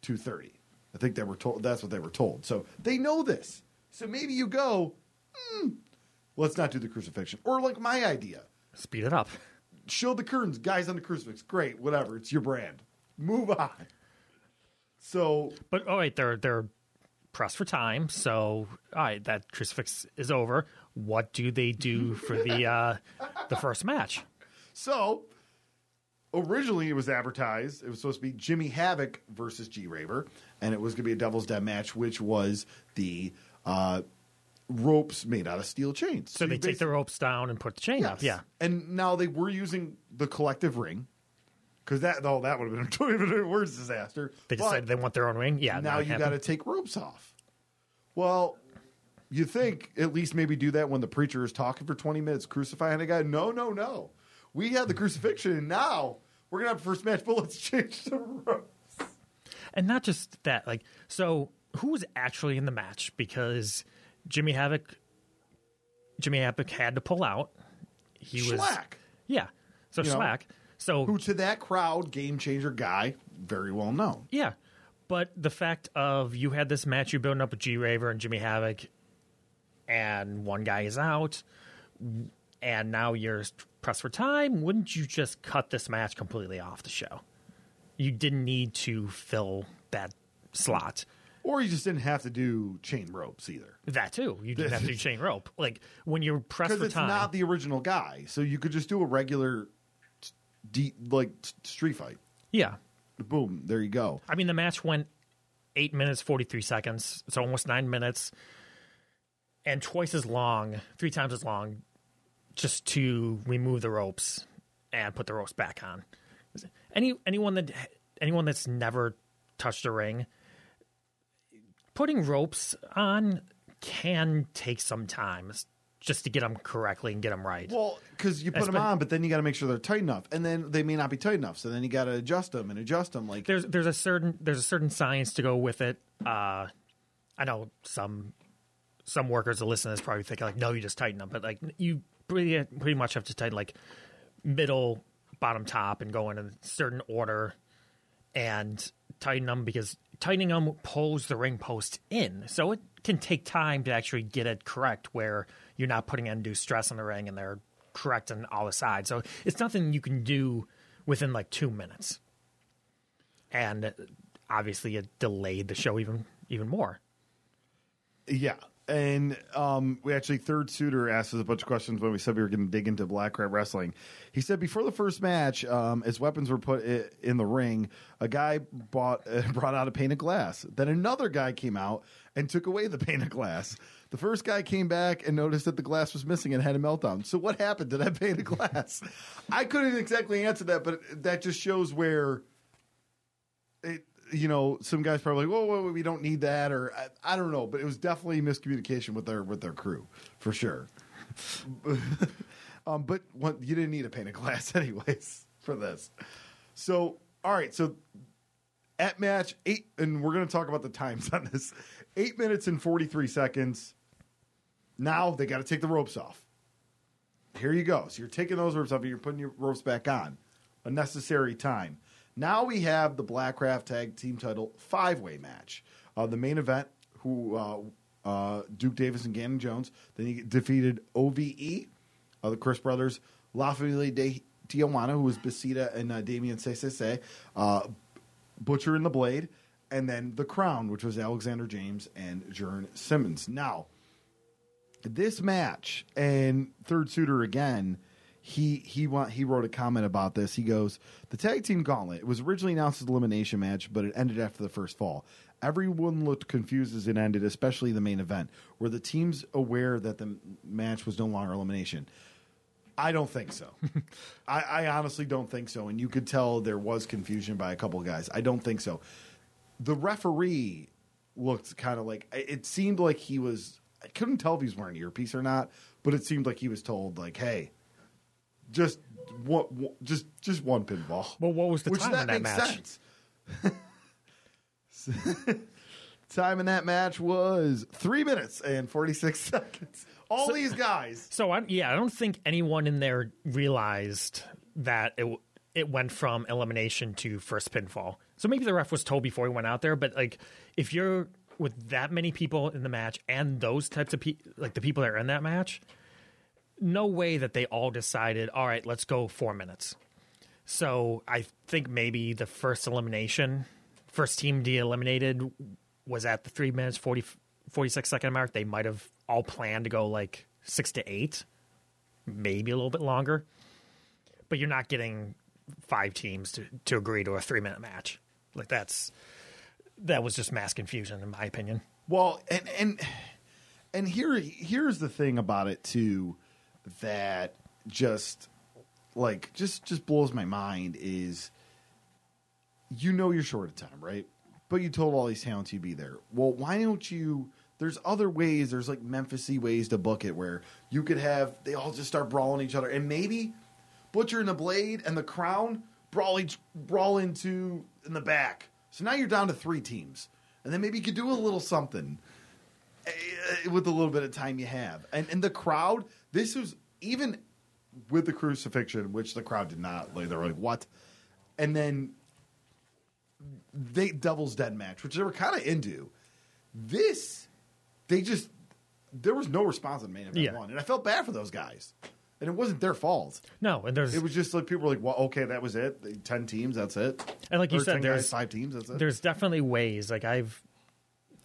two thirty. I think they were told. That's what they were told. So they know this. So maybe you go. Hmm, let's not do the crucifixion, or like my idea, Speed it up. show the curtains, guys on the crucifix. Great, whatever. It's your brand. Move on. So But oh wait, they're they're pressed for time. So all right, that crucifix is over. What do they do for the uh, the first match? So originally it was advertised. It was supposed to be Jimmy Havoc versus G Raver, and it was going to be a Devil's Den match, which was the uh, ropes made out of steel chains. So they you take the ropes down and put the chain up. Yeah. and now they were using the collective ring because that though that would have been a worse disaster. They But- decided they want their own ring. Yeah. now you got to take ropes off. Well, you think at least maybe do that when the preacher is talking for 20 minutes crucifying a guy. No, no, no. We had the crucifixion, and now we're going to have the first match, but let's change the ropes. and not just that. Like, so who was actually in the match? Because Jimmy Havoc, Jimmy Havoc had to pull out. He was Shlak, yeah. So You know, Shlak. So who to that crowd, game changer guy, very well known. Yeah. But the fact of you had this match you building up with G Raver and Jimmy Havoc, and one guy is out, and now you're pressed for time, wouldn't you just cut this match completely off the show? You didn't need to fill that slot. Or you just didn't have to do chain ropes either. That too. You didn't have to do chain rope. Like when you're pressed Because for it's time. not the original guy. So you could just do a regular, deep, like, street fight. yeah. Boom, there you go. I mean, the match went eight minutes, 43 seconds. It's almost nine minutes. And twice as long, three times as long, just to remove the ropes and put the ropes back on. Any anyone that anyone that's never touched a ring, putting ropes on can take some time just to get them correctly and get them right. Well, because you put That's them been- on, but then you got to make sure they're tight enough, and then they may not be tight enough. So then you got to adjust them and adjust them. Like there's there's a certain there's a certain science to go with it. Uh, I know some some workers that listen to this probably thinking like, no, you just tighten them, but like you pretty pretty much have to tighten like middle, bottom, top, and go in a certain order and tighten them because tightening them pulls the ring post in, so it can take time to actually get it correct where you're not putting undue stress on the ring and they're correct on all the sides. So it's nothing you can do within like two minutes and obviously it delayed the show even even more. yeah, and um, we actually third suitor asked us a bunch of questions when we said we were going to dig into Blackcraft Wrestling. He said before the first match, um, as weapons were put in the ring, a guy bought uh, brought out a pane of glass. Then another guy came out and took away the pane of glass. The first guy came back and noticed that the glass was missing and had a meltdown. So what happened to that pane of glass? I couldn't exactly answer that, but that just shows where you know, some guys probably, whoa, whoa, we don't need that, or I, I don't know, but it was definitely miscommunication with their with their crew for sure. um, but what, you didn't need a pane of glass anyways for this. So, all right, so at match eight, and we're going to talk about the times on this. Eight minutes and forty three seconds. Now they got to take the ropes off. Here you go. So you're taking those ropes off, and you're putting your ropes back on. A necessary time. Now we have the Blackcraft Tag Team Title five way match. Uh, the main event, who uh, uh, Duke Davis and Gannon Jones. Then he defeated OVE, uh, the Crist brothers, La Familia de Tijuana, who was Bestia and uh, Damian Cece, uh, Butcher and the Blade, and then the Crown, which was Alexander James and Jern Simmons. Now, this match and third suitor again, he he want, he wrote a comment about this. He goes, "The tag team gauntlet it was originally announced as an elimination match, but it ended after the first fall. Everyone looked confused as it ended, especially the main event. Were the teams aware that the match was no longer elimination?" I don't think so. I, I honestly don't think so. And you could tell there was confusion by a couple of guys. I don't think so. The referee looked kind of like it seemed like he was. I couldn't tell if he was wearing an earpiece or not, but it seemed like he was told like, "Hey, just one, just just one pinball." Well, what was the Which time that in that makes match? sense. time in that match was three minutes and forty six seconds. All these guys. So I, yeah, I don't think anyone in there realized that it it went from elimination to first pinfall. So maybe the ref was told before he went out there, but like if you're with that many people in the match and those types of people, like the people that are in that match, no way that they all decided, all right, let's go four minutes. So I think maybe the first elimination, first team de eliminated was at the three minutes 40, 46 second mark. They might have all planned to go like six to eight, maybe a little bit longer. But you're not getting five teams to, to agree to a three minute match. Like that's that was just mass confusion in my opinion. Well, and and and here here's the thing about it too that just like just just blows my mind is you know you're short of time, right? But you told all these talents you'd be there. Well, why don't you? There's other ways. There's like Memphisy ways to book it where you could have they all just start brawling each other, and maybe Butcher and the Blade and the Crown brawl each brawl into in the back. So now you're down to three teams, and then maybe you could do a little something eh, with a little bit of time you have. And and the crowd, this was even with the crucifixion, which the crowd did not. Like they were like, "What?" And then they Devil's Den match, which they were kind of into. This, they just there was no response in main event Yeah. one, and I felt bad for those guys. And it wasn't their fault. No, and there's It was just like people were like, "Well, okay, that was it. Ten teams, that's it." And like you Or said, 10 there's- guys, five teams, that's it. there's definitely ways like i've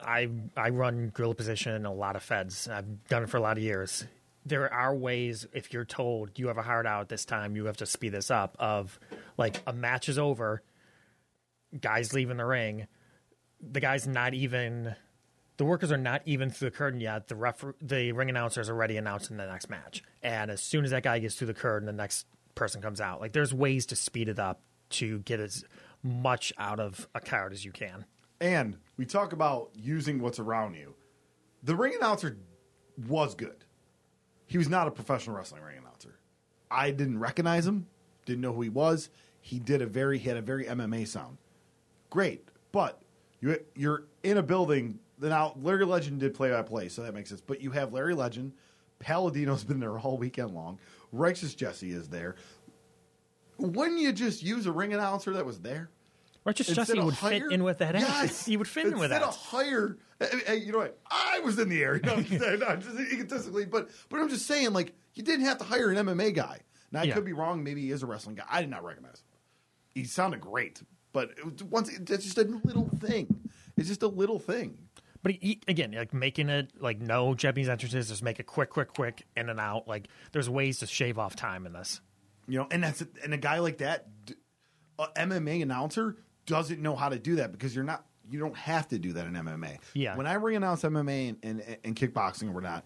i i run gorilla position in a lot of feds i've done it for a lot of years there are ways if you're told you have a hard out this time you have to speed this up of like a match is over guys leaving the ring the guy's not even the workers are not even through the curtain yet the ref the ring announcer is already announcing the next match and as soon as that guy gets through the curtain the next person comes out like there's ways to speed it up to get as much out of a card as you can And we talk about using what's around you. The ring announcer was good. He was not a professional wrestling ring announcer. I didn't recognize him, didn't know who he was. He did a very he had a very MMA sound. Great, but you you're in a building. Now Larry Legend did play by play, so that makes sense. But you have Larry Legend, Paladino's been there all weekend long. Righteous Jesse is there. Wouldn't you just use a ring announcer that was there? Righteous Instead would hire- fit in with that. Yes, he would fit in with that. Instead of hire, hey, hey, uh, uh, uh, you know what? I was in the air. No, I'm just, no, just egotistically, but but I'm just saying, like you didn't have to hire an MMA guy. Now I Yeah. could be wrong. Maybe he is a wrestling guy. I did not recognize him. He sounded great, but it was, once it's just a little thing. It's just a little thing. But he, again, like making it like no Japanese entrances, just make it quick, quick, quick, in and out. Like there's ways to shave off time in this. You know, and that's and a guy like that, d- a MMA announcer doesn't know how to do that because you're not you don't have to do that in MMA. Yeah. When I ring announce MMA and, and, and kickboxing or not,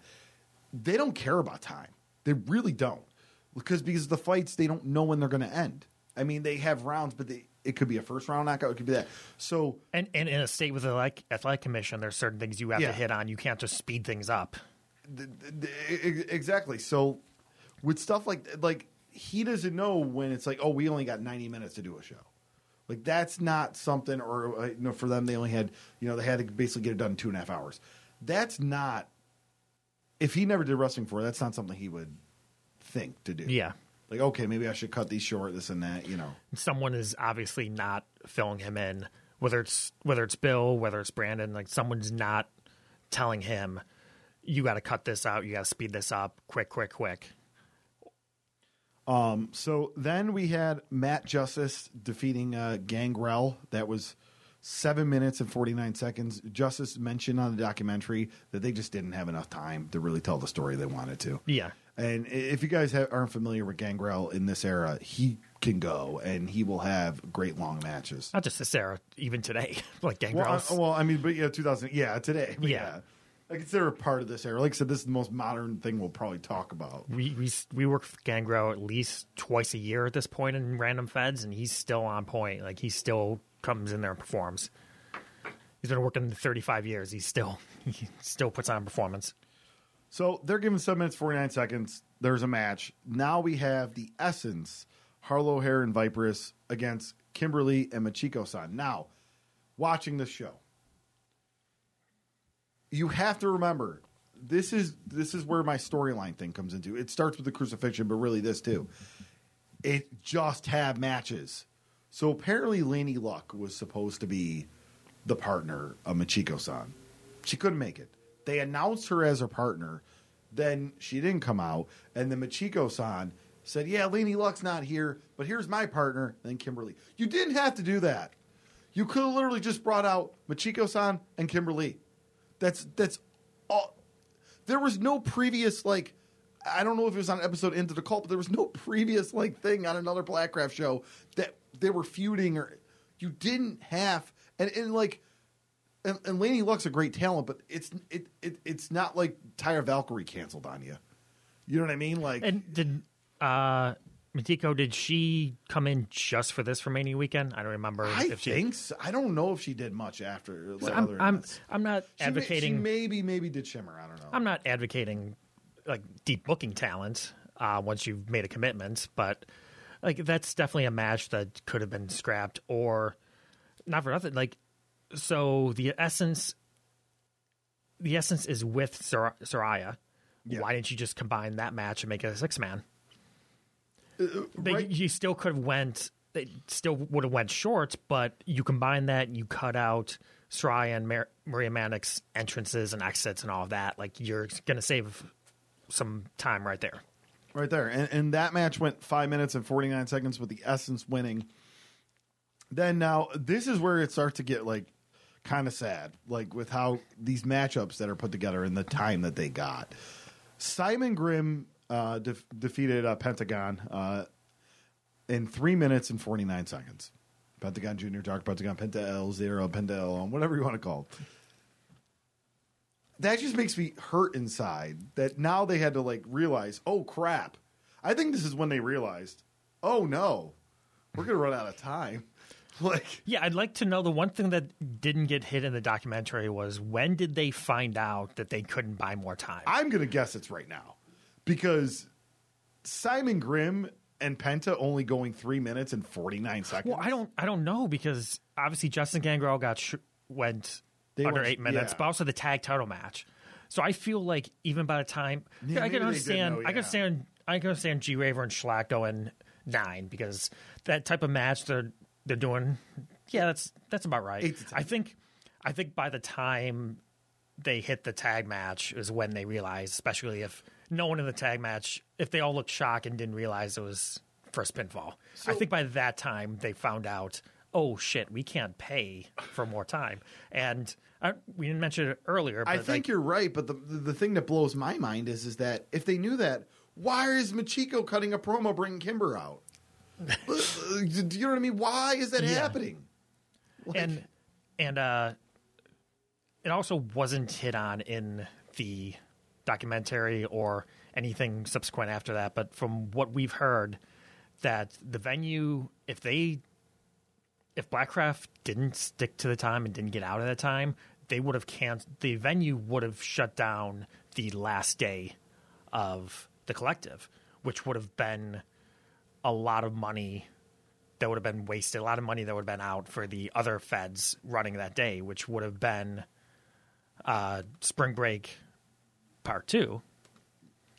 they don't care about time. They really don't because because the fights they don't know when they're going to end. I mean, they have rounds, but they, it could be a first round knockout. It could be that. So And and in a state with the like athletic commission, there's certain things you have Yeah. to hit on. You can't just speed things up. th- th- th- exactly. So with stuff like like he doesn't know when it's like, oh, we only got ninety minutes to do a show. Like that's not something, or uh, you know, for them they only had you know they had to basically get it done in two and a half hours. That's not. If he never did wrestling for, that's not something he would think to do. Yeah. Like okay, maybe I should cut these short, this and that. You know. Someone is obviously not filling him in. Whether it's whether it's Bill, whether it's Brandon, like someone's not telling him, you got to cut this out. You got to speed this up, quick, quick, quick. So then we had Matt Justice defeating uh, Gangrel. That was seven minutes and 49 seconds. Justice mentioned on the documentary that they just didn't have enough time to really tell the story they wanted to. Yeah. And if you guys ha aren't familiar with Gangrel in this era, he can go and he will have great long matches. Not just this era, even today. like Well, Gangrel's. I, well, I mean, but yeah, 2000, yeah, today, Yeah. yeah. I consider it part of this era. Like I said, this is the most modern thing we'll probably talk about. we, we we work with Gangrel at least twice a year at this point in random feds, and he's still on point. Like he still comes in there and performs. He's been working 35 years. He's still he still puts on performance. So they're given seven minutes forty nine seconds. There's a match. Now we have the essence, Harlow Hair and Viperous against Kimberly and Machiko San. Now, watching this show, you have to remember this is this is where my storyline thing comes into. It starts with the crucifixion, but really this too. It just had matches. So apparently Laney Luck was supposed to be the partner of Machiko San. She couldn't make it. They announced her as a partner. Then she didn't come out. And then Machiko San said, Yeah, Laney Luck's not here, but here's my partner. And then Kimberly. You didn't have to do that. You could have literally just brought out Machiko San and Kimberly. That's that's all there was no previous like I don't know if it was on episode Into the Cult, but there was no previous like thing on another Blackcraft show that they were feuding or you didn't have and, and like and, and Laney Luck's a great talent, but it's it, it it's not like Taya Valkyrie canceled on you. You know what I mean? Like And did uh Matiko, did she come in just for this Romania weekend? I don't remember I if she think so. I don't know if she did much after. Like, I'm, other I'm. I'm not She may- advocating she maybe maybe did Shimmer. I don't know. I'm not advocating like deep booking talent uh, once you've made a commitment, but like that's definitely a match that could have been scrapped or not for nothing. Like so, the essence, the essence is with Sor- Saraya. Yeah. Why didn't you just combine that match and make it a six man? They, right. You still could have went. They still would have went short, but you combine that, you cut out Saraya and Mar- Maria Manic's entrances and exits and all of that. Like you're going to save some time right there. Right there. And, and that match went five minutes and 49 seconds with the Essence winning. Then now, this is where it starts to get like kind of sad, like with how these matchups that are put together and the time that they got. Simon Grimm uh, def- defeated uh, Pentagon uh, in three minutes and 49 seconds. Pentagon Junior, Dark Pentagon, Penta El Zero, Penta El, whatever you want to call it that just makes me hurt inside that now they had to like realize, oh crap. I think this is when they realized, oh no, we're gonna run out of time. Like Yeah, I'd like to know the one thing that didn't get hit in the documentary was when did they find out that they couldn't buy more time? I'm gonna guess it's right now. Because Simon Grimm and Penta only going three minutes and forty nine seconds. well, I don't, I don't know because obviously Justin Gangrel got sh- went They under went- eight minutes, yeah. but also the tag title match. So I feel like even by the time Yeah, I can understand, know, I can understand, I can understand G Raver and Shlak going nine because that type of match they're they're doing. Yeah, that's that's about right. Eight to ten. I think, I think by the time they hit the tag match is when they realized, especially if no one in the tag match, if they all looked shocked and didn't realize it was first pinfall. I think by that time they found out, oh shit, we can't pay for more time. And I, we didn't mention it earlier, but I think like, you're right, but the the thing that blows my mind is is that if they knew that, why is Machiko cutting a promo bringing Kimber out? Do you know what I mean? Why is that Yeah. happening? Like- and and uh, it also wasn't hit on in the documentary or anything subsequent after that. But from what we've heard, that the venue, if they, if Blackcraft didn't stick to the time and didn't get out at the time, they would have canceled. The venue would have shut down the last day of the collective, which would have been a lot of money that would have been wasted, a lot of money that would have been out for the other feds running that day, which would have been uh, Spring Break Part Two.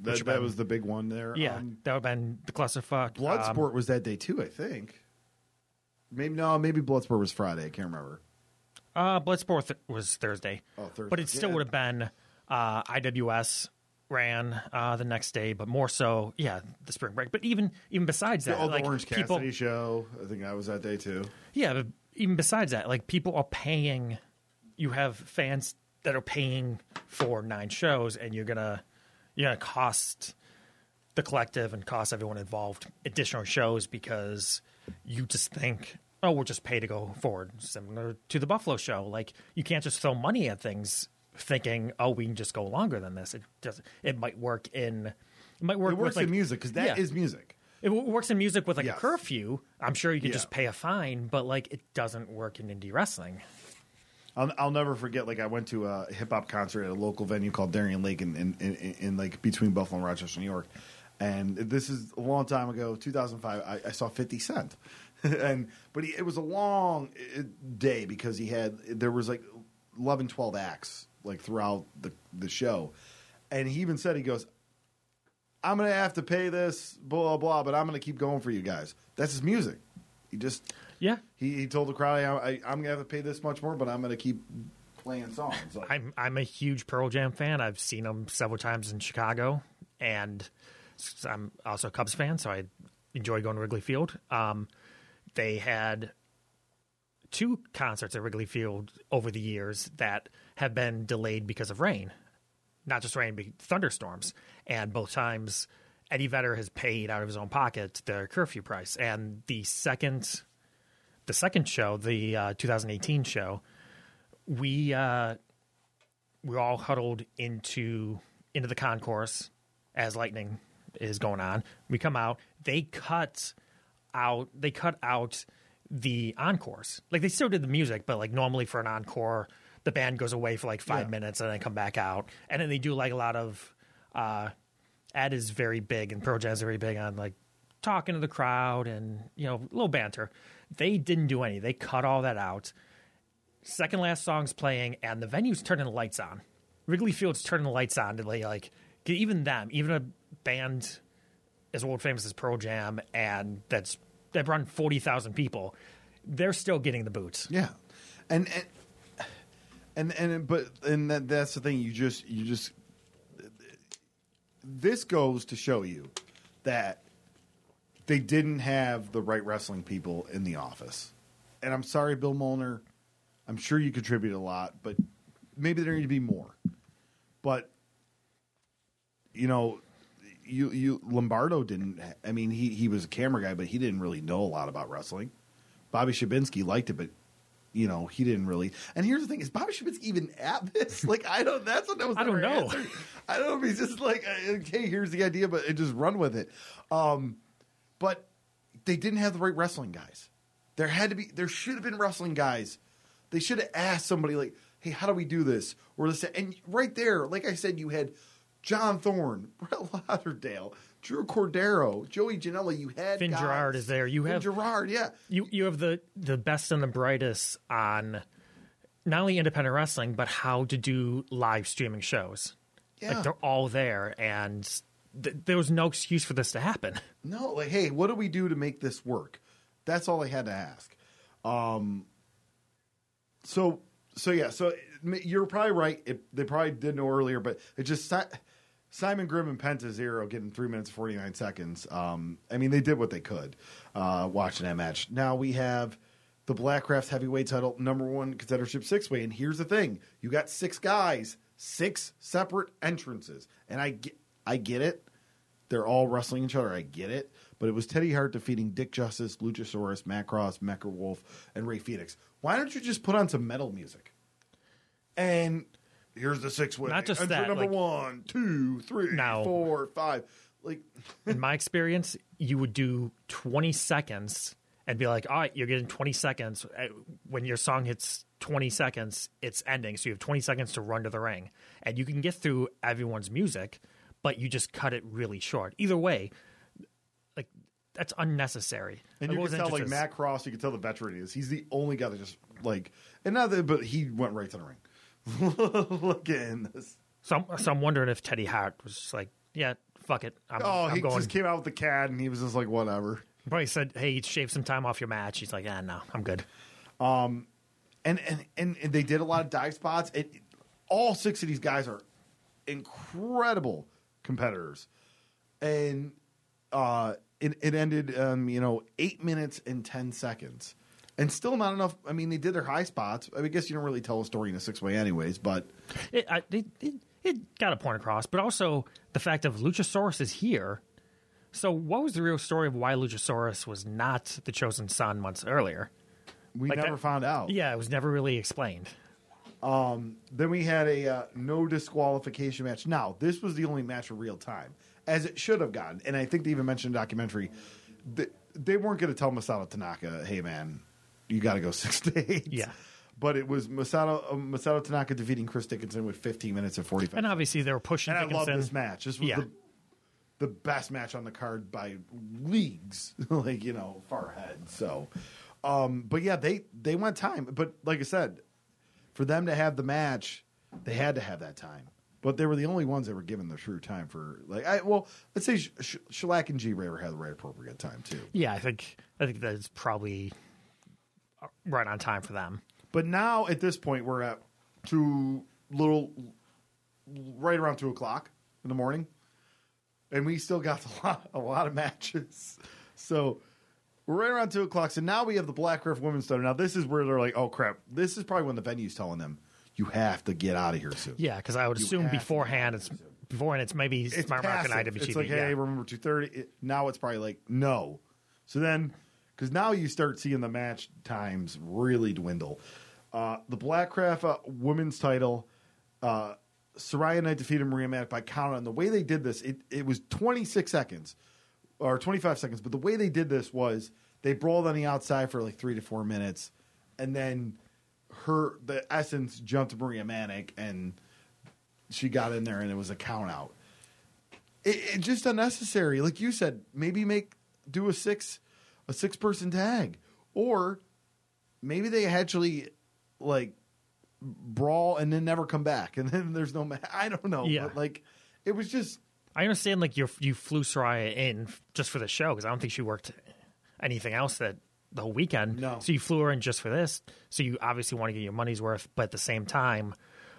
That, that one? was the big one there. Yeah, Um, that would have been the clusterfuck. Bloodsport Um, was that day too, I think. Maybe no, maybe Bloodsport was Friday. I can't remember. uh, Bloodsport th- was Thursday. Oh, Thursday, But it still yeah. would have been uh, IWS ran uh, the next day, but more so, yeah, the Spring Break. But even even besides that, oh, like the Orange people, Cassidy show. I think that was that day too. Yeah, but even besides that, like people are paying. You have fans that are paying for nine shows, and you're gonna you're gonna cost the collective and cost everyone involved additional shows because you just think, oh, we'll just pay to go forward, similar to the Buffalo show. Like you can't just throw money at things thinking, oh, we can just go longer than this. It does. It might work in. It might work. It works with, like, in music because that is Yeah. music. It works in music with like Yes. a curfew. I'm sure you can Yeah. just pay a fine, but like it doesn't work in indie wrestling. I'll, I'll never forget. Like I went to a hip hop concert at a local venue called Darien Lake in, in, in, in like between Buffalo and Rochester, New York. And this is a long time ago, 2005. I, I saw 50 Cent, and but he, it was a long uh, day because he had there was like 11, 12 acts like throughout the the show, and he even said he goes, "I'm gonna have to pay this, blah blah blah, but I'm gonna keep going for you guys." That's his music. He just Yeah, he, he told the crowd, I, I, I'm going to have to pay this much more, but I'm going to keep playing songs. Like, I'm I'm a huge Pearl Jam fan. I've seen them several times in Chicago, and I'm also a Cubs fan, so I enjoy going to Wrigley Field. Um, they had two concerts at Wrigley Field over the years that have been delayed because of rain, not just rain, but thunderstorms, and both times. Eddie Vedder has paid out of his own pocket the curfew price, and the second, the second show, the uh, 2018 show, we uh, we're all huddled into into the concourse as lightning is going on. We come out. They cut out. They cut out the encores. Like they still did the music, but like normally for an encore, the band goes away for like five Yeah. minutes and then come back out, and then they do like a lot of. Uh, Ed is very big, and Pearl Jam is very big on like talking to the crowd and you know a little banter. They didn't do any. They cut all that out second last song's playing and the venue's turning the lights on. Wrigley Field's turning the lights on to like, like even them, even a band as world famous as Pearl Jam and that's that run forty thousand people, they're still getting the boots. yeah. And, and, and, and, but, and that, that's the thing. You just, you just, this goes to show you that they didn't have the right wrestling people in the office. And I'm sorry, Bill Molnar. I'm sure you contribute a lot, but maybe there need to be more. But you know, you you Lombardo didn't. I mean, he he was a camera guy, but he didn't really know a lot about wrestling. Bobby Shabinsky liked it, but you know, he didn't really. And here's the thing: is Bobby Shabinsky even at this? Like, I don't. That's what that was. I don't know. answered. I don't know if he's just like, uh, okay, here's the idea, but just run with it. Um, but they didn't have the right wrestling guys. There had to be. There should have been wrestling guys. They should have asked somebody like, "Hey, how do we do this?" Or this, and right there, like I said, you had John Thorne, Brett Lauderdale, Drew Cordeiro, Joey Janela. You had Finn guys. Gerard is there. You Finn have- Gerard, yeah. You you have the the best and the brightest on not only independent wrestling but how to do live streaming shows. Yeah. Like they're all there, and th- there was no excuse for this to happen. No, like, hey, what do we do to make this work? That's all I had to ask. Um, so, so yeah, so you're probably right. It, they probably didn't know earlier, but it just Si- Simon Grimm and Penta Zero getting three minutes forty nine seconds. Um, I mean, they did what they could uh, watching that match. Now we have the Blackcraft heavyweight title, number one contendership six way, and here's the thing: you got six guys, six separate entrances, and I get, I get it. They're all wrestling each other. I get it. But it was Teddy Hart defeating Dick Justice, Luchasaurus, Matt Cross, Mecha Wolf, and Rey Fenix. Why don't you just put on some metal music? And here's the six way. Not just that, Number like- one, two, three, No. four, five. Like, in my experience, you would do 20 seconds and be like, all right, you're getting 20 seconds. Uh, When your song hits 20 seconds, it's ending. So you have 20 seconds to run to the ring. And you can get through everyone's music, but you just cut it really short. Either way, like, that's unnecessary. and Like, you can tell, like Matt Cross, you can tell the veteran he is. He's the only guy that just like, and not that, but he went right to the ring. Look at this. So, I'm- so I'm wondering if Teddy Hart was just like, yeah, fuck it. I'm, Oh, I'm he going. just came out with the cat, and he was just like, whatever. Probably said, hey, shave some time off your match. He's like, ah, no, I'm good. and and and, and they did a lot of dive spots. It, all six of these guys are incredible competitors, and uh, it, it ended, um, you know, eight minutes and ten seconds, and still not enough. I mean, they did their high spots. I, mean, I guess you don't really tell a story in a six way, anyways. But it, I, it, it, it got a point across, but also the fact of Luchasaurus is here, So, what was the real story of why Luchasaurus was not the chosen son months earlier? We Like never that- found out. Yeah, it was never really explained. Then we had a uh, no disqualification match. Now, this was the only match in real time, as it should have gone. And I think they even mentioned in the documentary that they weren't going to tell Masato Tanaka, hey, man, you got to go six to eight. Yeah. But it was Masato, uh, Masato Tanaka defeating Chris Dickinson with 15 minutes and 45 And obviously, they were pushing And I love Dickinson. this match. This was Yeah. the, the best match on the card by leagues, like you know, far ahead. So, um, but yeah, they they went time. But like I said, for them to have the match, they had to have that time. But they were the only ones that were given the true time for like. I well, let's say Sh- Sh- Shlak and G Raver had the right appropriate time too. Yeah, I think I think that's probably uh, right on time for them. But now at this point, we're at two little, right around two o'clock in the morning, and we still got a lot, a lot of matches. So we're right around two o'clock. So now we have the Blackcraft Women's Thunder. Now this is where they're like, oh crap! This is probably when the venue's telling them you have to get out of here soon. Yeah, because I would You assume have to beforehand it's beforehand it's maybe it's smart market passive. IWTV. It's like, yeah. hey, remember two thirty. Now it's probably like no. So then, because now you start seeing the match times really dwindle. Uh, the Blackcraft uh, women's title, uh, Saraya Knight defeated Maria Matt by count. And the way they did this, it, it was 26 seconds or 25 seconds. But the way they did this was they brawled on the outside for like three to four minutes, and then her the essence jumped Maria Manic and she got in there and it was a count out. It, it just unnecessary. Like you said, maybe make do a six a six person tag, or maybe they actually like brawl and then never come back, and then there's no. Ma- I don't know. Yeah. But like it was just I understand like you you flew Saraya in just for the show because I don't think she worked anything else that the whole weekend. No. So you flew her in just for this. So you obviously want to get your money's worth, but at the same time,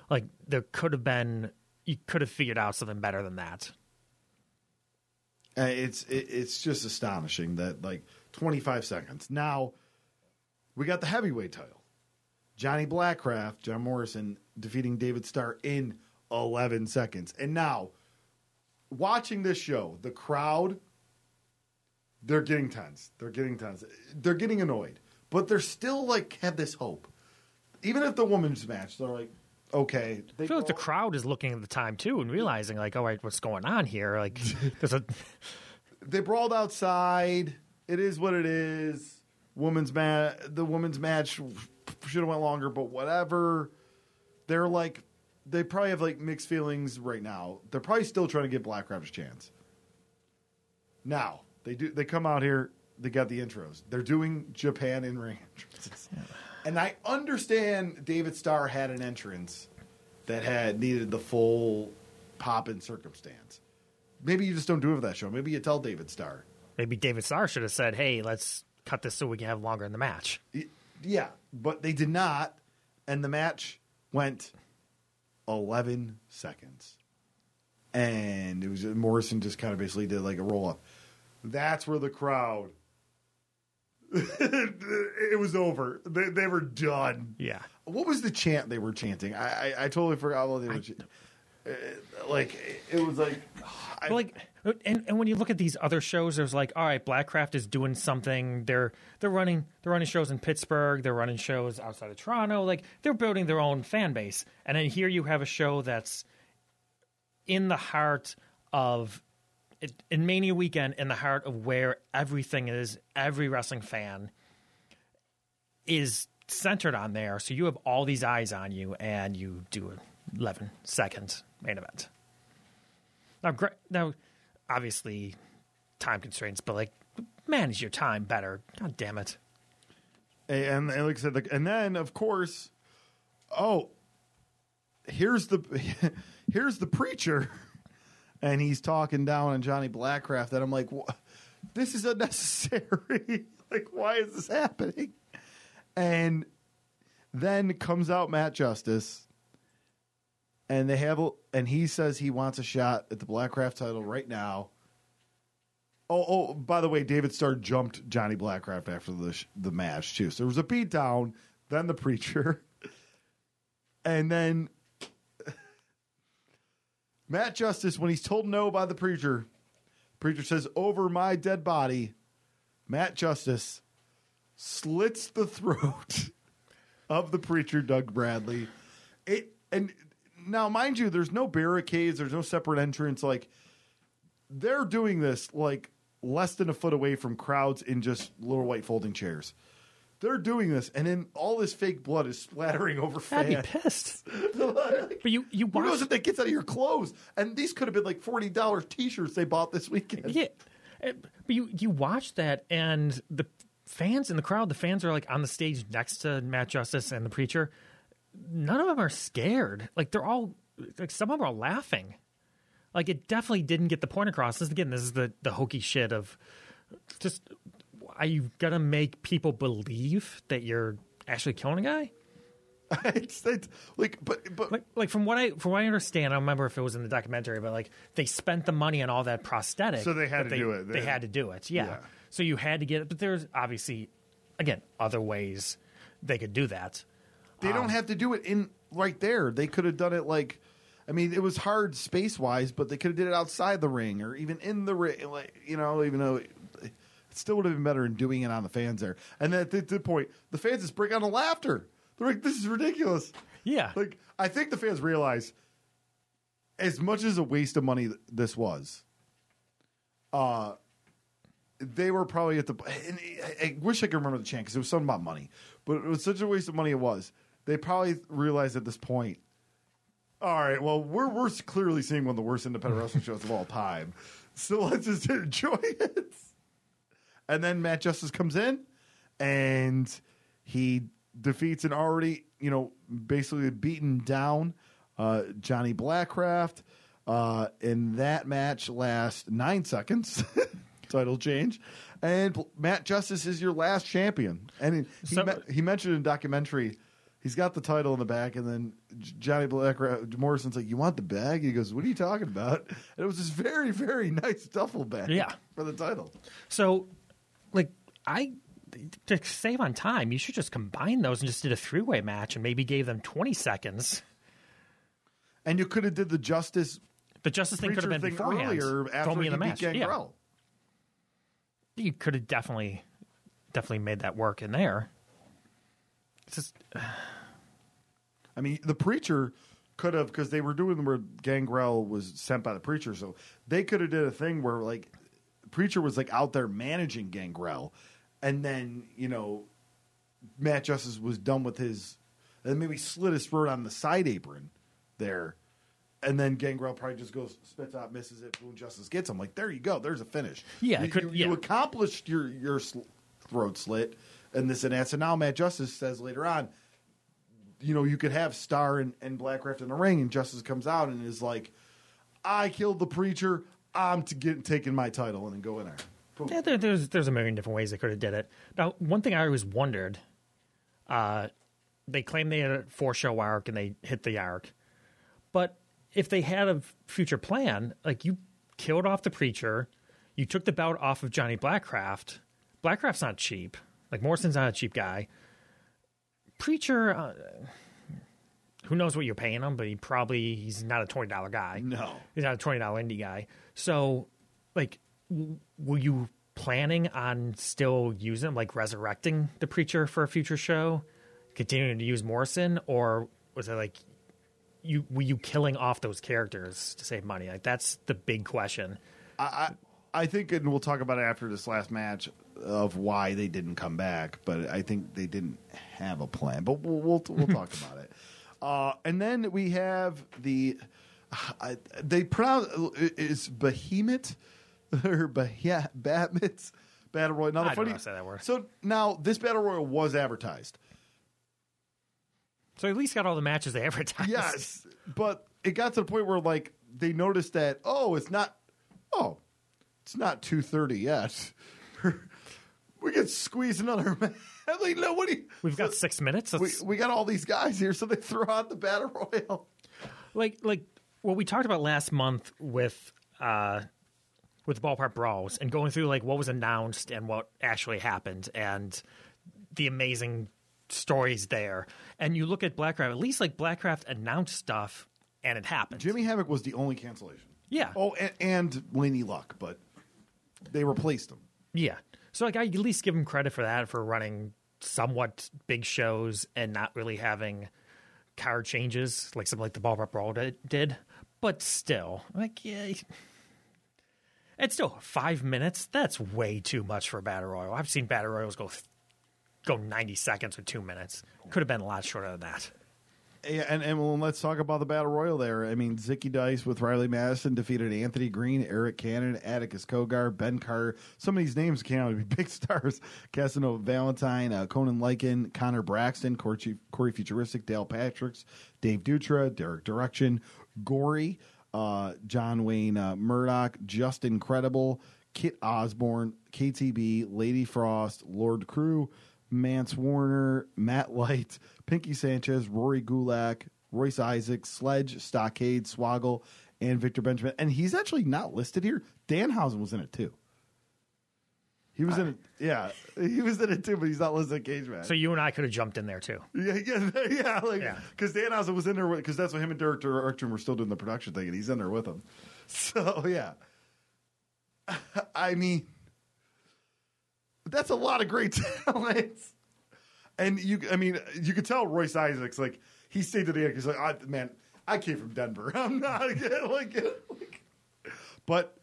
like there could have been you could have figured out something better than that. Uh, it's it, it's just astonishing that like 25 seconds. Now we got the heavyweight title. Johnny Blackcraft, John Morrison defeating David Starr in 11 seconds. And now watching this show, the crowd they're getting tense. They're getting tense. They're getting annoyed. But they're still like have this hope. Even if the women's match, they're like okay, they I feel like the crowd is looking at the time too and realizing like, all right, what's going on here? Like, there's a they brawled outside. It is what it is. Women's match. The women's match should have went longer, but whatever. They're like, they probably have like mixed feelings right now. They're probably still trying to give Black a chance. Now they do. They come out here. They got the intros. They're doing Japan in ring entrances, and I understand David Starr had an entrance that had needed the full pop and circumstance. Maybe you just don't do it for that show. Maybe you tell David Starr. maybe David Starr should have said, hey, let's cut this so we can have longer in the match. Yeah, but they did not, and the match went eleven seconds, and it was Morrison just kind of basically did like a roll up. That's where the crowd. it was over. They, they were done. Yeah. What was the chant they were chanting? I I, I totally forgot what they were. ch- uh, like it was like, I, like and, and when you look at these other shows there's like all right blackcraft is doing something. They're they're running they're running shows in pittsburgh. They're running shows outside of toronto. Like they're building their own fan base. And then here you have a show that's in the heart of in mania weekend in the heart of where everything is every wrestling fan is centered on there. So you have all these eyes on you and you do an 11 second main event. Now, now, obviously, time constraints, but like, manage your time better. God damn it! and, and like I said, the, and then of course, oh, here's the here's the preacher, and he's talking down on Johnny Blackcraft, and I'm like, this is unnecessary. like, why is this happening? And then comes out Matt Justice, and they have, a, and he says he wants a shot at the Blackcraft title right now. Oh, oh! By the way, David Starr jumped Johnny Blackcraft after the sh- the match too. So there was a beatdown, then the preacher, and then Matt Justice, when he's told no by the preacher, Preacher says, "Over my dead body." Matt Justice slits the throat of the preacher, Doug Bradley. It and now, mind you, there's no barricades, there's no separate entrance. Like they're doing this like less than a foot away from crowds in just little white folding chairs. They're doing this, and then all this fake blood is splattering over I'd be fans. pissed. Like, But you you who knows watch if that gets out of your clothes? And these could have been like forty dollars T-shirts they bought this weekend. Yeah, Uh, but you you watch that, and the fans in the crowd, the fans are like on the stage next to Matt Justice and the preacher. None of them are scared. Like they're all like some of them are laughing. Like it definitely didn't get the point across. This again, this is the the hokey shit of just are you gonna make people believe that you're actually killing a guy? it's, it's like, but but like like from what I from what I understand, I don't remember if it was in the documentary, but like they spent the money on all that prosthetic, So they had to do it. They They- had to do it, yeah. Yeah. So you had to get it, but there's obviously, again, other ways they could do that. They don't have to do it in right there. They could have done it like, I mean, it was hard space wise, but they could have did it outside the ring or even in the ring. Like you know, even though it, it still would have been better in doing it on the fans there. And then at the, the point, the fans just break out of laughter. They're like, "This is ridiculous." Yeah, Like I think the fans realize, as much as a waste of money th- this was, uh, they were probably at the. And I, I wish I could remember the chant because it was something about money, but it was such a waste of money. It was. They probably realized at this point. All right, well, we're we're clearly seeing one of the worst independent wrestling shows of all time, so let's just enjoy it. And then Matt Justice comes in, and he defeats an already, you know, basically beaten down uh, Johnny Blackcraft. Uh, and that match lasts nine seconds. Title change, and Matt Justice is your last champion. And he he, So- me- he mentioned in a documentary. He's got the title in the back, and then Johnny Black Morrison's like, "You want the bag?" He goes, "What are you talking about?" And it was this very, very nice duffel bag, Yeah. for the title. So, like, I to save on time, you should just combine those and just did a three way match and maybe gave them twenty seconds. And you could have did the Justice The justice thing could have been thing beforehand. earlier after me in the match. Yeah. You could have definitely, definitely made that work in there. Just I mean, the preacher could have because they were doing where Gangrel was sent by the preacher, so they could have did a thing where like preacher was like out there managing Gangrel, and then you know Matt Justice was done with his, and maybe slit his throat on the side apron there, and then Gangrel probably just goes spits out, misses it, boom, Justice gets him. Like there you go, there's a finish. Yeah, you, could- you, you accomplished your your sl- throat slit and this and that. So now Matt Justice says later on you know, you could have Star and, and Blackcraft in the ring, and Justice comes out and is like, "I killed the preacher. I'm to get taking my title and then go in there." Boom. Yeah, there, there's there's a million different ways they could have did it. Now, one thing I always wondered, uh, they claim they had a four show arc and they hit the arc, but if they had a future plan, like you killed off the preacher, you took the belt off of Johnny Blackcraft. Blackcraft's not cheap. Like Morrison's not a cheap guy. Preacher, uh, who knows what you're paying him, but he probably he's not a twenty dollar guy. No. He's not a twenty dollar indie guy. So, like, w- were you planning on still using like resurrecting the preacher for a future show, continuing to use Morrison, or was it like you were you killing off those characters to save money? Like that's the big question. I, I I think, and we'll talk about it after this last match of why they didn't come back, but I think they didn't have a plan. But we'll we'll, we'll talk about it. Uh, and then we have the I, they pronounce it's Behemoth or Behemoth Battle Royal. Now the I don't funny know to say that word. So now this Battle Royal was advertised. So at least got all the matches they advertised. Yes, but it got to the point where like they noticed that oh, it's not oh, it's not two thirty yet. we could squeeze another. ma- I'm like nobody. we've got six minutes. We, Let's- we got all these guys here, so they throw out the battle royal. like like what we talked about last month with uh with ballpark brawls and going through like what was announced and what actually happened and the amazing stories there and you look at blackcraft at least like blackcraft announced stuff and it happened Jimmy Havoc was the only cancellation. yeah Oh, and, and Laney Luck, but they replaced him. Yeah. So like I at least give him credit for that for running somewhat big shows and not really having card changes like something like the Ballpark Brawl did- did. But still, like yeah, it's still five minutes. That's way too much for a battle royal. I've seen battle royals go go ninety seconds or two minutes. Could have been a lot shorter than that. Yeah, and, and well, let's talk about the battle royal there. I mean, Ziggy Dice with Riley Madison defeated Anthony Green, Eric Cannon, Atticus Cogar, Ben Carter. Some of these names can out to be big stars. Casanova Valentine, uh, Conan Lycan, Connor Braxton, Corey, Corey Futuristic, Dale Patricks, Dave Dutra, Derek Direction, Gory, uh, John Wayne uh, Murdoch, Just Incredible, Kit Osborne, KTB, Lady Frost, Lord Crew, Mance Warner, Matt Light, Pinky Sanchez, Rory Gulak, Royce Isaacs, Sledge, Stockade, Swaggle, and Victor Benjamin. And he's actually not listed here. Danhausen was in it too. He was in it. Yeah, he was in it too, but he's not listed Cage Match. So you and I could have jumped in there too. yeah, yeah, yeah. Like Yeah. because Danhausen was in there because that's what him and Derek Direction were still doing the production thing, and he's in there with him. So yeah, I mean, that's a lot of great talents. And you, I mean, you could tell Royce Isaacs like he stayed to the end. He's like, I, man, I came from Denver. I'm not like, like but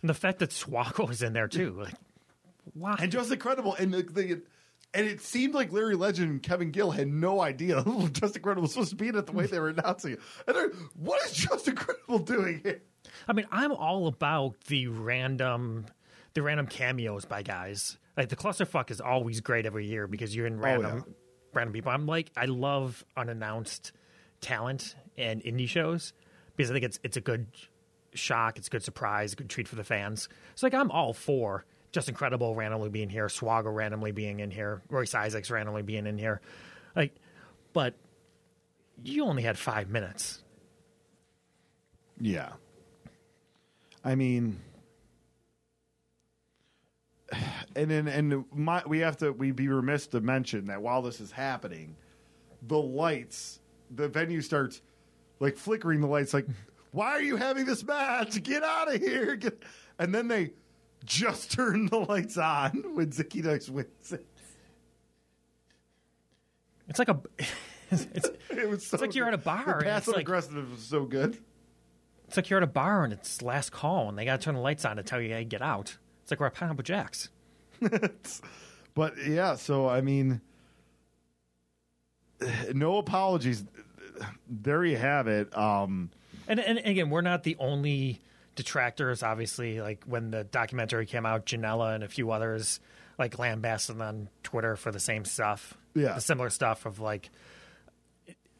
And the fact that Swoggle was in there too, like why? and just incredible. And the, the and it seemed like Larry Legend and Kevin Gill had no idea Just Incredible was supposed to be in it the way they were announcing it. And they're, what is Just Incredible doing here? I mean, I'm all about the random, the random cameos by guys. Like the clusterfuck is always great every year because you're in oh, random, random people. I'm like, I love unannounced talent and indie shows because I think it's it's a good shock, it's a good surprise, a good treat for the fans. So like, I'm all for just incredible randomly being here, Swoggle randomly being in here, Royce Isaacs randomly being in here, like, but you only had five minutes. Yeah. I mean, and then and my we have to we be remiss to mention that while this is happening, the lights, the venue starts like flickering the lights, like, why are you having this match? Get out of here! Get, and then they just turn the lights on when Ziggy Dice wins it. It's like a, it's, It was so like you're at a bar The and it's passive like- aggressive was so good. It's like you're at a bar and it's last call and they got to turn the lights on to tell you hey, get out. It's like we're at Pineapple Jacks. But yeah, so I mean, no apologies. There you have it. Um, And, and again, we're not the only detractors. Obviously, like when the documentary came out, Janela and a few others like lambasted on Twitter for the same stuff. Yeah. the similar stuff of like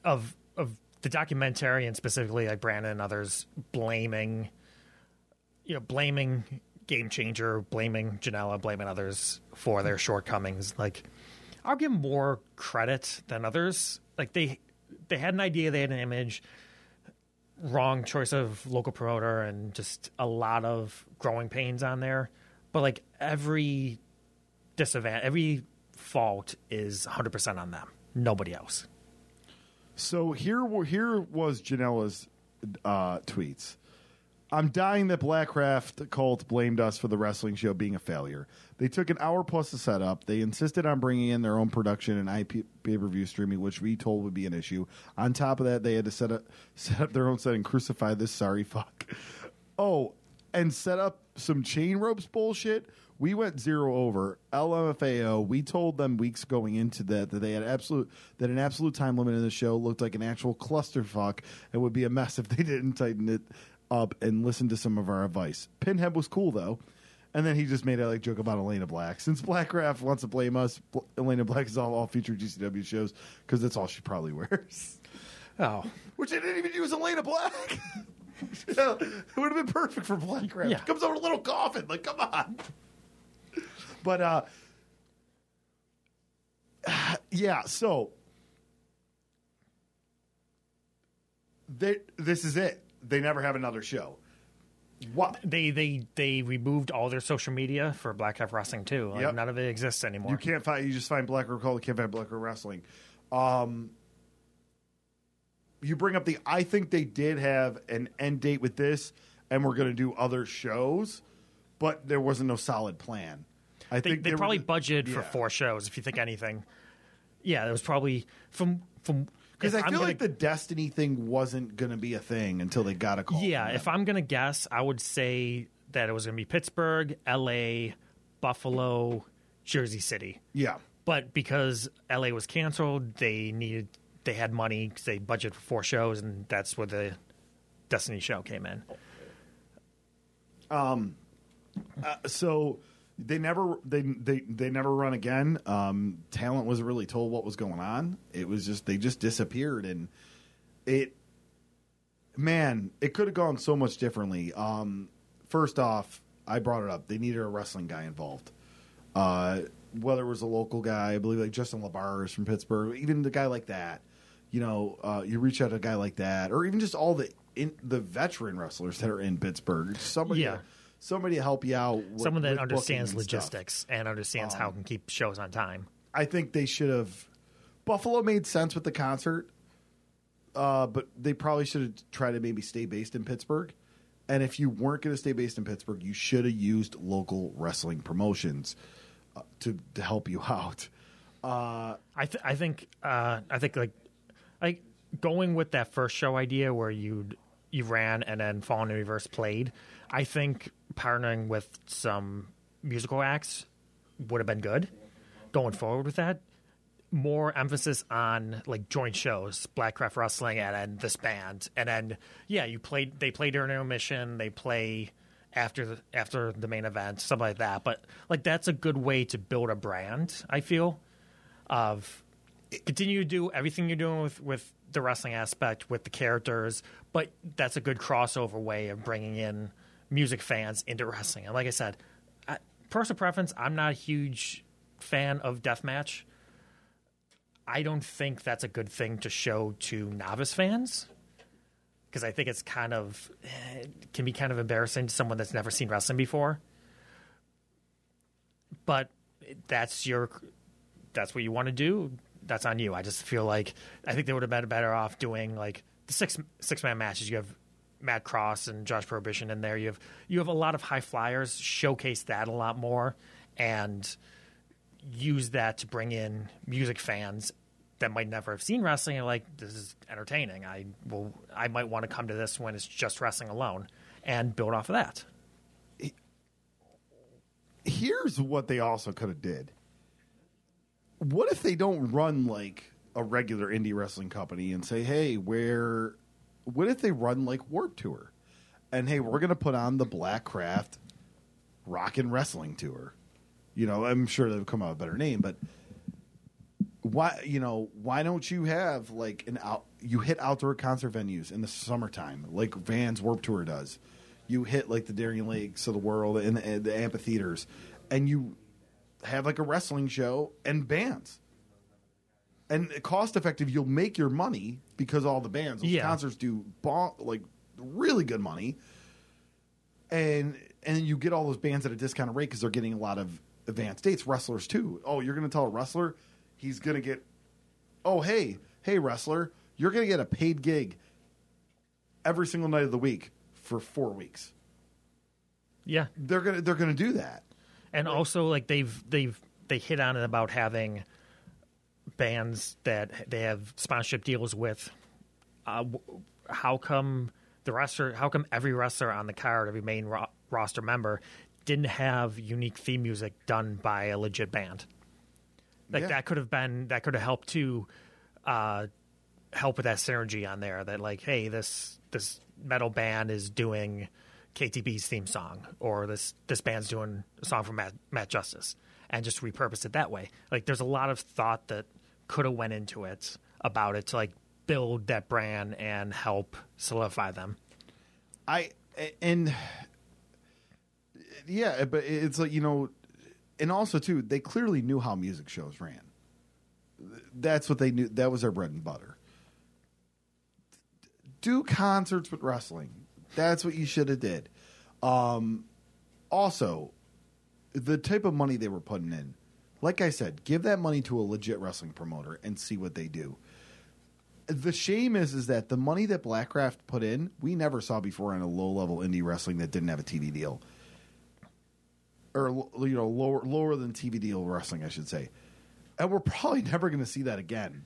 of of the documentary and specifically like Brandon and others blaming, you know, blaming Game Changer, blaming Janela, blaming others for their shortcomings. Like, I'll give more credit than others. Like they they had an idea, they had an image, wrong choice of local promoter, and just a lot of growing pains on there. But like every disadvantage, every fault is 100% on them, nobody else. so here, here was Janela's uh, tweets. I'm dying that Blackcraft cult blamed us for the wrestling show being a failure. They took an hour plus to set up. They insisted on bringing in their own production and IP pay per view streaming, which we told would be an issue. On top of that, they had to set up set up their own set and crucify this sorry fuck. Oh, and set up some chain ropes bullshit. We went zero over LMFAO. We told them weeks going into that that they had absolute that an absolute time limit in the show looked like an actual clusterfuck and would be a mess if they didn't tighten it up and listen to some of our advice. Pinhead was cool though. And then he just made a like joke about Elena Black. Since Blackcraft wants to blame us, Bl- Elena Black is all, all featured GCW shows because that's all she probably wears. Oh, Which they didn't even use Elena Black. it would have been perfect for Blackcraft. Yeah. Comes out in a little coffin. Like, come on. But uh yeah, so they, this is it. They never have another show. What? they they they removed all their social media for Blackcraft Wrestling too. Like Yep. none of it exists anymore. You can't find. You just find Blackcraft Cult. You can't find Blackcraft Wrestling. Um, you bring up the. I think they did have an end date with this, and we're going to do other shows. but there wasn't no solid plan. I They, think they were probably budgeted for yeah. four shows, if you think anything. Yeah, it was probably from from Because I feel gonna- like the Destiny thing wasn't going to be a thing until they got a call. Yeah, if. I'm gonna guess, I would say that it was gonna be Pittsburgh, L.A., Buffalo, Jersey City. yeah, But because LA was canceled, they needed they had money because they budgeted for four shows, and that's where the Destiny show came in. Um, so they never they they they never run again. Um, talent wasn't really told what was going on. It was just they just disappeared, and it man, it could have gone so much differently. Um, first off, I brought it up. They needed a wrestling guy involved. Uh, whether it was a local guy, I believe like Justin LaBar is from Pittsburgh, even the guy like that. You know, uh, you reach out to a guy like that, or even just all the in, the veteran wrestlers that are in Pittsburgh. Somebody, Yeah. Somebody to help you out. With, Someone that understands and stuff. logistics and understands how can keep shows on time. I think they should have. Buffalo made sense with the concert, uh, but they probably should have tried to maybe stay based in Pittsburgh. And if you weren't going to stay based in Pittsburgh, you should have used local wrestling promotions uh, to to help you out. Uh, I th- I think uh, I think like like going with that first show idea where you you ran and then Falling in Reverse played. I think partnering with some musical acts would have been good. Going forward with that, more emphasis on like joint shows, Blackcraft Wrestling, and then this band, and then yeah, you played. They play during intermission. They play after the, after the main event, something like that. But like that's a good way to build a brand. I feel of continue to do everything you're doing with with the wrestling aspect with the characters, but that's a good crossover way of bringing in music fans into wrestling. And like I said, I, personal preference, I'm not a huge fan of deathmatch. I don't think that's a good thing to show to novice fans because I think it's kind of eh, it can be kind of embarrassing to someone that's never seen wrestling before. But that's your that's what you want to do. That's on you. I just feel like I think they would have been better off doing like the six six man matches. You have Matt Cross and Josh Prohibition in there. You have you have a lot of high flyers. Showcase that a lot more and use that to bring in music fans that might never have seen wrestling and like this is entertaining. I will I might want to come to this when it's just wrestling alone and build off of that. here's what they also could have did. What if they don't run like a regular indie wrestling company and say, "Hey, where?" What if they run like Warped Tour, and hey, we're going to put on the Black Craft Rock and Wrestling Tour. You know, I'm sure they've come out with a better name, but why? You know, why don't you have like an out? You hit outdoor concert venues in the summertime, like Vans Warped Tour does. You hit like the Darien Lakes of the world and the, and the amphitheaters, and you have like a wrestling show and bands. And cost effective, you'll make your money because all the bands, those Yeah. concerts do bon- like really good money, and and you get all those bands at a discounted rate because they're getting a lot of advanced dates. Wrestlers too. Oh, you're going to tell a wrestler he's going to get. Oh, hey, hey, wrestler, you're going to get a paid gig every single night of the week for four weeks. Yeah. They're gonna they're gonna do that. and also like they've they've they hit on it about having bands that they have sponsorship deals with. Uh, how come the wrestler? How come every wrestler on the card, every main ro- roster member, didn't have unique theme music done by a legit band? Like Yeah. that could have been that could have helped to uh, help with that synergy on there. That like, hey, this this metal band is doing KTB's theme song, or this this band's doing a song from Matt, Matt Justice, and just repurpose it that way. Like, there's a lot of thought that could have went into it about it to like build that brand and help solidify them. I and yeah, but it's like you know, and also too, they clearly knew how music shows ran. That's what they knew. That was their bread and butter. Do concerts with wrestling. That's what you should have did. Um, also, the type of money they were putting in. Like I said, give that money to a legit wrestling promoter and see what they do the shame is is that the money that Blackcraft put in, we never saw before in a low level indie wrestling that didn't have a TV deal. or you know lower lower than TV deal wrestling, I should say. And we're probably never going to see that again.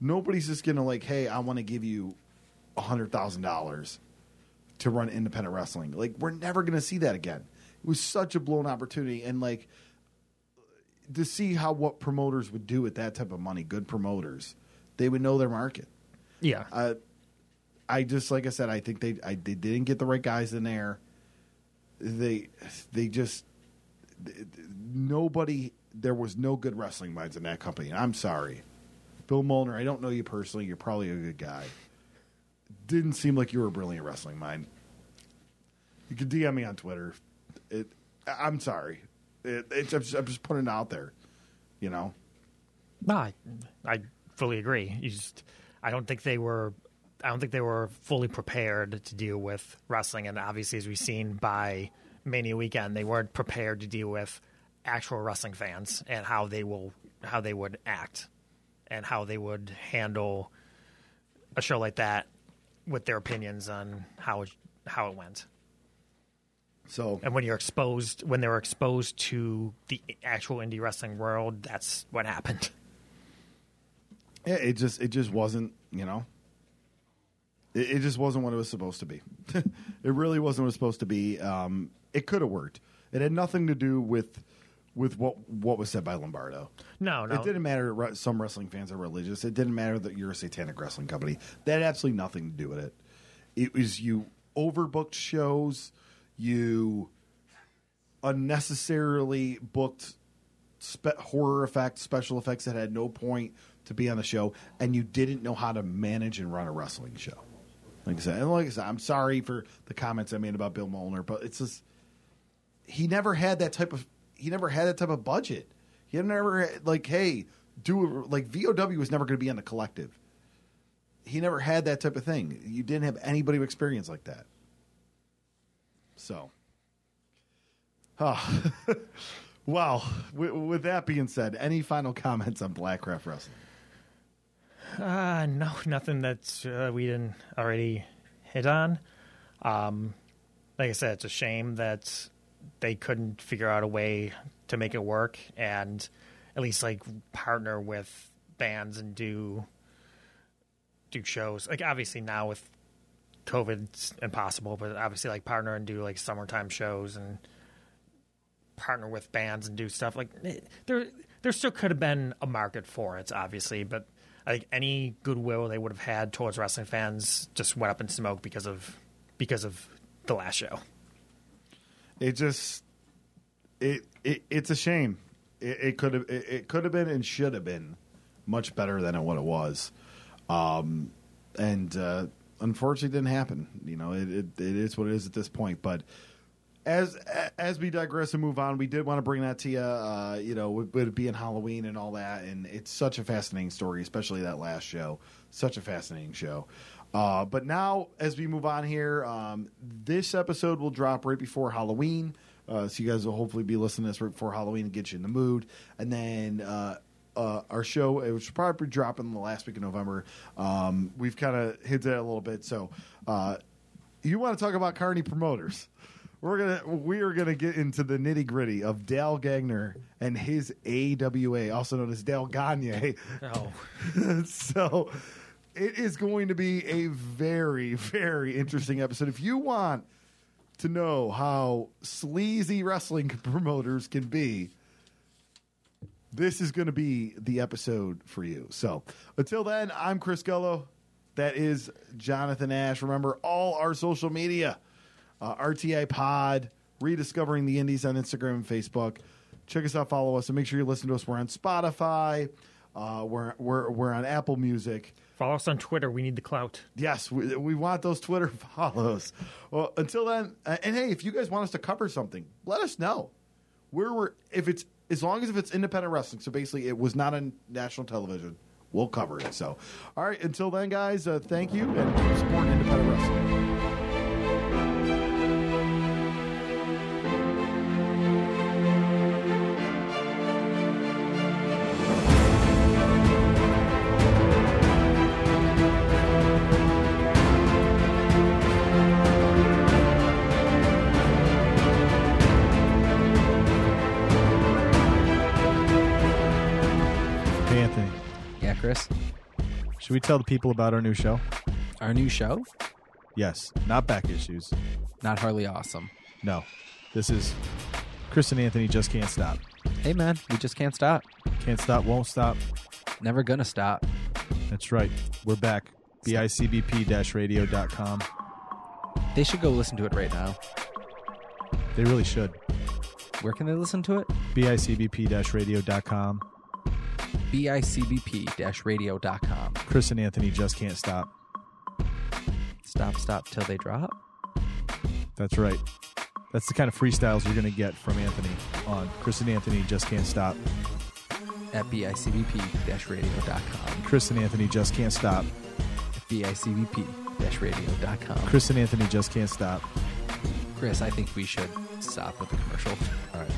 Nobody's just going to like, hey, I want to give you hundred thousand dollars to run independent wrestling. Like we're never going to see that again. It was such a blown opportunity, and like to see how what promoters would do with that type of money. Good promoters, they would know their market. Yeah. Uh, I just like I said, I think they I, they didn't get the right guys in there. They they just nobody. There was no good wrestling minds in that company. I'm sorry, Bill Molnar. I don't know you personally. You're probably a good guy. Didn't seem like you were a brilliant wrestling mind. You can DM me on Twitter. It. I'm sorry. It, it's, I'm, just, I'm just putting it out there. You know. No, I, I fully agree. You just, I don't think they were, I don't think they were fully prepared to deal with wrestling, and obviously, as we've seen by Mania weekend, they weren't prepared to deal with actual wrestling fans and how they will, how they would act, and how they would handle a show like that with their opinions on how how it went. So And when you're exposed, when they were exposed to the actual indie wrestling world, that's what happened. Yeah, it just it just wasn't, you know. It, it just wasn't what it was supposed to be. it really wasn't what it was supposed to be. Um, it could have worked. It had nothing to do with with what what was said by Lombardo. No, no. It didn't matter. Some wrestling fans are religious. It didn't matter that you're a satanic wrestling company. That had absolutely nothing to do with it. It was you overbooked shows. You unnecessarily booked spe- horror effects, special effects that had no point to be on the show, and you didn't know how to manage and run a wrestling show. Like I said, and like I said, I'm sorry for the comments I made about Bill Molnar, but it's just he never had that type of he never had that type of budget. He never had, like, hey, do like VOW was never going to be on the collective. He never had that type of thing. You didn't have anybody with experience like that. So, oh. well, with, with that being said, any final comments on Blackcraft Wrestling? Uh, no, nothing that uh, we didn't already hit on. Um, like I said, it's a shame that they couldn't figure out a way to make it work and at least like partner with bands and do do shows. Like obviously now with COVID, it's impossible, but obviously like partner and do like summertime shows and partner with bands and do stuff like eh, there. There still could have been a market for it, obviously, but I think any goodwill they would have had towards wrestling fans just went up in smoke because of because of the last show. It just it, it it's a shame. It, it could have it, it could have been and should have been much better than what it was, um, and uh, unfortunately didn't happen. You know, it, it it is what it is at this point. But as as we digress and move on, we did want to bring that to you. Uh, you know, with, with it being Halloween and all that, and it's such a fascinating story, especially that last show. Such a fascinating show. Uh, but now, as we move on here, um, this episode will drop right before Halloween. Uh, so you guys will hopefully be listening to this right before Halloween and get you in the mood. And then uh, uh, our show, it should probably dropping the last week of November. Um, we've kind of hit that a little bit. So uh, you want to talk about Carney promoters? We're gonna we are gonna get into the nitty gritty of Dale Gagner and his AWA, also known as Dale Gagne. Oh, so it is going to be a very, very interesting episode. If you want to know how sleazy wrestling promoters can be, this is going to be the episode for you. So until then, I'm Chris Gullo. That is Jonathan Ash. Remember all our social media uh, RTI Pod, Rediscovering the Indies on Instagram and Facebook. Check us out, follow us, and make sure you listen to us. We're on Spotify. Uh, we're, we're, we're on Apple Music. follow us on Twitter. We need the clout. Yes, we, we want those Twitter follows. Well, until then, uh, and hey, if you guys want us to cover something, let us know. We're, we're if it's as long as if it's independent wrestling. So basically, it was not on national television. We'll cover it. So, all right. Until then, guys, uh, thank you and keep supporting independent wrestling. Tell the people about our new show? Our new show, Yes, not back issues. Not Hardly Awesome. No, this is Chris and Anthony just can't stop. Hey, man, we just can't stop. Can't stop, won't stop. Never gonna stop. That's right. We're back. bicbp-radio.com. They should go listen to it right now. They really should. Where can they listen to it? bicbp-radio.com. bicbp-radio.com. Chris and Anthony just can't stop. Stop, stop till they drop. That's right. That's the kind of freestyles you're going to get from Anthony on Chris and Anthony just can't stop. At bicbp-radio.com. Chris and Anthony just can't stop. At bicbp-radio.com. Chris and Anthony just can't stop. Chris, I think we should stop with the commercial. All right.